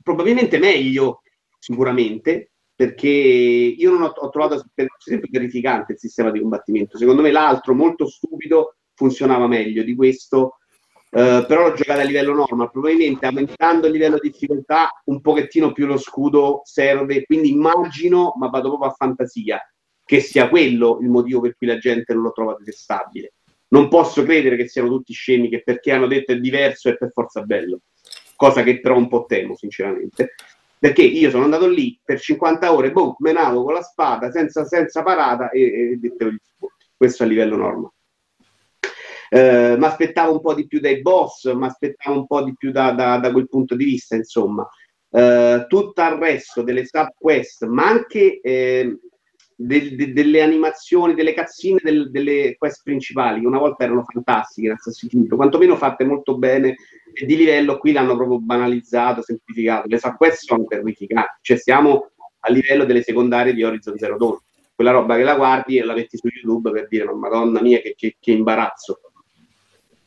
probabilmente meglio, sicuramente, perché io non ho, ho trovato per esempio terrificante il sistema di combattimento. Secondo me l'altro, molto stupido, funzionava meglio di questo. eh, però l'ho giocato a livello normal, probabilmente aumentando il livello di difficoltà un pochettino più lo scudo serve, quindi immagino, ma vado proprio a fantasia, che sia quello il motivo per cui la gente non lo trova detestabile. Non posso credere che siano tutti scemi che perché hanno detto è diverso è per forza bello, cosa che però un po' temo sinceramente. Perché io sono andato lì per 50 ore, boh, menavo con la spada senza, senza parata e, e mettevo gli. Questo a livello normale. Eh, mi aspettavo un po' di più dai boss, mi aspettavo un po' di più da, da- da quel punto di vista, insomma. Eh, tutto il resto delle sub quest, ma anche eh, del- de- delle animazioni, delle cazzine del- delle quest principali, che una volta erano fantastiche in Assassin's Creed, quantomeno fatte molto bene e di livello qui l'hanno proprio banalizzato, semplificato. Le quest sono terrificanti, cioè siamo a livello delle secondarie di Horizon Zero Dawn. Quella roba che la guardi e la metti su YouTube per dire, "Ma madonna mia, che, che- che imbarazzo.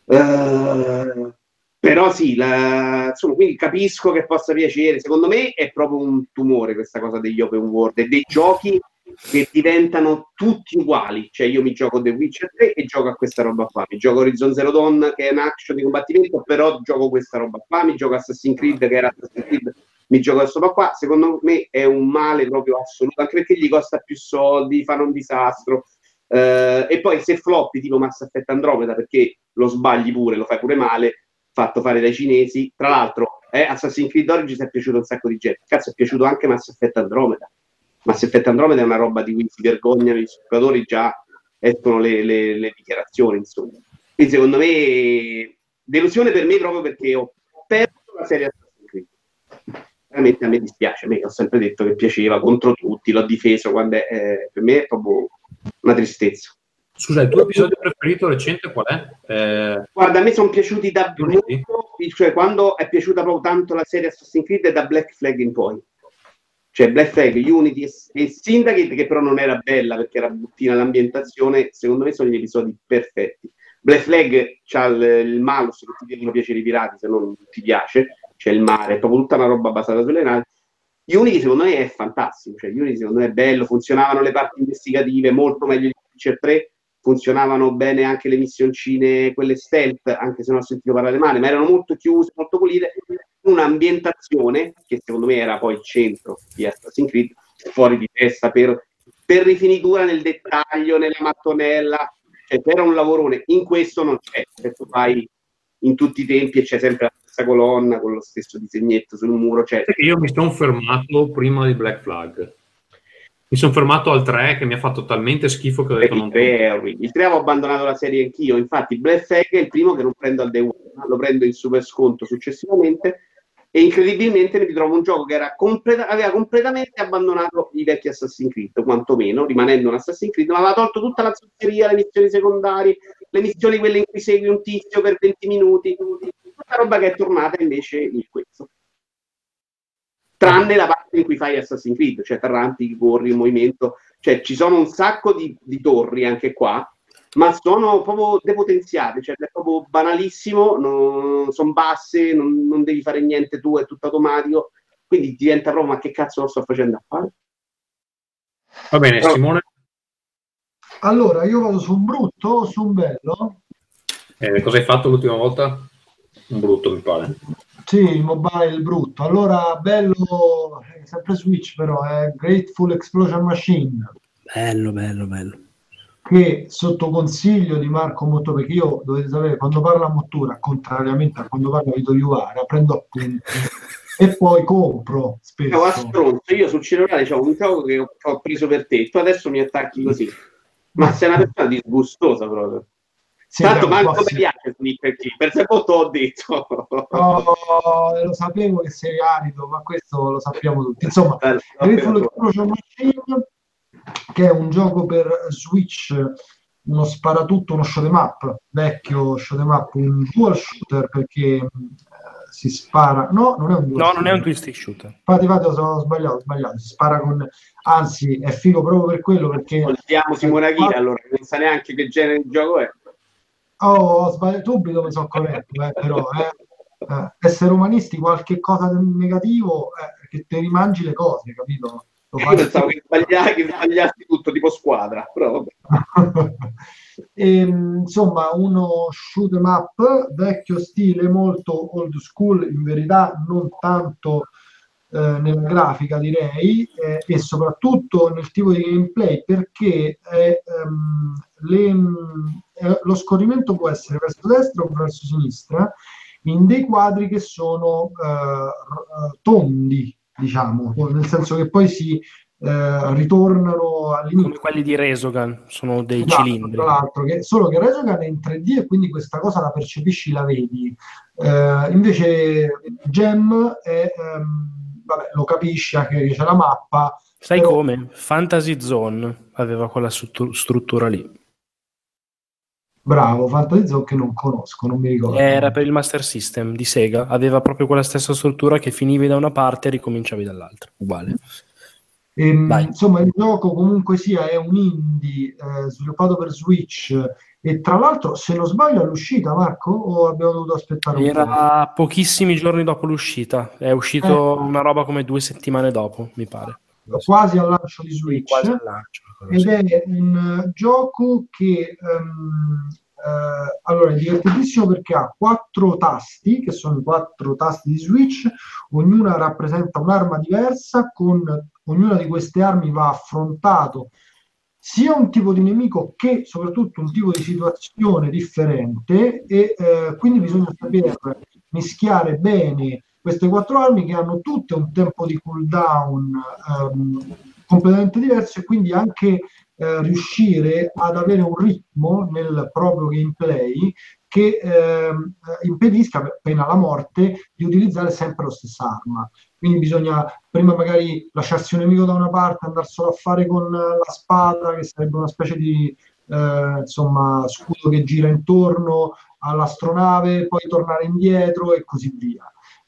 Eh, però sì, la- insomma, quindi capisco che possa piacere. Secondo me è proprio un tumore questa cosa degli open world e dei giochi che diventano tutti uguali. Cioè, io mi gioco The Witcher 3 e gioco a questa roba qua. Mi gioco Horizon Zero Dawn, che è un action di combattimento, però gioco questa roba qua. Mi gioco Assassin's Creed, che era Assassin's Creed, mi gioco questa roba qua. Secondo me è un male proprio assoluto, anche perché gli costa più soldi, fanno un disastro. Eh, e poi se floppi tipo Mass Effect Andromeda perché lo sbagli pure, lo fai pure male, fatto fare dai cinesi. Tra l'altro, eh, Assassin's Creed Origins è piaciuto un sacco di gente. Cazzo, è piaciuto anche Mass Effect Andromeda. Mass Effect Andromeda è una roba di cui si vergognano i giocatori, già escono le, le- le dichiarazioni, insomma. Quindi secondo me, delusione per me proprio perché ho perso la serie Assassin's Creed. Veramente a me dispiace, a me ho sempre detto che piaceva contro tutti, l'ho difeso quando è, eh, per me è proprio una tristezza. Scusa, il tuo episodio preferito recente qual è? Eh, Guarda, a me sono piaciuti da molto, cioè quando è piaciuta proprio tanto la serie Assassin's Creed da Black Flag in poi. Cioè Black Flag, Unity e, Syndicate, che però non era bella perché era buttina l'ambientazione, secondo me sono gli episodi perfetti. Black Flag c'ha il, il malus che ti devono piacere i pirati, se non ti piace, c'è il mare, è proprio tutta una roba basata sulle navi. Unity secondo me è fantastico, cioè Unity secondo me è bello, funzionavano le parti investigative molto meglio di Witcher 3, funzionavano bene anche le missioncine, quelle stealth, anche se non ho sentito parlare male, ma erano molto chiuse, molto pulite, un'ambientazione che secondo me era poi il centro di Assassin's Creed, fuori di testa per, per rifinitura nel dettaglio, nella mattonella, cioè c'era un lavorone, in questo non c'è, se tu vai in tutti i tempi e c'è sempre la stessa colonna con lo stesso disegnetto sul muro. Cioè... Io mi sono fermato prima di Black Flag. Mi sono fermato al 3 che mi ha fatto talmente schifo che ho detto il non 3 è orribile. Il 3 avevo abbandonato la serie anch'io, infatti Black Flag è il primo che non prendo al day one, lo prendo in super sconto successivamente e incredibilmente mi ritrovo un gioco che era completa- aveva completamente abbandonato i vecchi Assassin's Creed, quantomeno, rimanendo un Assassin's Creed, ma aveva tolto tutta la zozzeria, le missioni secondarie, le missioni quelle in cui segui un tizio per 20 minuti, tutta roba che è tornata invece in questo. Tranne la parte in cui fai Assassin's Creed, cioè t'arrampichi, corri, in movimento, cioè ci sono un sacco di, di torri anche qua, ma sono proprio depotenziate, cioè è proprio banalissimo, sono basse, non, non, devi fare niente tu, è tutto automatico, quindi diventa proprio ma che cazzo lo sto facendo a fare? Va bene, Però... Simone? Allora, io vado su un brutto o su un bello? Eh, cosa hai fatto l'ultima volta? Un brutto, mi pare. Sì, il mobile brutto. Allora, bello, sempre Switch però, è Grateful Explosion Machine. Bello, bello, bello. Che sotto consiglio di Marco Motto, perché io dovete sapere, quando parla Mottura, contrariamente a quando parla Vito Iuvara, prendo appunti e poi compro spesso. No, stronzo, io sul cellulare c'ho un gioco che ho, preso per te, tu adesso mi attacchi così. Ma sei una persona disgustosa proprio. Sì, Tanto manco mi piace Sniper Keeper, se poi ho detto. Oh, lo sapevo che sei arido, ma questo lo sappiamo tutti. Insomma, Grateful Explosion Machine, che è un gioco per Switch, uno sparatutto, uno shoot em up, vecchio shoot em up, un dual shooter perché eh, si spara. No, non è un dual No, non è un twist shooter. Infatti, infatti, ho sbagliato, ho sbagliato. Si spara con. Anzi, è figo proprio per quello perché. Ascoltiamo Simona Ghira, allora, non sa neanche che genere di gioco è. Oh, ho sbagliato subito, mi sono corretto, eh, però eh, eh, essere umanisti, qualche cosa di negativo, eh, che te rimangi le cose, capito? Io pensavo che sbagliassi, che sbagliassi tutto tipo squadra, però e, *laughs* ehm, insomma, uno shoot 'em up vecchio stile, molto old school, in verità non tanto eh, nella grafica direi eh, e soprattutto nel tipo di gameplay perché è, um, le, eh, lo scorrimento può essere verso destra o verso sinistra in dei quadri che sono eh, tondi diciamo nel senso che poi si eh, ritornano all'inizio. Come quelli di Resogan, sono dei esatto, cilindri. Tra l'altro, che, solo che Resogan è in 3D e quindi questa cosa la percepisci, la vedi. Eh, invece Gem è, ehm, vabbè, lo capisci anche che c'è la mappa. Sai però... come? Fantasy Zone aveva quella struttura lì. Bravo, Fantasy Zone che non conosco, non mi ricordo. Era per il Master System di Sega, aveva proprio quella stessa struttura che finivi da una parte e ricominciavi dall'altra, uguale. Ehm, insomma, il gioco comunque sia è un indie eh, sviluppato per Switch e tra l'altro, se non sbaglio, all'uscita, Marco, o abbiamo dovuto aspettare un Era po'? Era pochissimi giorni dopo l'uscita, è uscito eh. una roba come due settimane dopo, mi pare. Quasi al lancio di Switch. Quasi al lancio, ed è un uh, gioco che um, uh, allora, è divertentissimo perché ha quattro tasti, che sono quattro tasti di Switch, ognuna rappresenta un'arma diversa, con ognuna di queste armi va affrontato sia un tipo di nemico che soprattutto un tipo di situazione differente. E eh, quindi bisogna saper mischiare bene queste quattro armi che hanno tutte un tempo di cooldown ehm, completamente diverso e quindi anche eh, riuscire ad avere un ritmo nel proprio gameplay che eh, impedisca, pena la morte, di utilizzare sempre la stessa arma. Quindi bisogna prima magari lasciarsi un nemico da una parte, andarselo a fare con la spada, che sarebbe una specie di eh, insomma, scudo che gira intorno all'astronave, poi tornare indietro e così via.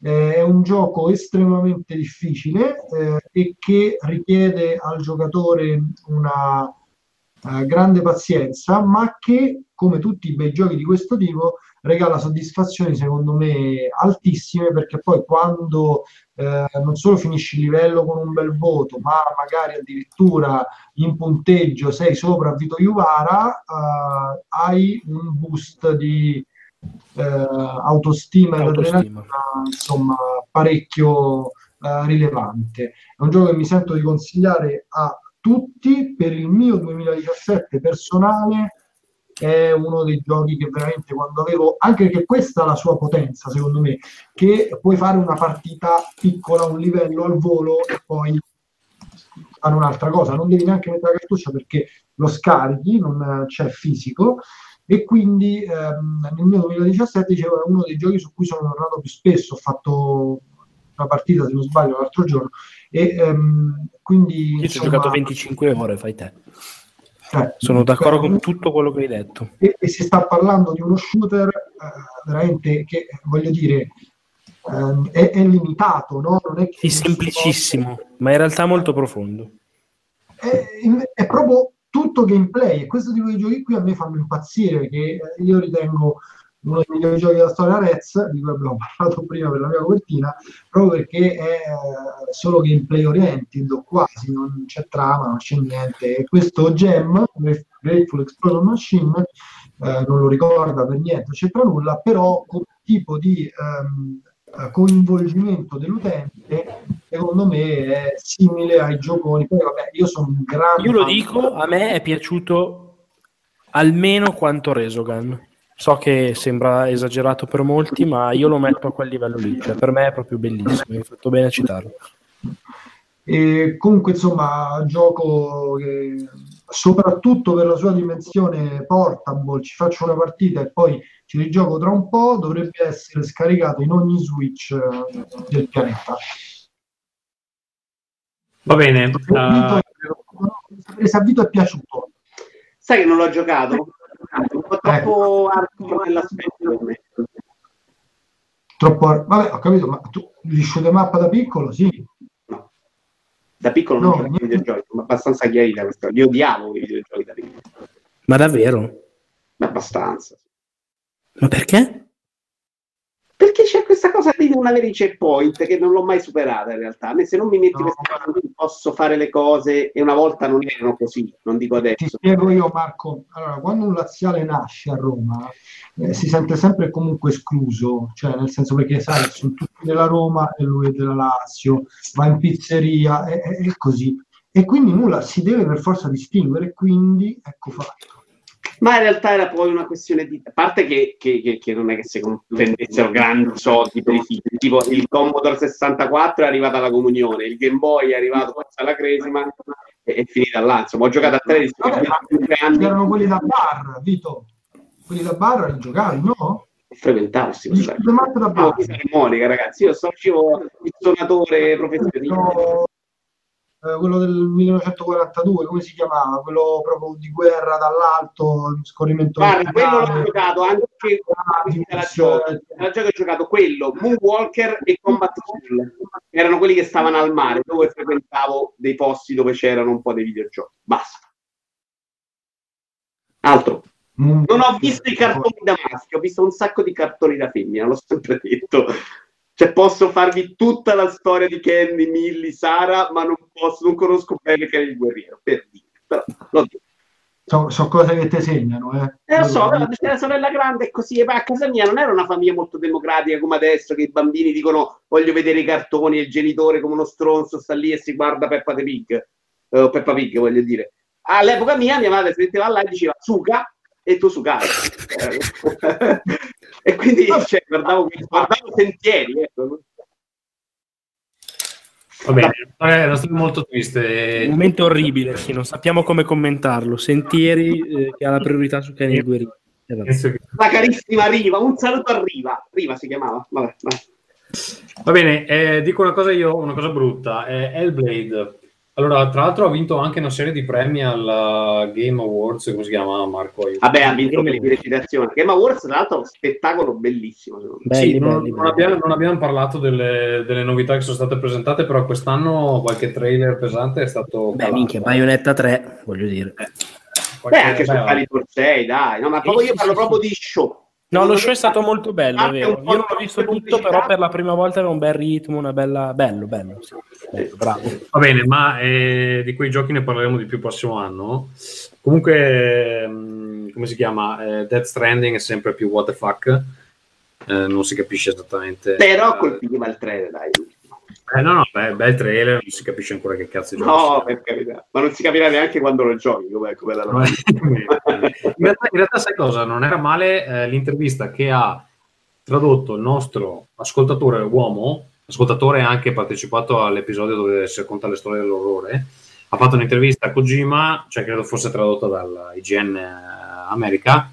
Eh, è un gioco estremamente difficile eh, e che richiede al giocatore una eh, grande pazienza, ma che, come tutti i bei giochi di questo tipo, regala soddisfazioni secondo me altissime perché poi quando eh, non solo finisci il livello con un bel voto, ma magari addirittura in punteggio sei sopra Vito Juvara, eh, hai un boost di eh, autostima, ed adrenalina insomma parecchio eh, rilevante. È un gioco che mi sento di consigliare a tutti. Per il mio 2017 personale è uno dei giochi che veramente quando avevo, anche che questa è la sua potenza secondo me, che puoi fare una partita piccola, un livello al volo e poi fare un'altra cosa, non devi neanche mettere la cartuccia perché lo scarichi, non c'è fisico e quindi ehm, nel mio 2017 dicevo è uno dei giochi su cui sono tornato più spesso, ho fatto una partita se non sbaglio l'altro giorno e ehm, quindi... Io ci ho giocato 25 ore, fai te. Eh, Sono d'accordo con tutto quello che hai detto. E, e si sta parlando di uno shooter eh, veramente che, voglio dire, eh, è, è, limitato, no? Non è, è semplicissimo, possa... ma in realtà molto profondo. È, è, proprio tutto gameplay e questo tipo di giochi qui a me fanno impazzire perché eh, io ritengo uno dei migliori giochi della storia Rez, di cui abbiamo *laughs* parlato prima per la mia copertina, proprio perché è eh, solo gameplay oriented quasi, non c'è trama, non c'è niente. E questo gem, Grateful Explosion Machine, eh, non lo ricorda per niente, non c'entra nulla, però come tipo di ehm, coinvolgimento dell'utente secondo me è simile ai gioconi. Poi vabbè, io sono un grande... Io lo dico, a me è piaciuto almeno quanto Resogan So che sembra esagerato per molti, ma io lo metto a quel livello lì. Cioè, per me è proprio bellissimo, hai fatto bene a citarlo. E comunque, insomma, gioco che soprattutto per la sua dimensione portable, ci faccio una partita e poi ci rigioco tra un po', dovrebbe essere scaricato in ogni Switch eh, del pianeta. Va bene. Uh... Se a Vito è piaciuto. Sai che non l'ho giocato? un po' troppo eh. nell'aspetto troppo vabbè ho capito ma tu gli shoot mappa da piccolo sì da piccolo non no, i videogiochi ma abbastanza chiarita questa io odiavo i videogiochi da piccolo ma davvero? ma abbastanza ma perché? Perché c'è questa cosa di non avere i checkpoint che non l'ho mai superata in realtà. A me se non mi metti no, questa cosa posso fare le cose e una volta non erano così, non dico adesso. Ti spiego io Marco, allora quando un laziale nasce a Roma eh, si sente sempre comunque escluso, cioè nel senso perché sai, sono tutti della Roma e lui è della Lazio, va in pizzeria e, e, e così. E quindi nulla, si deve per forza distinguere, quindi ecco fatto ma in realtà era poi una questione di... A parte che, che, che, che non è che si prendessero grandi soldi per i figli, tipo il Commodore 64 è arrivato alla comunione, il Game Boy è arrivato alla cresima e è finita là. Insomma, ho giocato a tre anni. Erano quelli da bar, Vito. Quelli da bar li giocavi, no? frequentavo questi Monica, ragazzi, io sono il suonatore professionista. No, eh, quello del 1942, come si chiamava? Quello proprio di guerra dall'alto, scorrimento. Guarda, quello l'ho giocato anche ah, era gioco. Era gioco ho giocato quello, Moonwalker e Combat School. Erano quelli che stavano al mare, dove frequentavo dei posti dove c'erano un po' dei videogiochi. Basta. Altro. Non ho visto i cartoni da maschio, ho visto un sacco di cartoni da femmina, l'ho sempre detto. Cioè, posso farvi tutta la storia di Candy, Millie, Sara, ma non posso, non conosco bene che è il guerriero, per dire. Però, dico. Sono so cose che ti segnano, eh. eh lo so, però, la sorella grande è così. E a casa mia non era una famiglia molto democratica come adesso, che i bambini dicono voglio vedere i cartoni e il genitore come uno stronzo sta lì e si guarda Peppa the Pig. Uh, Peppa Pig, voglio dire. All'epoca mia, mia madre si metteva là e diceva Suga e tu sugavi. *laughs* e quindi cioè, guardavo, guardavo sentieri. Ecco. Va bene, è una storia molto triste. Un momento orribile, sì, non sappiamo come commentarlo. Sentieri eh, che ha la priorità su Kenny Guerrero. Eh, la carissima Riva, un saluto a Riva. Riva si chiamava. Vabbè, Va bene, eh, dico una cosa io, una cosa brutta. Eh, Hellblade Allora, tra l'altro ha vinto anche una serie di premi al Game Awards, come si chiama Marco? Aiuto. Vabbè, ha vinto per di recitazione. Game Awards, tra l'altro, è uno spettacolo bellissimo. Belli, sì, non, belli, non belli. abbiamo, non abbiamo parlato delle, delle novità che sono state presentate, però quest'anno qualche trailer pesante è stato... Beh, calato. minchia, Bayonetta 3, voglio dire. Qualche- Beh, anche su beh, Calibur 6, dai. No, ma proprio io parlo proprio di show. No, lo show è stato molto bello, è vero. Io non ho di visto tutto, però per la prima volta aveva un bel ritmo, una bella... Bello, bello, sì. Bello, bravo. Va bene, ma eh, di quei giochi ne parleremo di più il prossimo anno. Comunque, ehm, come si chiama? Eh, Death Stranding è sempre più what the fuck. Eh, non si capisce esattamente. Però Eh, colpiva il trailer, dai. Eh, no, no, beh, bel trailer, non si capisce ancora che cazzo gioco No, per carità. Ma non si capirà neanche quando lo giochi, come, come la roba. *laughs* in, realtà, in realtà, sai cosa? Non era male eh, l'intervista che ha tradotto il nostro ascoltatore uomo, ascoltatore anche partecipato all'episodio dove si racconta le storie dell'orrore. Ha fatto un'intervista a Kojima, cioè credo fosse tradotta dalla IGN eh, America.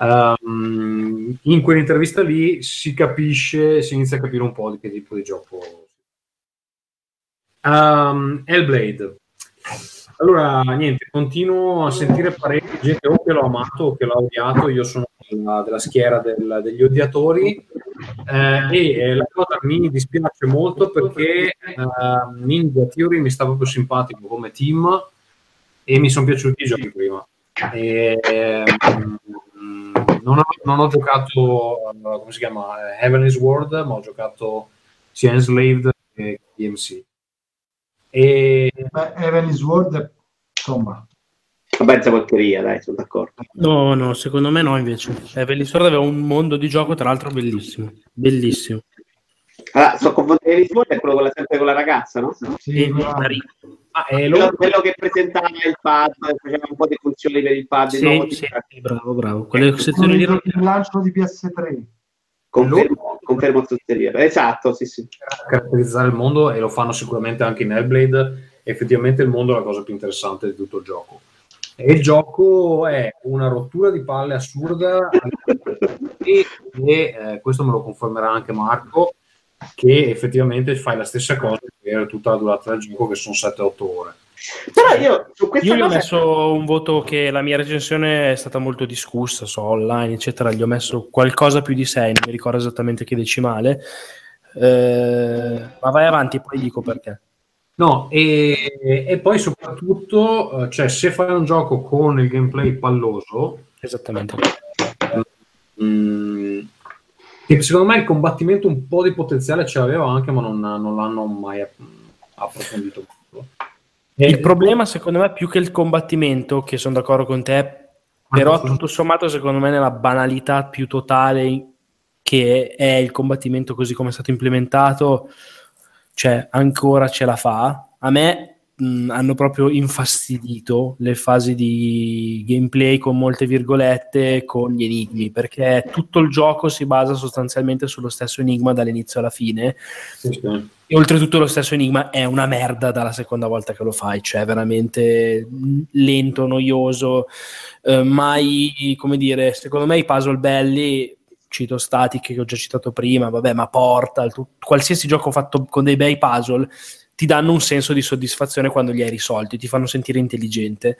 Ehm, in quell'intervista lì si capisce, si inizia a capire un po' di che tipo di gioco. Um, Hellblade. Allora, niente, continuo a sentire pareri di gente o che l'ho amato o che l'ha odiato. Io sono della, della schiera del- degli odiatori eh, e eh, la cosa mi dispiace molto perché eh, Ninja Theory mi sta proprio simpatico come team e mi sono piaciuti i giochi prima. E, ehm, non, ho, non ho giocato, eh, come si chiama, eh, Heavenly Sword, ma ho giocato sia Enslaved che DMC. E Beh, Heavenly Sword, insomma, Vabbè, porcheria, dai, sono d'accordo. No, no, secondo me no invece. Heavenly Sword aveva un mondo di gioco, tra l'altro, bellissimo. Bellissimo. Allora, sto confondendo di Sword è quello con la, sempre con la ragazza, no? sì, E- ma- ah, e Quello, quello che presentava il pad, faceva un po' di funzioni per il pad. Sì, sì, tipo- sì, bravo, bravo. Quelle sezioni lì il lancio di PS3. Confermo, confermo tutte Esatto, sì, sì. caratterizzare il mondo e lo fanno sicuramente anche in Hellblade. Effettivamente il mondo è la cosa più interessante di tutto il gioco. E il gioco è una rottura di palle assurda *laughs* e, e, eh, questo me lo confermerà anche Marco che effettivamente fai la stessa cosa per tutta la durata del gioco che sono 7-8 ore. Però io su questa Io gli ho cosa- messo un voto che la mia recensione è stata molto discussa, so, online, eccetera. Gli ho messo qualcosa più di 6, non mi ricordo esattamente che decimale. Eh, ma vai avanti, poi dico perché. No, e, e poi soprattutto, eh, cioè, se fai un gioco con il gameplay palloso, Esattamente. Mm, che secondo me il combattimento un po' di potenziale ce l'aveva anche, ma non, non l'hanno mai app- approfondito. Molto. E- Il problema, secondo me, più che il combattimento, che sono d'accordo con te, però tutto sommato, secondo me, nella banalità più totale che è il combattimento così come è stato implementato, cioè ancora ce la fa. A me mh, hanno proprio infastidito le fasi di gameplay con molte virgolette con gli enigmi, perché tutto il gioco si basa sostanzialmente sullo stesso enigma dall'inizio alla fine. Sì. E oltretutto lo stesso enigma è una merda dalla seconda volta che lo fai, cioè veramente lento, noioso, eh, mai, come dire, secondo me i puzzle belli, cito Static che ho già citato prima, vabbè, ma Portal, tu- qualsiasi gioco fatto con dei bei puzzle ti danno un senso di soddisfazione quando li hai risolti, ti fanno sentire intelligente.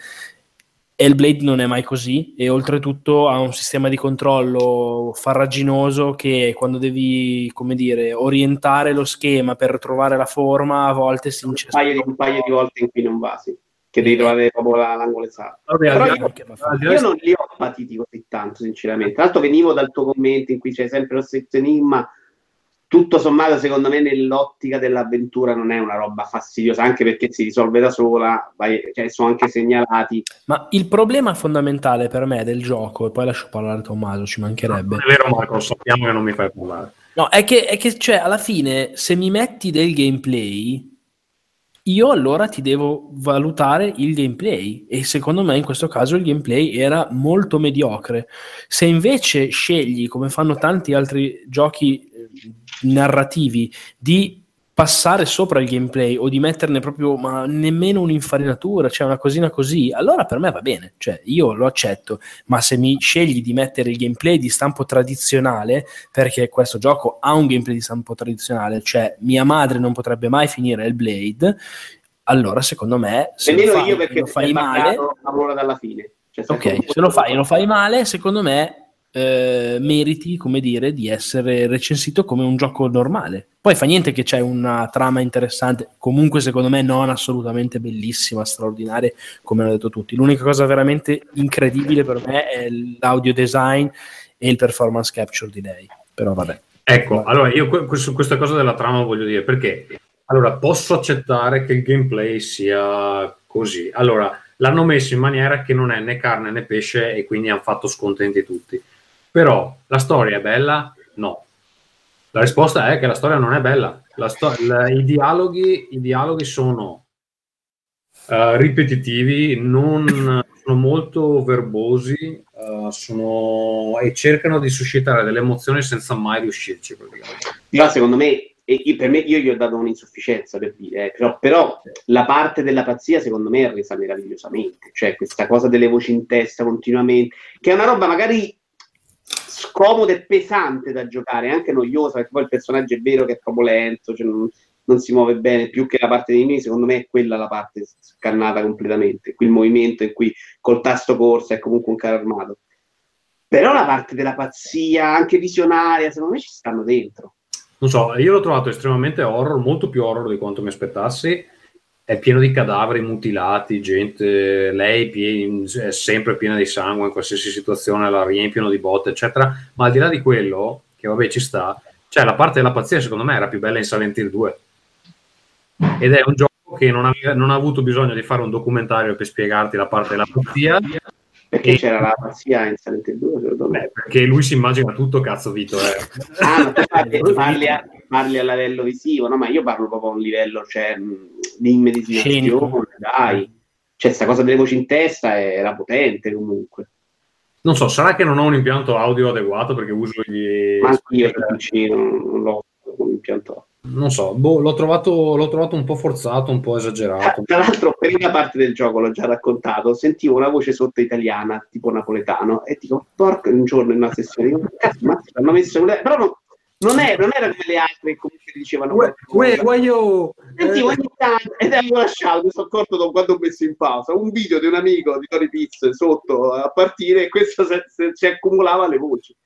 Hellblade non è mai così e oltretutto ha un sistema di controllo farraginoso che quando devi, come dire, orientare lo schema per trovare la forma a volte si un incesta. paio, di, un paio di volte in cui non va, sì. Che devi trovare proprio la- l'angolo esatto. Vabbè, Però io- Io non li ho patiti così tanto, sinceramente. Tra l'altro venivo dal tuo commento in cui c'è sempre lo stesso enigma. Tutto sommato, secondo me, nell'ottica dell'avventura non è una roba fastidiosa, anche perché si risolve da sola, vai- cioè, sono anche segnalati. Ma il problema fondamentale per me del gioco, e poi lascio parlare Tommaso, ci mancherebbe. Non è vero, Marco, lo sappiamo che non mi fai parlare. No, è che, è che cioè, alla fine, se mi metti del gameplay, io allora ti devo valutare il gameplay. E secondo me in questo caso il gameplay era molto mediocre. Se invece scegli, come fanno tanti altri giochi narrativi, di passare sopra il gameplay o di metterne proprio ma nemmeno un'infarinatura, cioè una cosina così, allora per me va bene, cioè io lo accetto, ma se mi scegli di mettere il gameplay di stampo tradizionale, perché questo gioco ha un gameplay di stampo tradizionale, cioè mia madre non potrebbe mai finire il Blade, allora secondo me se lo fai, io perché lo fai male, mancato a un'ora dalla fine. Cioè, sai, ok, se lo fai, lo fai male, secondo me eh, meriti, come dire, di essere recensito come un gioco normale. Poi fa niente che c'è una trama interessante, comunque secondo me non assolutamente bellissima, straordinaria, come hanno detto tutti. L'unica cosa veramente incredibile per me è l'audio design e il performance capture di lei. Però vabbè. Ecco, allora io su questa cosa della trama voglio dire perché allora posso accettare che il gameplay sia così. Allora, l'hanno messo in maniera che non è né carne né pesce e quindi hanno fatto scontenti tutti. Però la storia è bella? No. La risposta è che la storia non è bella. La sto- la- i, dialoghi, I dialoghi sono eh, ripetitivi, non, sono molto verbosi eh, sono- e cercano di suscitare delle emozioni senza mai riuscirci. Però secondo me, e per me, io gli ho dato un'insufficienza per dire, eh, però, però la parte della pazzia secondo me è resa meravigliosamente, cioè questa cosa delle voci in testa continuamente, che è una roba magari scomoda e pesante da giocare, anche noiosa, perché poi il personaggio è vero che è proprio lento, cioè non, non si muove bene, più che la parte dei nemici, secondo me è quella la parte scannata completamente, qui il movimento in cui col tasto corsa è comunque un carro armato. Però la parte della pazzia, anche visionaria, secondo me ci stanno dentro. Non so, io l'ho trovato estremamente horror, molto più horror di quanto mi aspettassi. È pieno di cadaveri mutilati, gente, lei pie- è sempre piena di sangue in qualsiasi situazione, la riempiono di botte, eccetera. Ma al di là di quello, che vabbè ci sta, cioè la parte della pazzia secondo me era più bella in Silent Hill 2. Ed è un gioco che non, aveva- non ha avuto bisogno di fare un documentario per spiegarti la parte della pazzia, Perché E- c'era la pazzia in Silent Hill 2, secondo me. Beh, perché lui si immagina tutto, cazzo Vito. Eh. Ah, *laughs* parli, parli parli a livello visivo, no? Ma io parlo proprio a un livello cioè, di immedesimazione, dai. Cioè, sta cosa delle voci in testa era potente comunque. Non so, sarà che non ho un impianto audio adeguato perché uso gli... Ma io PC non, l'ho come impianto. Non so, boh, l'ho, trovato, l'ho trovato un po' forzato, un po' Ah, esagerato. Tra l'altro, per una parte del gioco l'ho già raccontato, sentivo una voce sotto italiana, tipo napoletano, e dico, porca, un giorno in una sessione, dico, cazzo, ma hanno messo... Però no- non, è- non era come le altre che comunque dicevano... qualcosa. io... Sentivo ogni tanto ed avevo lasciato, mi sono accorto da quando ho messo in pausa un video di un amico di Tori Pizzo sotto a partire e questo si accumulava le voci.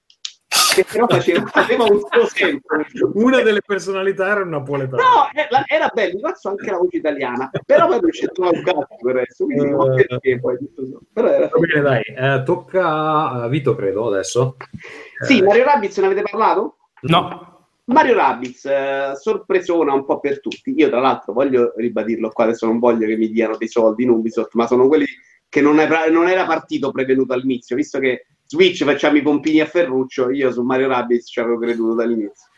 Che però faceva, un suo senso. Una delle personalità era un napoletano. No, era, era bello, faccio anche la voce italiana, però poi c'entrava un cazzo per adesso, quindi non Eh. perché poi tutto. Però era... Va bene, dai, eh, tocca a Vito, credo, adesso. Sì, Mario Rabbids ne avete parlato? No, Mario Rabbids, eh, sorpresona un po' per tutti. Io, tra l'altro, voglio ribadirlo qua, adesso non voglio che mi diano dei soldi in Ubisoft, ma sono quelli che non, è- non era partito prevenuto all'inizio, visto che Switch facciamo i pompini a Ferruccio, io su Mario Rabbids ci avevo creduto dall'inizio.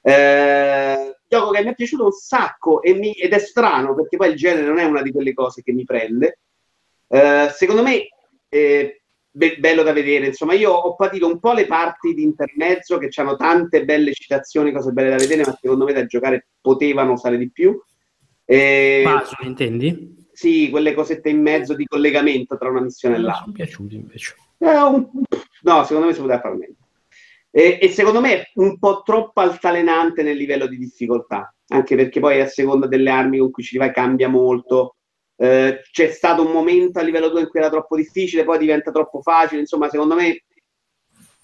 Eh, gioco che mi è piaciuto un sacco mi- ed è strano perché poi il genere non è una di quelle cose che mi prende. Eh, secondo me eh, be- bello da vedere. Insomma, io ho patito un po' le parti di intermezzo che hanno tante belle citazioni, cose belle da vedere, ma secondo me da giocare potevano usare di più. Eh, puzzle intendi? sì, quelle cosette in mezzo di collegamento tra una missione e Mi l'altra. sono piaciuti invece. Eh, un- No, secondo me si poteva fare meglio. E, e secondo me è un po' troppo altalenante nel livello di difficoltà, anche perché poi a seconda delle armi con cui ci vai cambia molto. Eh, c'è stato un momento a livello 2 in cui era troppo difficile, poi diventa troppo facile. Insomma, secondo me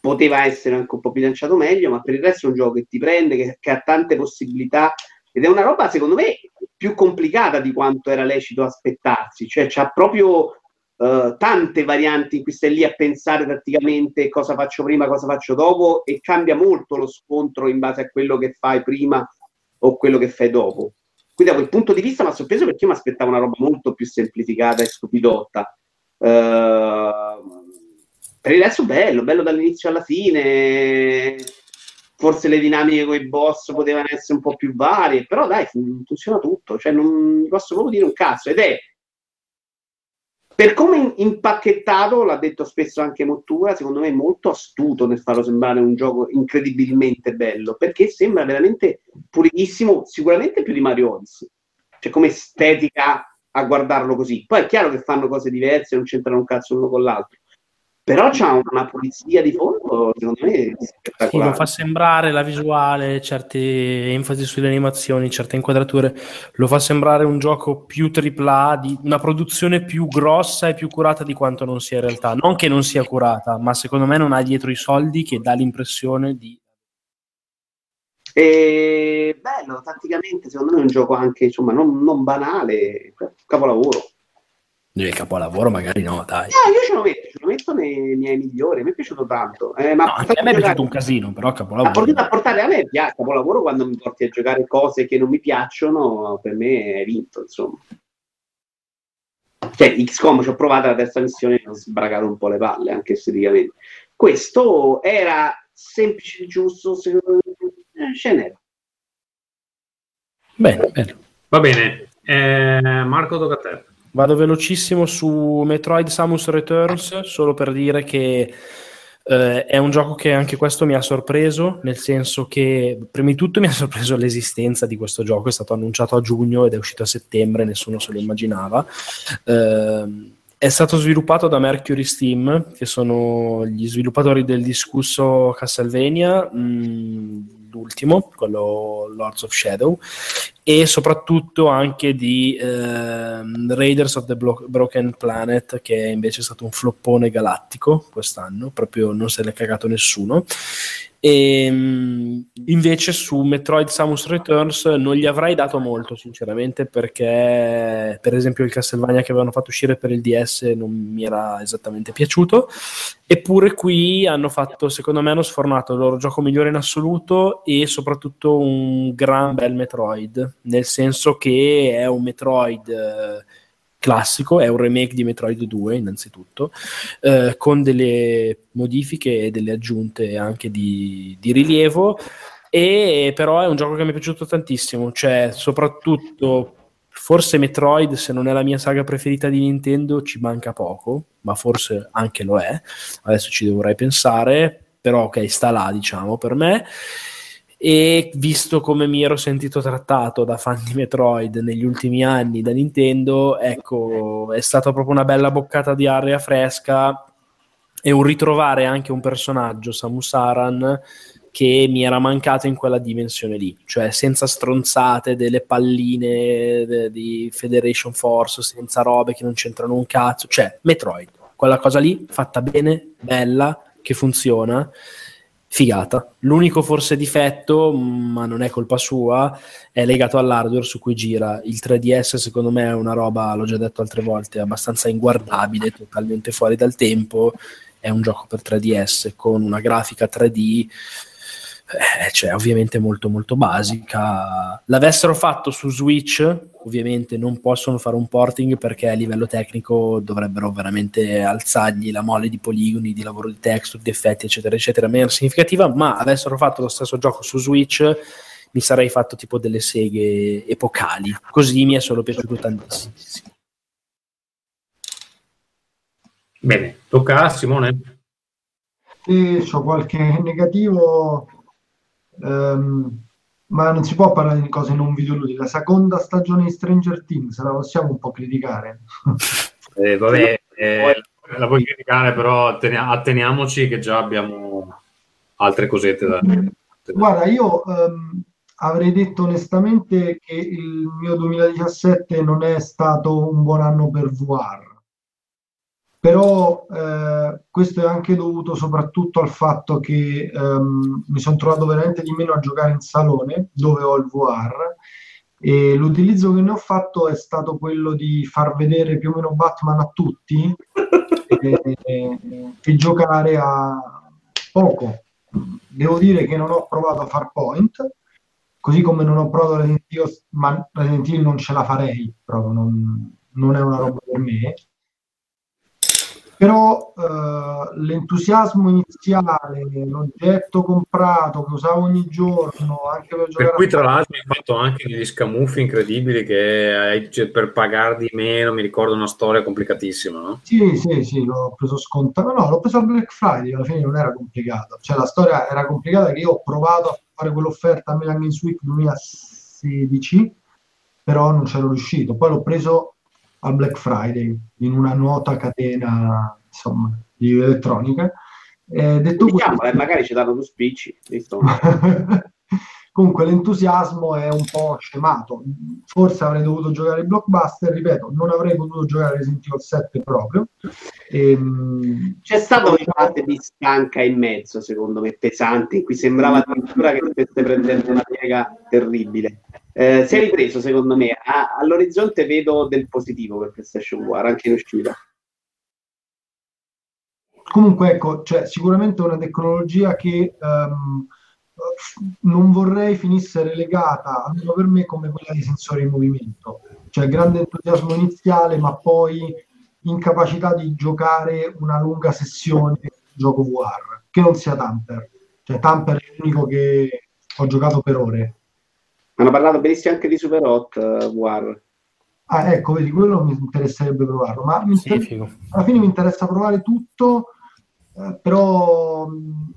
poteva essere anche un po' bilanciato meglio, ma per il resto è un gioco che ti prende, che, che ha tante possibilità ed è una roba, secondo me, più complicata di quanto era lecito aspettarsi. Cioè, c'ha proprio eh, tante varianti in cui stai lì a pensare tatticamente cosa faccio prima, cosa faccio dopo e cambia molto lo scontro in base a quello che fai prima o quello che fai dopo. Quindi da quel punto di vista mi ha sorpreso perché io mi aspettavo una roba molto più semplificata e stupidotta. Eh, per il resto bello, bello dall'inizio alla fine. Forse le dinamiche con i boss potevano essere un po' più varie, però dai, fun- funziona tutto. Cioè, non posso proprio dire un cazzo. Ed è per come impacchettato, l'ha detto spesso anche Mottura, secondo me è molto astuto nel farlo sembrare un gioco incredibilmente bello, perché sembra veramente pulitissimo, sicuramente più di Mario Odyssey. Cioè, come estetica a guardarlo così. Poi è chiaro che fanno cose diverse, non c'entrano un cazzo l'uno con l'altro. Però c'ha una pulizia di fondo, secondo me, Sì, lo fa sembrare la visuale, certe enfasi sulle animazioni, certe inquadrature, lo fa sembrare un gioco più AAA, di una produzione più grossa e più curata di quanto non sia in realtà. Non che non sia curata, ma secondo me non ha dietro i soldi che dà l'impressione di... E bello, tatticamente, secondo me è un gioco anche, insomma, non, non banale, capolavoro. Il capolavoro magari no, dai. Ah, io ce lo metto, ce lo metto nei miei migliori, mi è piaciuto tanto. Eh, ma No, anche a me è piaciuto un casino, però capolavoro. portare, a portare a me piace capolavoro quando mi porti a giocare cose che non mi piacciono, per me è vinto, insomma. Cioè, XCOM ci ho provato la terza missione e ho sbragato un po' le palle, anche esteticamente. Questo era semplice e giusto, secondo me, eh, ce n'era. Bene, bene. Va bene, eh, Marco tocca a te. Vado velocissimo su Metroid Samus Returns, solo per dire che eh, è un gioco che anche questo mi ha sorpreso, nel senso che prima di tutto *laughs* mi ha sorpreso l'esistenza di questo gioco, è stato annunciato a giugno ed è uscito a settembre, nessuno se lo immaginava. Eh, è stato sviluppato da Mercury Steam, che sono gli sviluppatori del discusso Castlevania, mh, l'ultimo, quello Lords of Shadow, e soprattutto anche di ehm, Raiders of the Blo- Broken Planet, che invece è stato un floppone galattico quest'anno, proprio non se l'è cagato nessuno. E, mh, invece su Metroid Samus Returns non gli avrei dato molto, sinceramente, perché per esempio il Castlevania che avevano fatto uscire per il DS non mi era esattamente piaciuto. Eppure qui hanno fatto, secondo me, hanno sfornato il loro gioco migliore in assoluto e soprattutto un gran bel Metroid, nel senso che è un Metroid eh, classico, è un remake di Metroid 2 innanzitutto, eh, con delle modifiche e delle aggiunte anche di, di rilievo, e però è un gioco che mi è piaciuto tantissimo, cioè soprattutto forse Metroid, se non è la mia saga preferita di Nintendo, ci manca poco, ma forse anche lo è. Adesso ci dovrei pensare, però ok, sta là, diciamo, per me. E visto come mi ero sentito trattato da fan di Metroid negli ultimi anni da Nintendo, ecco, è stata proprio una bella boccata di aria fresca e un ritrovare anche un personaggio, Samus Aran, che mi era mancato in quella dimensione lì, cioè senza stronzate delle palline de- di Federation Force, senza robe che non c'entrano un cazzo, cioè Metroid, quella cosa lì fatta bene, bella, che funziona, figata. L'unico forse difetto, ma non è colpa sua, è legato all'hardware su cui gira. Il 3DS secondo me è una roba, l'ho già detto altre volte, abbastanza inguardabile, totalmente fuori dal tempo. È un gioco per 3DS con una grafica 3D eh, cioè ovviamente molto molto basica. L'avessero fatto su Switch, ovviamente non possono fare un porting perché a livello tecnico dovrebbero veramente alzargli la mole di poligoni, di lavoro di texture, di effetti, eccetera, eccetera, meno significativa, ma avessero fatto lo stesso gioco su Switch mi sarei fatto tipo delle seghe epocali. Così mi è solo piaciuto tantissimo. Bene, tocca a Simone. E ho qualche negativo, ehm, ma non si può parlare di cose non videoludiche. La seconda stagione di Stranger Things la possiamo un po' criticare. *laughs* Eh, vabbè, eh, la puoi criticare, però attenia- atteniamoci che già abbiamo altre cosette da... Guarda, io ehm, avrei detto onestamente che il mio 2017 non è stato un buon anno per VR, però eh, questo è anche dovuto soprattutto al fatto che ehm, mi sono trovato veramente di meno a giocare in salone dove ho il VR e l'utilizzo che ne ho fatto è stato quello di far vedere più o meno Batman a tutti *laughs* e, e- e giocare a poco. Devo dire che non ho provato a far point, così come non ho provato Resident Evil, ma Resident Evil non ce la farei, proprio non, non è una roba per me. Però eh, l'entusiasmo iniziale, l'oggetto comprato che usavo ogni giorno, anche per giocare Per cui tra l'altro hai fatto anche degli scamuffi incredibili che hai, cioè, per pagar di meno, mi ricordo una storia complicatissima, no? Sì, sì, sì, l'ho preso scontato. No, l'ho preso al Black Friday, alla fine non era complicato. Cioè, la storia era complicata che io ho provato a fare quell'offerta a Milan Games Week 2016, però non c'ero riuscito. Poi l'ho preso al Black Friday in una nota catena insomma, di elettronica. Eh, detto Diciamo, questo, magari ci danno due spicci. *laughs* Comunque l'entusiasmo è un po' scemato. Forse avrei dovuto giocare il blockbuster, ripeto, non avrei potuto giocare Resident Evil 7 proprio. E, ehm, C'è stata una parte di stanca in mezzo, secondo me, pesante, in cui sembrava addirittura che stesse prendendo una piega terribile. Eh, si è ripreso, secondo me. A, all'orizzonte vedo del positivo per PlayStation War, anche in uscita. Comunque, ecco, cioè, sicuramente una tecnologia che um, non vorrei finisse relegata, almeno per me, come quella dei sensori in movimento. Cioè, grande entusiasmo iniziale, ma poi incapacità di giocare una lunga sessione di gioco VR, che non sia Tamper. Cioè, Tamper è l'unico che ho giocato per ore. Hanno parlato benissimo anche di Super Hot uh, VR. Ah, ecco, vedi, quello mi interesserebbe provarlo, ma inter- alla fine mi interessa provare tutto, eh, però mh,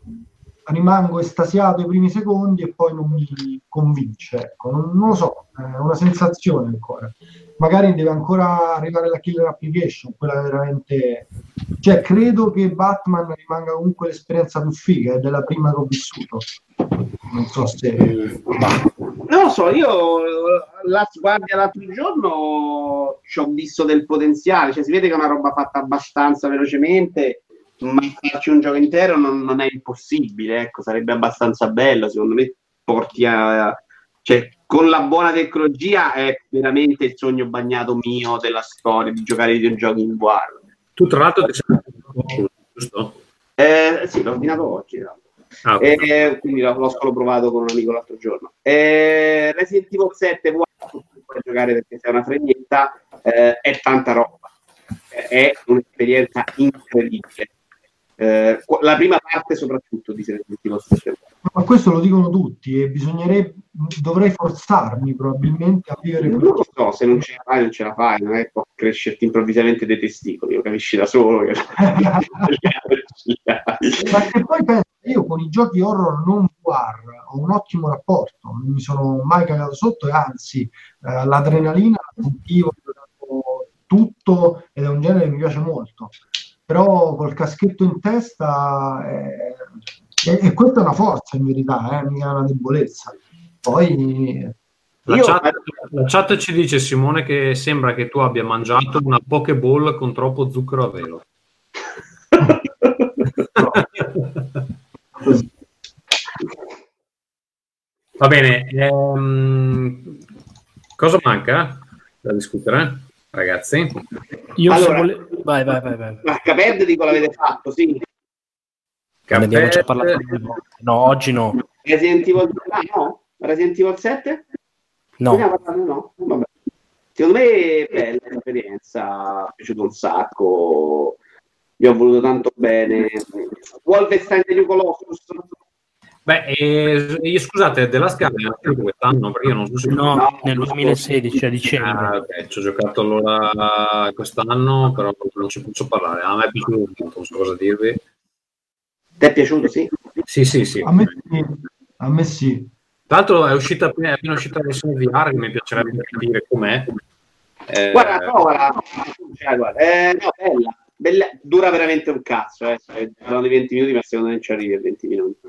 rimango estasiato i primi secondi e poi non mi convince. Ecco. Non, non, lo so, è una sensazione ancora. Magari deve ancora arrivare la killer application, quella veramente... Cioè, credo che Batman rimanga comunque l'esperienza più figa, è della prima che ho vissuto. Non so se... Non lo so, io la guardia l'altro giorno ci ho visto del potenziale, cioè si vede che è una roba fatta abbastanza velocemente ma farci un gioco intero non, non, è impossibile, ecco, sarebbe abbastanza bello, secondo me porti a... Cioè, con la buona tecnologia è veramente il sogno bagnato mio della storia di giocare ai videogiochi in VR. Tu tra l'altro ti sei giusto? Eh, sì, l'ho ordinato oggi. Ah, okay. eh, quindi l'ho, l'ho solo provato con un amico l'altro giorno. Eh, Resident Evil 7 VR, puoi giocare perché sei una fregnetta, eh, è tanta roba. È un'esperienza incredibile eh, la prima parte soprattutto di Resident Evil Ma questo lo dicono tutti e bisognerebbe, dovrei forzarmi probabilmente a vivere Non lo so, se non ce la fai non ce la fai, non è che può crescerti improvvisamente dei testicoli, lo capisci da solo. Che *laughs* *laughs* poi penso, io con i giochi horror non VR ho un ottimo rapporto, non mi sono mai cagato sotto e anzi eh, l'adrenalina la sentivo tutto ed è un genere che mi piace molto però col caschetto in testa è, è, è questa è una forza in verità, eh, mica una debolezza. Poi la, Io... chat, la, chat, ci dice Simone che sembra che tu abbia mangiato una Pokéball con troppo zucchero a velo. *laughs* Va bene, ehm, cosa manca da discutere? Ragazzi. Io allora, vole... vai, vai, vai, vai. Ma Caped dico l'avete fatto, sì. Caped... Parlato... No, oggi no. Resident Evil, ah, no? Resident Evil 7? No. no? Vabbè. Secondo me è bella l'esperienza, mi è piaciuto un sacco, mi ho voluto tanto bene. Wolfenstein New Colossus Beh, eh, scusate, della è quest'anno perché io non so se no, no nel 2016 a dicembre. Ah, ok, ci ho giocato allora quest'anno, però non ci posso parlare. A me è piaciuto non so cosa dirvi. Ti è piaciuto, sì? Sì, sì, sì. A me sì. A me sì. Tra l'altro è uscita appena, è appena uscita la versione VR che mi piacerebbe capire com'è. Eh... Guarda, provala. Cioè, guarda. Eh, no, bella. bella. Dura veramente un cazzo, eh. Di 20 minuti, ma secondo me ci arrivi a 20 minuti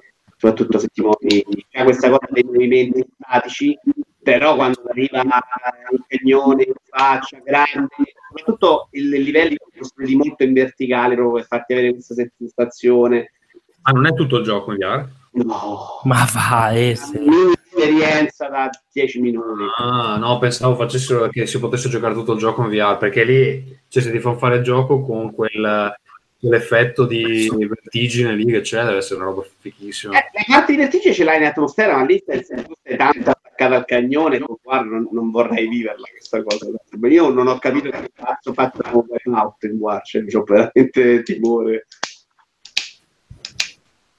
soprattutto se ti muovi, c'è questa cosa dei movimenti statici, però quando arriva il cagnone in faccia grande, soprattutto il livello di molto in verticale proprio per farti avere questa sensazione. Ma non è tutto il gioco in VR? No. Ma va, un'esperienza da 10 minuti. Ah, no, pensavo facessero che si potesse giocare tutto il gioco in VR, perché lì, cioè, se ti fanno fare il gioco con quel l'effetto di vertigine lì che c'è deve essere una roba fichissima. Eh, le parti di vertigine ce l'hai in atmosfera, ma lì sei tanto attaccato al cagnone, guarda, non, non, vorrei viverla questa cosa. Io non ho capito che cazzo faccio un out in war, cioè, ho veramente timore.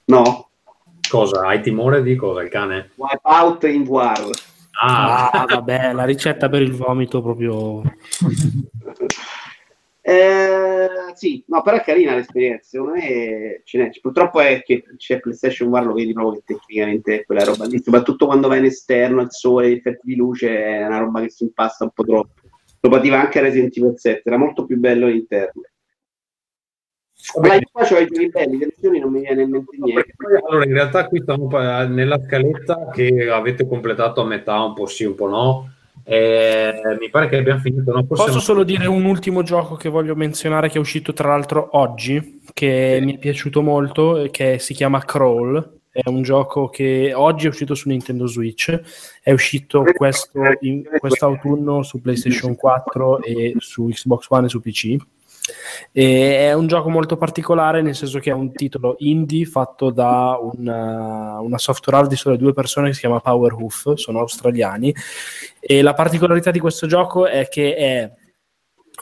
No? Cosa? Hai timore di cosa? Il cane? Wipeout in war. Ah. ah, vabbè, la ricetta per il vomito proprio... *laughs* Eh, sì, no, però è carina l'esperienza. Secondo me ce n'è. Purtroppo è che c'è PlayStation War, lo vedi proprio che tecnicamente è quella roba lì, soprattutto quando vai in esterno, il sole, gli effetti di luce, è una roba che si impasta un po' troppo. Lo pativa anche Resident Evil 7, era molto più bello all'interno. Ma io faccio i giochi belli, le lezioni non mi viene in mente niente. Allora, in realtà qui stiamo nella scaletta che avete completato a metà, un po' sì, un po' no. Eh, mi pare che abbiamo finito. No? Forse Posso solo dire un ultimo gioco che voglio menzionare che è uscito tra l'altro oggi, che mi è piaciuto molto, che si chiama Crawl. È un gioco che oggi è uscito su Nintendo Switch, è uscito questo, in, quest'autunno su PlayStation 4 e su Xbox One e su PC. E è un gioco molto particolare nel senso che è un titolo indie fatto da una, una software house di sole due persone che si chiama Powerhoof, sono australiani e la particolarità di questo gioco è che è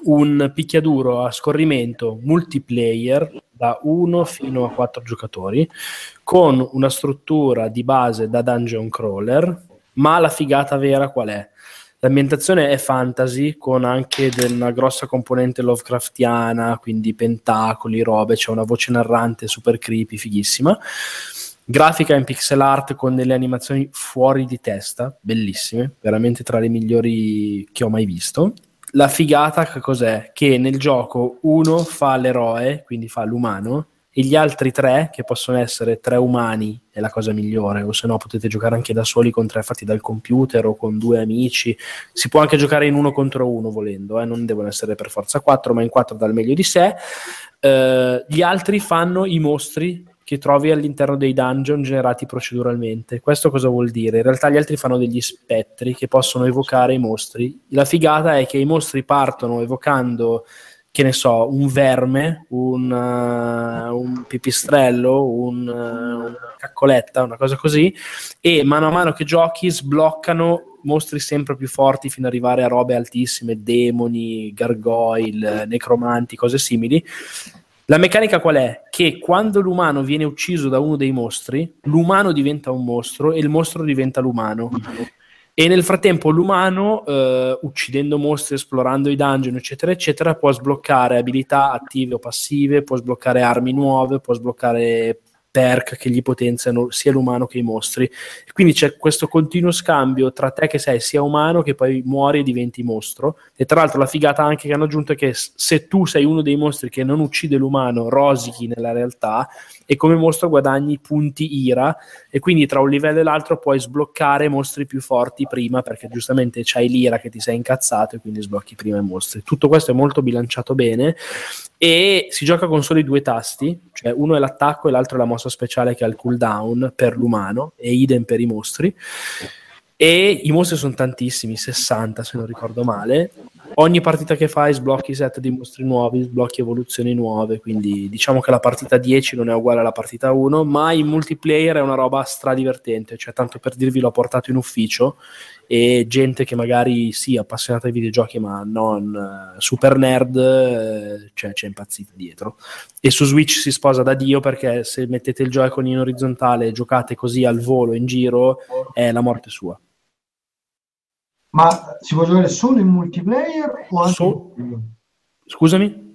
un picchiaduro a scorrimento multiplayer da 1 fino a 4 giocatori con una struttura di base da dungeon crawler ma la figata vera qual è? L'ambientazione è fantasy con anche una grossa componente Lovecraftiana, quindi pentacoli, robe, c'è una voce narrante super creepy, fighissima. Grafica in pixel art con delle animazioni fuori di testa, bellissime, veramente tra le migliori che ho mai visto. La figata che cos'è? Che nel gioco uno fa l'eroe, quindi fa l'umano, e gli altri tre, che possono essere tre umani, è la cosa migliore, o se no potete giocare anche da soli con tre fatti dal computer o con due amici. Si può anche giocare in uno contro uno volendo, eh, non devono essere per forza quattro, ma in quattro dal meglio di sé. Eh, gli altri fanno i mostri che trovi all'interno dei dungeon generati proceduralmente. Questo cosa vuol dire? In realtà gli altri fanno degli spettri che possono evocare i mostri. La figata è che i mostri partono evocando che ne so, un verme, un, uh, un pipistrello, un, uh, una caccoletta, una cosa così, e mano a mano che giochi sbloccano mostri sempre più forti fino ad arrivare a robe altissime, demoni, gargoyle, necromanti, cose simili. La meccanica qual è? Che quando l'umano viene ucciso da uno dei mostri, l'umano diventa un mostro e il mostro diventa l'umano. E nel frattempo l'umano, eh, uccidendo mostri, esplorando i dungeon, eccetera, eccetera, può sbloccare abilità attive o passive, può sbloccare armi nuove, può sbloccare perk che gli potenziano sia l'umano che i mostri. Quindi c'è questo continuo scambio tra te che sei sia umano che poi muori e diventi mostro. E tra l'altro la figata anche che hanno aggiunto è che se tu sei uno dei mostri che non uccide l'umano, rosichi nella realtà e come mostro guadagni punti ira e quindi tra un livello e l'altro puoi sbloccare mostri più forti prima perché giustamente c'hai l'ira che ti sei incazzato e quindi sblocchi prima i mostri. Tutto questo è molto bilanciato bene e si gioca con soli due tasti, cioè uno è l'attacco e l'altro è la mossa speciale che ha il cooldown per l'umano e idem per i mostri. E i mostri sono tantissimi, 60 se non ricordo male. Ogni partita che fai sblocchi set di mostri nuovi, sblocchi evoluzioni nuove, quindi diciamo che la partita 10 non è uguale alla partita 1, ma in multiplayer è una roba stradivertente, cioè tanto per dirvi l'ho portato in ufficio e gente che magari sì, appassionata ai videogiochi ma non eh, super nerd, eh, cioè c'è impazzita dietro. E su Switch si sposa da Dio perché se mettete il Joy-Con in orizzontale e giocate così al volo in giro è la morte sua. Ma si può giocare solo in multiplayer o anche So-? Scusami?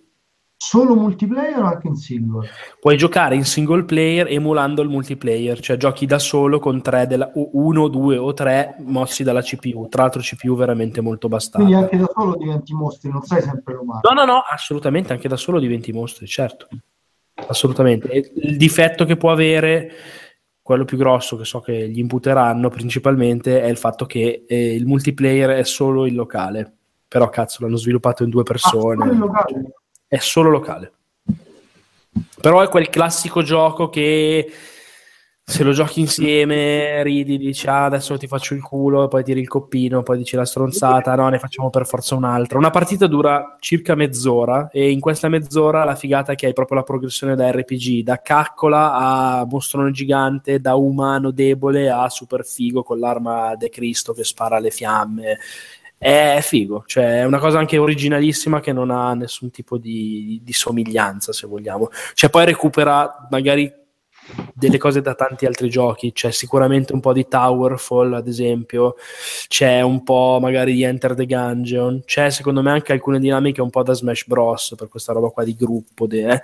Solo multiplayer o anche in single? Puoi giocare in single player emulando il multiplayer, cioè giochi da solo con tre della, o- uno, due o tre mossi dalla CPU. Tra l'altro, CPU veramente molto Quindi bastarda. anche da solo diventi mostri, non sei sempre l'umano. No, no, no, assolutamente, anche da solo diventi mostri, certo. Assolutamente. E il difetto che può avere, quello più grosso che so che gli imputeranno principalmente, è il fatto che eh, il multiplayer è solo il locale. Però cazzo, l'hanno sviluppato in due Ah, persone. locale? È solo locale. Però è quel classico gioco che se lo giochi insieme ridi, dici ah, adesso ti faccio il culo, poi tiri il coppino, poi dici la stronzata, no, ne facciamo per forza un'altra. Una partita dura circa mezz'ora e in questa mezz'ora la figata è che hai proprio la progressione da RPG, da caccola a mostrone gigante, da umano debole a super figo con l'arma De Cristo che spara le fiamme è figo, cioè è una cosa anche originalissima che non ha nessun tipo di, di somiglianza, se vogliamo. Cioè poi recupera magari delle cose da tanti altri giochi, c'è sicuramente un po' di Towerfall, ad esempio, c'è un po' magari di Enter the Gungeon, c'è secondo me anche alcune dinamiche un po' da Smash Bros. per questa roba qua di gruppo, de- eh.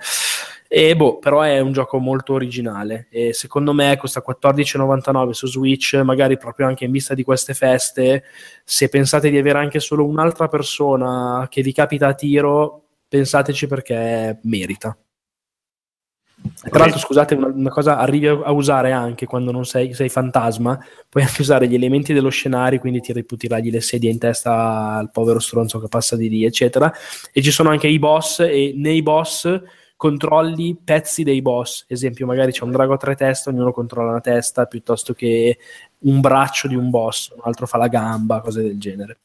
E boh, però è un gioco molto originale e secondo me costa 14,99 su Switch, magari proprio anche in vista di queste feste, se pensate di avere anche solo un'altra persona che vi capita a tiro, pensateci perché merita. Tra l'altro, scusate, una, una cosa arrivi a, usare anche quando non sei, sei fantasma, puoi anche usare gli elementi dello scenario, quindi ti riputiragli le sedie in testa al povero stronzo che passa di lì, eccetera. E ci sono anche i boss e nei boss controlli pezzi dei boss. Esempio, magari c'è un drago a tre teste, ognuno controlla una testa piuttosto che un braccio di un boss, un altro fa la gamba, cose del genere.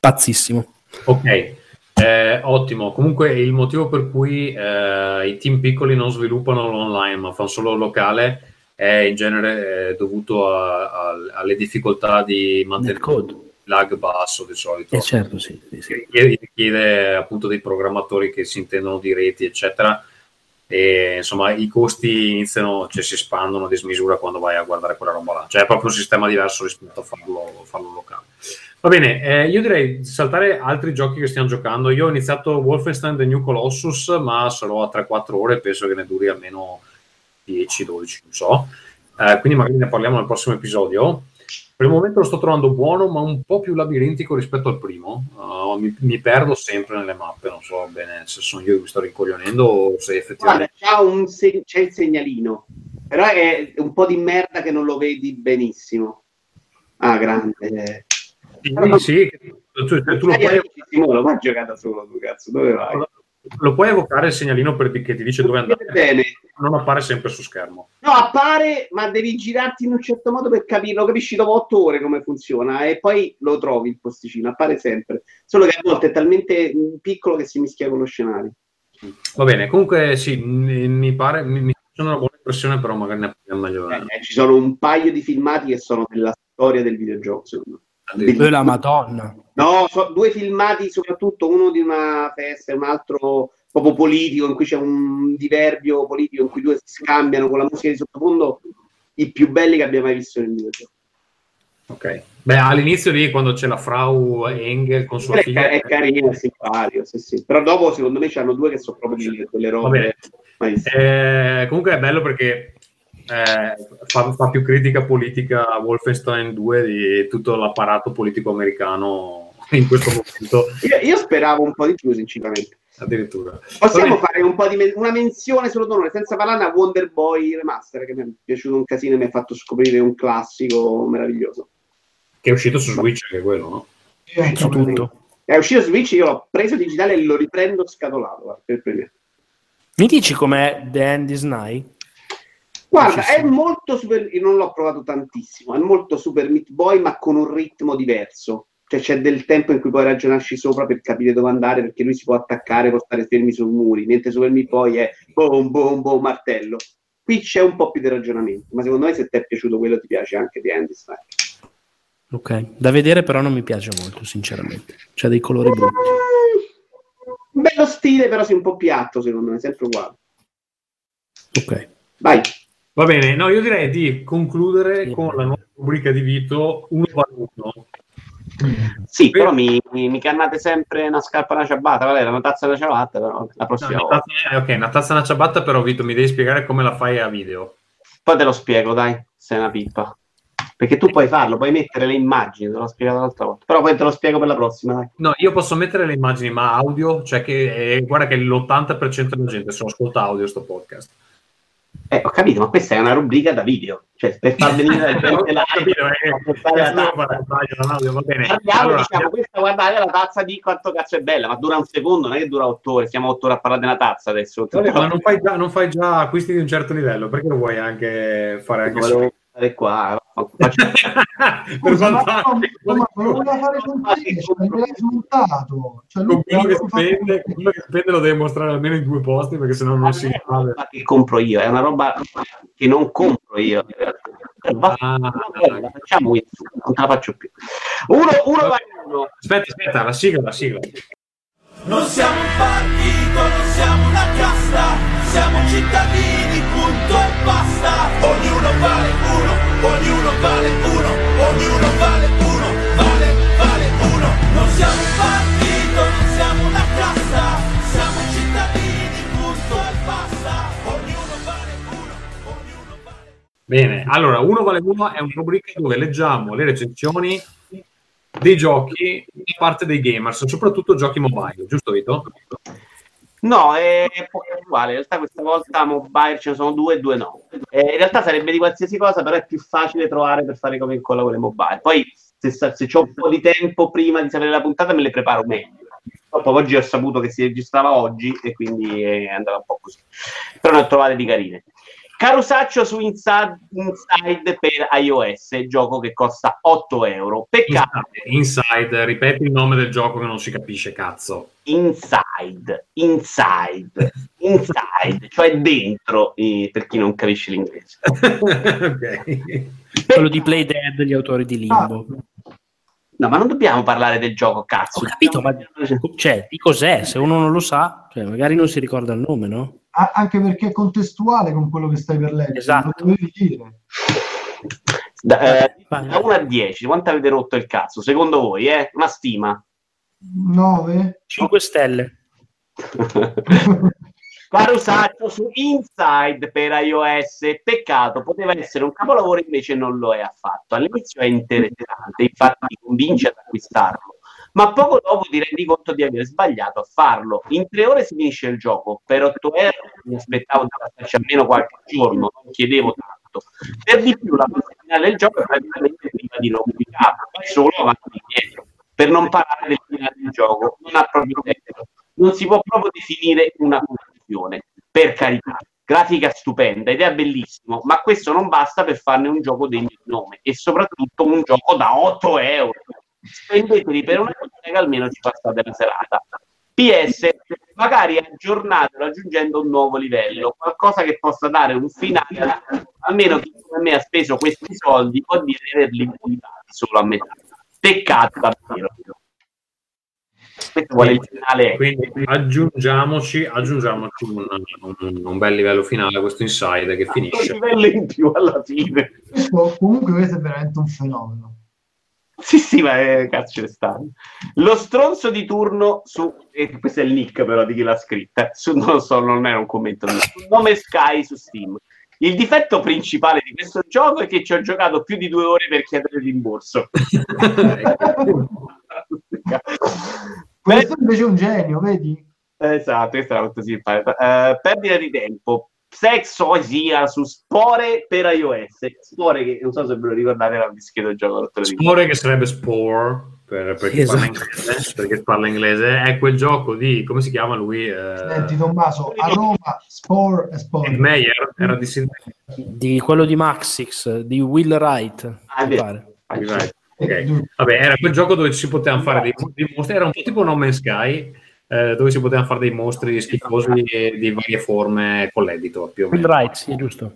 Pazzissimo. Ok, eh, ottimo. Comunque il motivo per cui eh, i team piccoli non sviluppano l'online ma fanno solo il locale è in genere eh, dovuto a- a- alle difficoltà di mantenere code. lag basso di solito. Eh certo, sì. sì, richiede appunto dei programmatori che si intendono di reti, eccetera. E insomma, i costi iniziano, cioè si espandono a dismisura quando vai a guardare quella roba là. Cioè, è proprio un sistema diverso rispetto a farlo, farlo locale. Va bene, eh, io direi di saltare altri giochi che stiamo giocando. Io ho iniziato Wolfenstein The New Colossus, ma sarò a 3-4 ore, penso che ne duri almeno 10-12, non so. Eh, quindi magari ne parliamo nel prossimo episodio. Per il momento lo sto trovando buono, ma un po' più labirintico rispetto al primo. Uh, mi, mi perdo sempre nelle mappe, non so bene se sono io che mi sto rincoglionendo o se effettivamente... Guarda, c'ha un se- c'è il segnalino, però è un po' di merda che non lo vedi benissimo. Ah, grande. Sì, sì, tu, tu- tu lo, puoi, Simone, ma gioca da solo tu, cazzo, dove vai? lo puoi evocare il segnalino per, che ti dice dove andare. Bene. Non appare sempre su schermo. No, appare, ma devi girarti in un certo modo per capirlo. Capisci dopo otto ore come funziona e poi lo trovi il posticino. Appare sempre. Solo che a volte è talmente mm, piccolo che si mischia con lo scenario. Va bene, comunque sì, mi, mi pare, mi, mi fa una buona impressione, però magari ne parliamo meglio. Eh, ci sono un paio di filmati che sono della storia del videogioco, secondo me. Eh, la Madonna. No, so, due filmati, soprattutto uno di una festa e un altro proprio politico, in cui c'è un diverbio politico in cui due si scambiano con la musica di sottofondo, i più belli che abbia mai visto nel videogioco. Ok. Beh, all'inizio lì, quando c'è la Frau Engel con sua È, figlia... è carino, è simpatico, sì, sì. Però dopo, secondo me, c'hanno due che sono proprio delle, robe. Eh, comunque è bello perché eh, fa, fa più critica politica a Wolfenstein 2 di tutto l'apparato politico americano in questo momento, Io, io speravo un po' di più, sinceramente. addirittura. Possiamo fare un po' di men- una menzione solo d'onore, senza parlare a Wonder Boy Remaster, che mi è piaciuto un casino e mi ha fatto scoprire un classico meraviglioso. Che è uscito su Switch, che è quello, no? Eh, Su tutto. È uscito su Switch, io l'ho preso digitale e lo riprendo scatolato guarda, per premiere. Mi dici com'è The End is Nigh? Guarda, è molto super. Io non l'ho provato tantissimo. È molto Super Meat Boy, ma con un ritmo diverso. Cioè, c'è del tempo in cui puoi ragionarci sopra per capire dove andare, perché lui si può attaccare, può stare fermi sui muri. Mentre Super Meat Boy è boom, boom, boom, martello. Qui c'è un po' più di ragionamento. Ma secondo me, se ti è piaciuto quello, ti piace anche di Andy Stein. Ok, da vedere però non mi piace molto, sinceramente. C'ha dei colori brutti. Bello stile, però sì, un po' piatto, secondo me, sempre uguale. Ok. Vai. Va bene, no, io direi di concludere Sì. con la nuova rubrica di Vito, uno vale uno. Sì, però mi, mi, mi cannate sempre una scarpa e una ciabatta. Vabbè, una tazza e una ciabatta, però la prossima No, volta. una tazza- ok, una tazza e una ciabatta, però Vito mi devi spiegare come la fai a video. Poi te lo spiego, dai, sei una pippa. Perché tu puoi farlo, puoi mettere le immagini, te l'ho spiegato l'altra volta. Però poi te lo spiego per la prossima, dai. No, io posso mettere le immagini, ma audio, cioè che eh, guarda che l'80% della gente se lo ascolta audio sto podcast. Eh, ho capito, ma questa è una rubrica da video. Cioè, per far venire la *laughs* gente la. Parliamo, Allora, diciamo, questa guardate la tazza di quanto cazzo è bella, ma dura un secondo, non è che dura otto ore, siamo otto ore a parlare della tazza adesso. ma non *laughs* fai, già, non fai già acquisti di un certo livello, perché lo vuoi anche fare anche? Volevo stare qua, *laughs* faccio- per ma, fare con te, cioè, me l'hai smontato. Cioè, lui con quello che spende, quello che spende lo deve mostrare almeno in due posti perché sennò non si una muove. roba che compro io, è una roba che non compro io. Va- Ah, la facciamo qui, non te la faccio più. Uno, uno va uno. Aspetta, aspetta, la sigla, la sigla. Non siamo un partito, non siamo una casta, siamo cittadini, punto e basta. Ognuno vale uno, ognuno vale uno, ognuno vale uno, vale, vale uno. Non siamo un partito, non siamo una casta, siamo cittadini, punto e basta. Ognuno vale uno, ognuno vale Bene, allora, uno vale uno è una rubrica dove leggiamo le recensioni dei giochi da parte dei gamers, soprattutto giochi mobile, giusto Vito? No, è poco uguale. In realtà questa volta mobile ce ne sono due e due no. Eh, in realtà sarebbe di qualsiasi cosa, però è più facile trovare per fare come incolla con le mobile. Poi se, se ho un po' di tempo prima di sapere la puntata me le preparo meglio. Purtroppo oggi ho saputo che si registrava oggi e quindi è andata un po' così. Però ne ho trovate di carine. Carusaccio su Inside, Inside per iOS, gioco che costa 8 euro. Peccato. Inside, ripeti il nome del gioco che non si capisce, cazzo. Inside, inside, *laughs* inside, cioè dentro, eh, per chi non capisce l'inglese. ok. Quello di Play Dead, gli autori di Limbo. No, ma non dobbiamo parlare del gioco, cazzo. Ho capito, ma cioè, di cos'è? Se uno non lo sa, cioè, magari non si ricorda il nome, no? Anche perché è contestuale con quello che stai per leggere. Esatto. Lo dovevi dire. Da, eh, Vai. da 1 a 10, quanto avete rotto il cazzo? Secondo voi, eh? Una stima. 9? 5 stelle. *laughs* Carusaccio su Inside per iOS. Peccato, poteva essere un capolavoro, invece non lo è affatto. All'inizio è interessante, infatti ti convince ad acquistarlo, ma poco dopo ti rendi conto di aver sbagliato a farlo. In tre ore si finisce il gioco, per 8 euro mi aspettavo di passarci almeno qualche giorno, non chiedevo tanto. Per di più, la fase finale del gioco è praticamente priva di novità, poi solo avanti e indietro. Per non parlare del finale del gioco, non ha proprio senso. Non si può proprio definire una conclusione. Per carità, grafica stupenda, idea bellissimo, ma questo non basta per farne un gioco degno di nome e soprattutto un gioco da 8 euro. Spendeteli per una cosa che almeno ci passate la serata. PS, magari aggiornatelo aggiungendo un nuovo livello, qualcosa che possa dare un finale, almeno chi come me ha speso questi soldi può dire di averli buttati solo a metà. Peccato davvero. Questo vuole il finale. Quindi aggiungiamoci, aggiungiamoci un, un- un bel livello finale a questo inside che Un finisce. livello in più alla fine. Comunque questo è veramente un fenomeno. *laughs* Sì, sì, ma è cazzo ce stanno. Lo stronzo di turno su, e questo è il nick però di chi l'ha scritta, su, non lo so, non era un commento mio, su nome Sky su Steam. Il difetto principale di questo gioco è che ci ho giocato più di due ore per chiedere il rimborso. *laughs* *laughs* Questo invece è un genio, vedi? Esatto, questa era molto simpatica. Eh, perdita di tempo. Sexosia su Spore per iOS. Spore che non so se ve lo ricordate era un dischetto del gioco. Spore che sarebbe Spore per, per chi Esatto. parla inglese, perché parla inglese, è quel gioco di, come si chiama lui? Eh, Senti Tommaso, a Roma, Spore e Ed Spore. Meyer era di Di quello di Maxix, di Will Wright, Ah, è mi vero. pare. Right. Ok. Vabbè, era quel gioco dove si potevano fare dei, dei mostri, era un po' tipo No Man's Sky, eh, dove si potevano fare dei mostri schifosi di varie forme con l'editor più o meno. Wright, sì, giusto.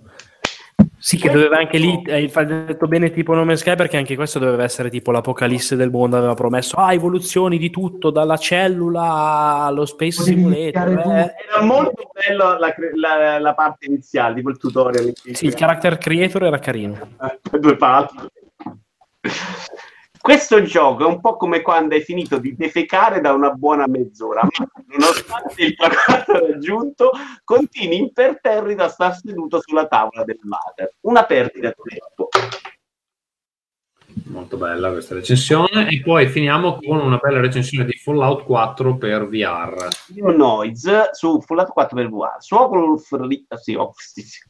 Sì, che doveva anche lì, hai detto bene tipo No Man's Sky perché anche questo doveva essere tipo l'apocalisse del mondo, aveva promesso ah, evoluzioni di tutto, dalla cellula allo Space Simulator. eh. Era molto bello la, la- la parte iniziale, tipo il tutorial. Sì, il character creator era carino. Eh, *laughs* due pali. Questo gioco è un po' come quando hai finito di defecare da una buona mezz'ora, ma nonostante il traguardo raggiunto, continui imperterrito a star seduto sulla tavola del water. Una perdita di tempo. Molto bella questa recensione. E poi finiamo con una bella recensione di Fallout 4 per VR. New Noise su Fallout 4 per VR. Su Oculus, sì.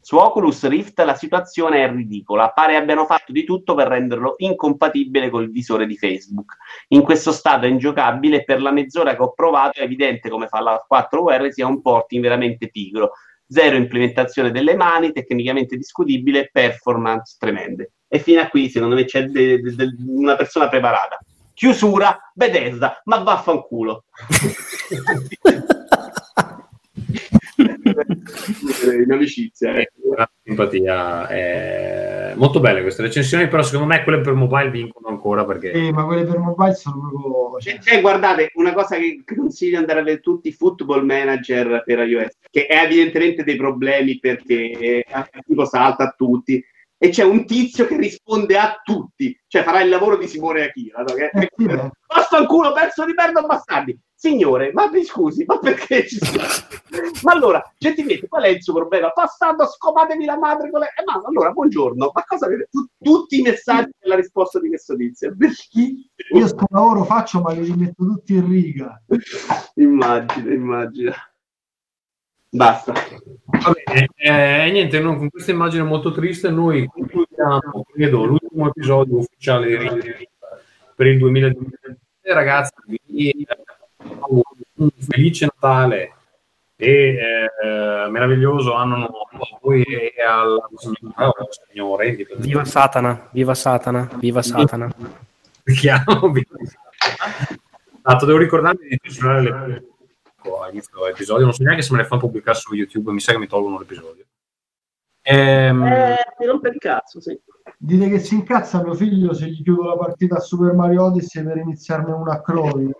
su Oculus Rift la situazione è ridicola. Pare abbiano fatto di tutto per renderlo incompatibile col visore di Facebook. In questo stato è ingiocabile per la mezz'ora che ho provato è evidente come Fallout 4 VR sia un porting veramente pigro. Zero implementazione delle mani, tecnicamente discutibile, performance tremende. E fino a qui, secondo me, c'è de- de- de- una persona preparata. Chiusura, Bethesda, ma vaffanculo. *laughs* in amicizia, eh. Grande simpatia. È molto belle queste recensioni, però secondo me quelle per mobile vincono ancora perché Eh, ma quelle per mobile sono proprio... Cioè, cioè, guardate, una cosa che consiglio di andare a vedere tutti i football manager per iOS, che ha evidentemente dei problemi perché eh, tipo salta a tutti, e c'è un tizio che risponde a tutti, cioè farà il lavoro di Simone no? che, Eh. Basta il culo, pezzo di merda bastardi. Signore, ma mi scusi, ma perché ci sono? ma allora, gentilmente, qual è il suo problema? Bastardo, scopatevi la madre con le... Eh, ma allora, buongiorno, ma cosa avete? Tu- tutti i messaggi della risposta di questo tizio. Io sto lavoro faccio ma li rimetto tutti in riga. *laughs* immagino, immagino. Basta. Va bene, eh, niente, no, con questa immagine molto triste noi concludiamo, credo, l'ultimo episodio ufficiale di Ring per il 2020. Ragazzi, vi auguro un felice Natale e eh, meraviglioso anno nuovo a voi e al signore, Viva Satana, viva Satana, viva Satana. Chiamo, viva Satana. Esatto, devo ricordarmi di censurare le ecco, all'inizio dell'episodio, non so neanche se me le fanno pubblicare su YouTube, mi sa che mi tolgono l'episodio. Ehm, Eh, ti rompe il cazzo, sì. Dite che si incazza mio figlio se gli chiudo la partita a Super Mario Odyssey per iniziarne una a Crowley.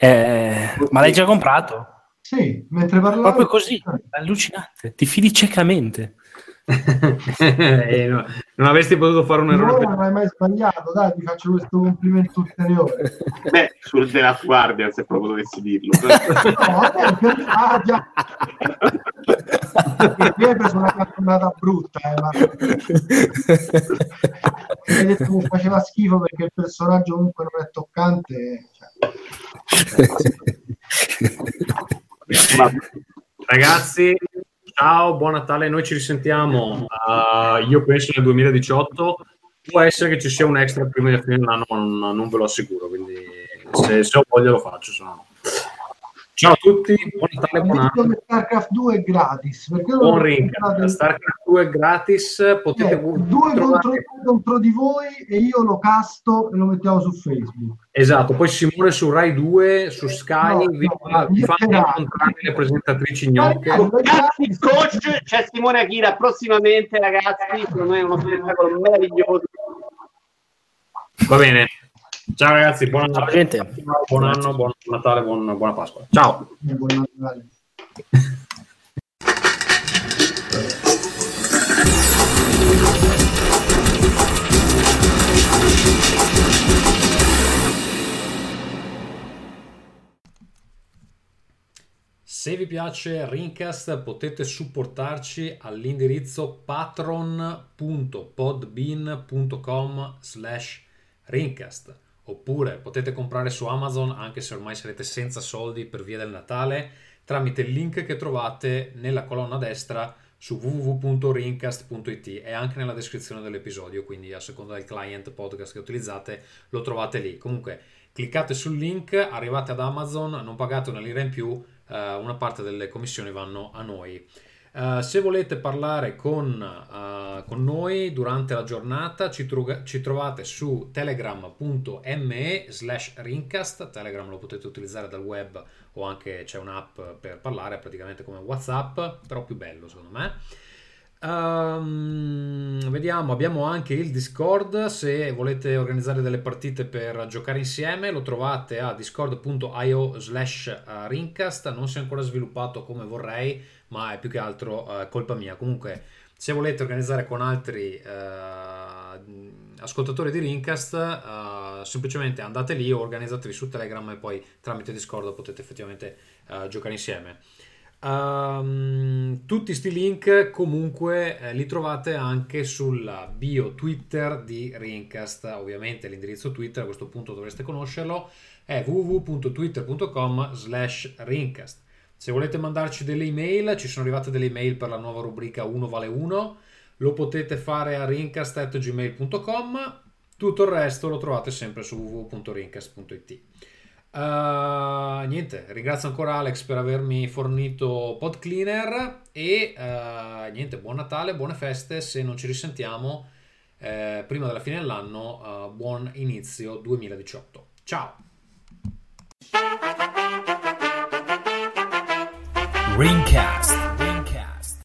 Eh, ma l'hai già comprato? Sì, mentre parlavo... Proprio così, allucinante, ti fidi ciecamente. *laughs* eh, no, non avresti potuto fare un errore Finora non hai mai sbagliato, dai, ti faccio questo complimento ulteriore. *laughs* Beh, sul The Last Guardian, se proprio dovessi dirlo. No, vabbè, per- ah, già. Hai preso una campionata brutta, eh, ma hai detto che faceva schifo perché il personaggio comunque non è toccante. cioè. *laughs* Ma Ragazzi, ciao, buon Natale, noi ci risentiamo, uh, io penso nel 2018, può essere che ci sia un extra prima di fine dell'anno, ma non, non ve lo assicuro, quindi se, se ho voglia lo faccio, se no no. Ciao a tutti, buon Natale, buon anno, StarCraft 2 è gratis. Perché buon ring? StarCraft 2 è gratis, potete Eh, due contro, contro di voi e io lo casto e lo mettiamo su Facebook. Esatto, poi Simone su Rai 2, su Sky, No, vi, no, fa, vi fa niente incontrare le presentatrici gnocche. Ragazzi, coach, c'è Simone Akira prossimamente, ragazzi. Secondo me è uno spettacolo meraviglioso. Va bene. Ciao ragazzi, buon, Ciao, gente. buon anno, buon Natale, buon- buona Pasqua. Ciao. Buon Natale. Se vi piace Rincast potete supportarci all'indirizzo patron.podbean.com slash Rincast oppure potete comprare su Amazon anche se ormai sarete senza soldi per via del Natale tramite il link che trovate nella colonna destra su www.rincast.it e anche nella descrizione dell'episodio quindi a seconda del client podcast che utilizzate lo trovate lì comunque cliccate sul link arrivate ad Amazon non pagate una lira in più eh, una parte delle commissioni vanno a noi. Eh, se volete parlare con, eh, con noi durante la giornata ci, tru- ci trovate su telegram.me slash rincast, telegram lo potete utilizzare dal web o anche c'è un'app per parlare praticamente come whatsapp, però più bello secondo me. Ehm, vediamo, abbiamo anche il Discord. Se volete organizzare delle partite per giocare insieme, lo trovate a discord.io slash eh, rincast. Non si è ancora sviluppato come vorrei, ma è più che altro eh, colpa mia. Comunque, se volete organizzare con altri eh, ascoltatori di Rincast, eh, semplicemente andate lì o organizzatevi su Telegram e poi tramite Discord potete effettivamente eh, giocare insieme. Ehm, tutti sti link comunque eh, li trovate anche sulla bio Twitter di Rincast. Ovviamente l'indirizzo Twitter a questo punto dovreste conoscerlo è www.twitter.com slash Rincast. Se volete mandarci delle email, ci sono arrivate delle email per la nuova rubrica 1 vale 1, lo potete fare a rincast.gmail.com, tutto il resto lo trovate sempre su www.rincast.it. Uh, niente, ringrazio ancora Alex per avermi fornito Pod Cleaner e uh, niente, buon Natale, buone feste, se non ci risentiamo eh, prima della fine dell'anno, uh, buon inizio 2018. Ciao! Greencast.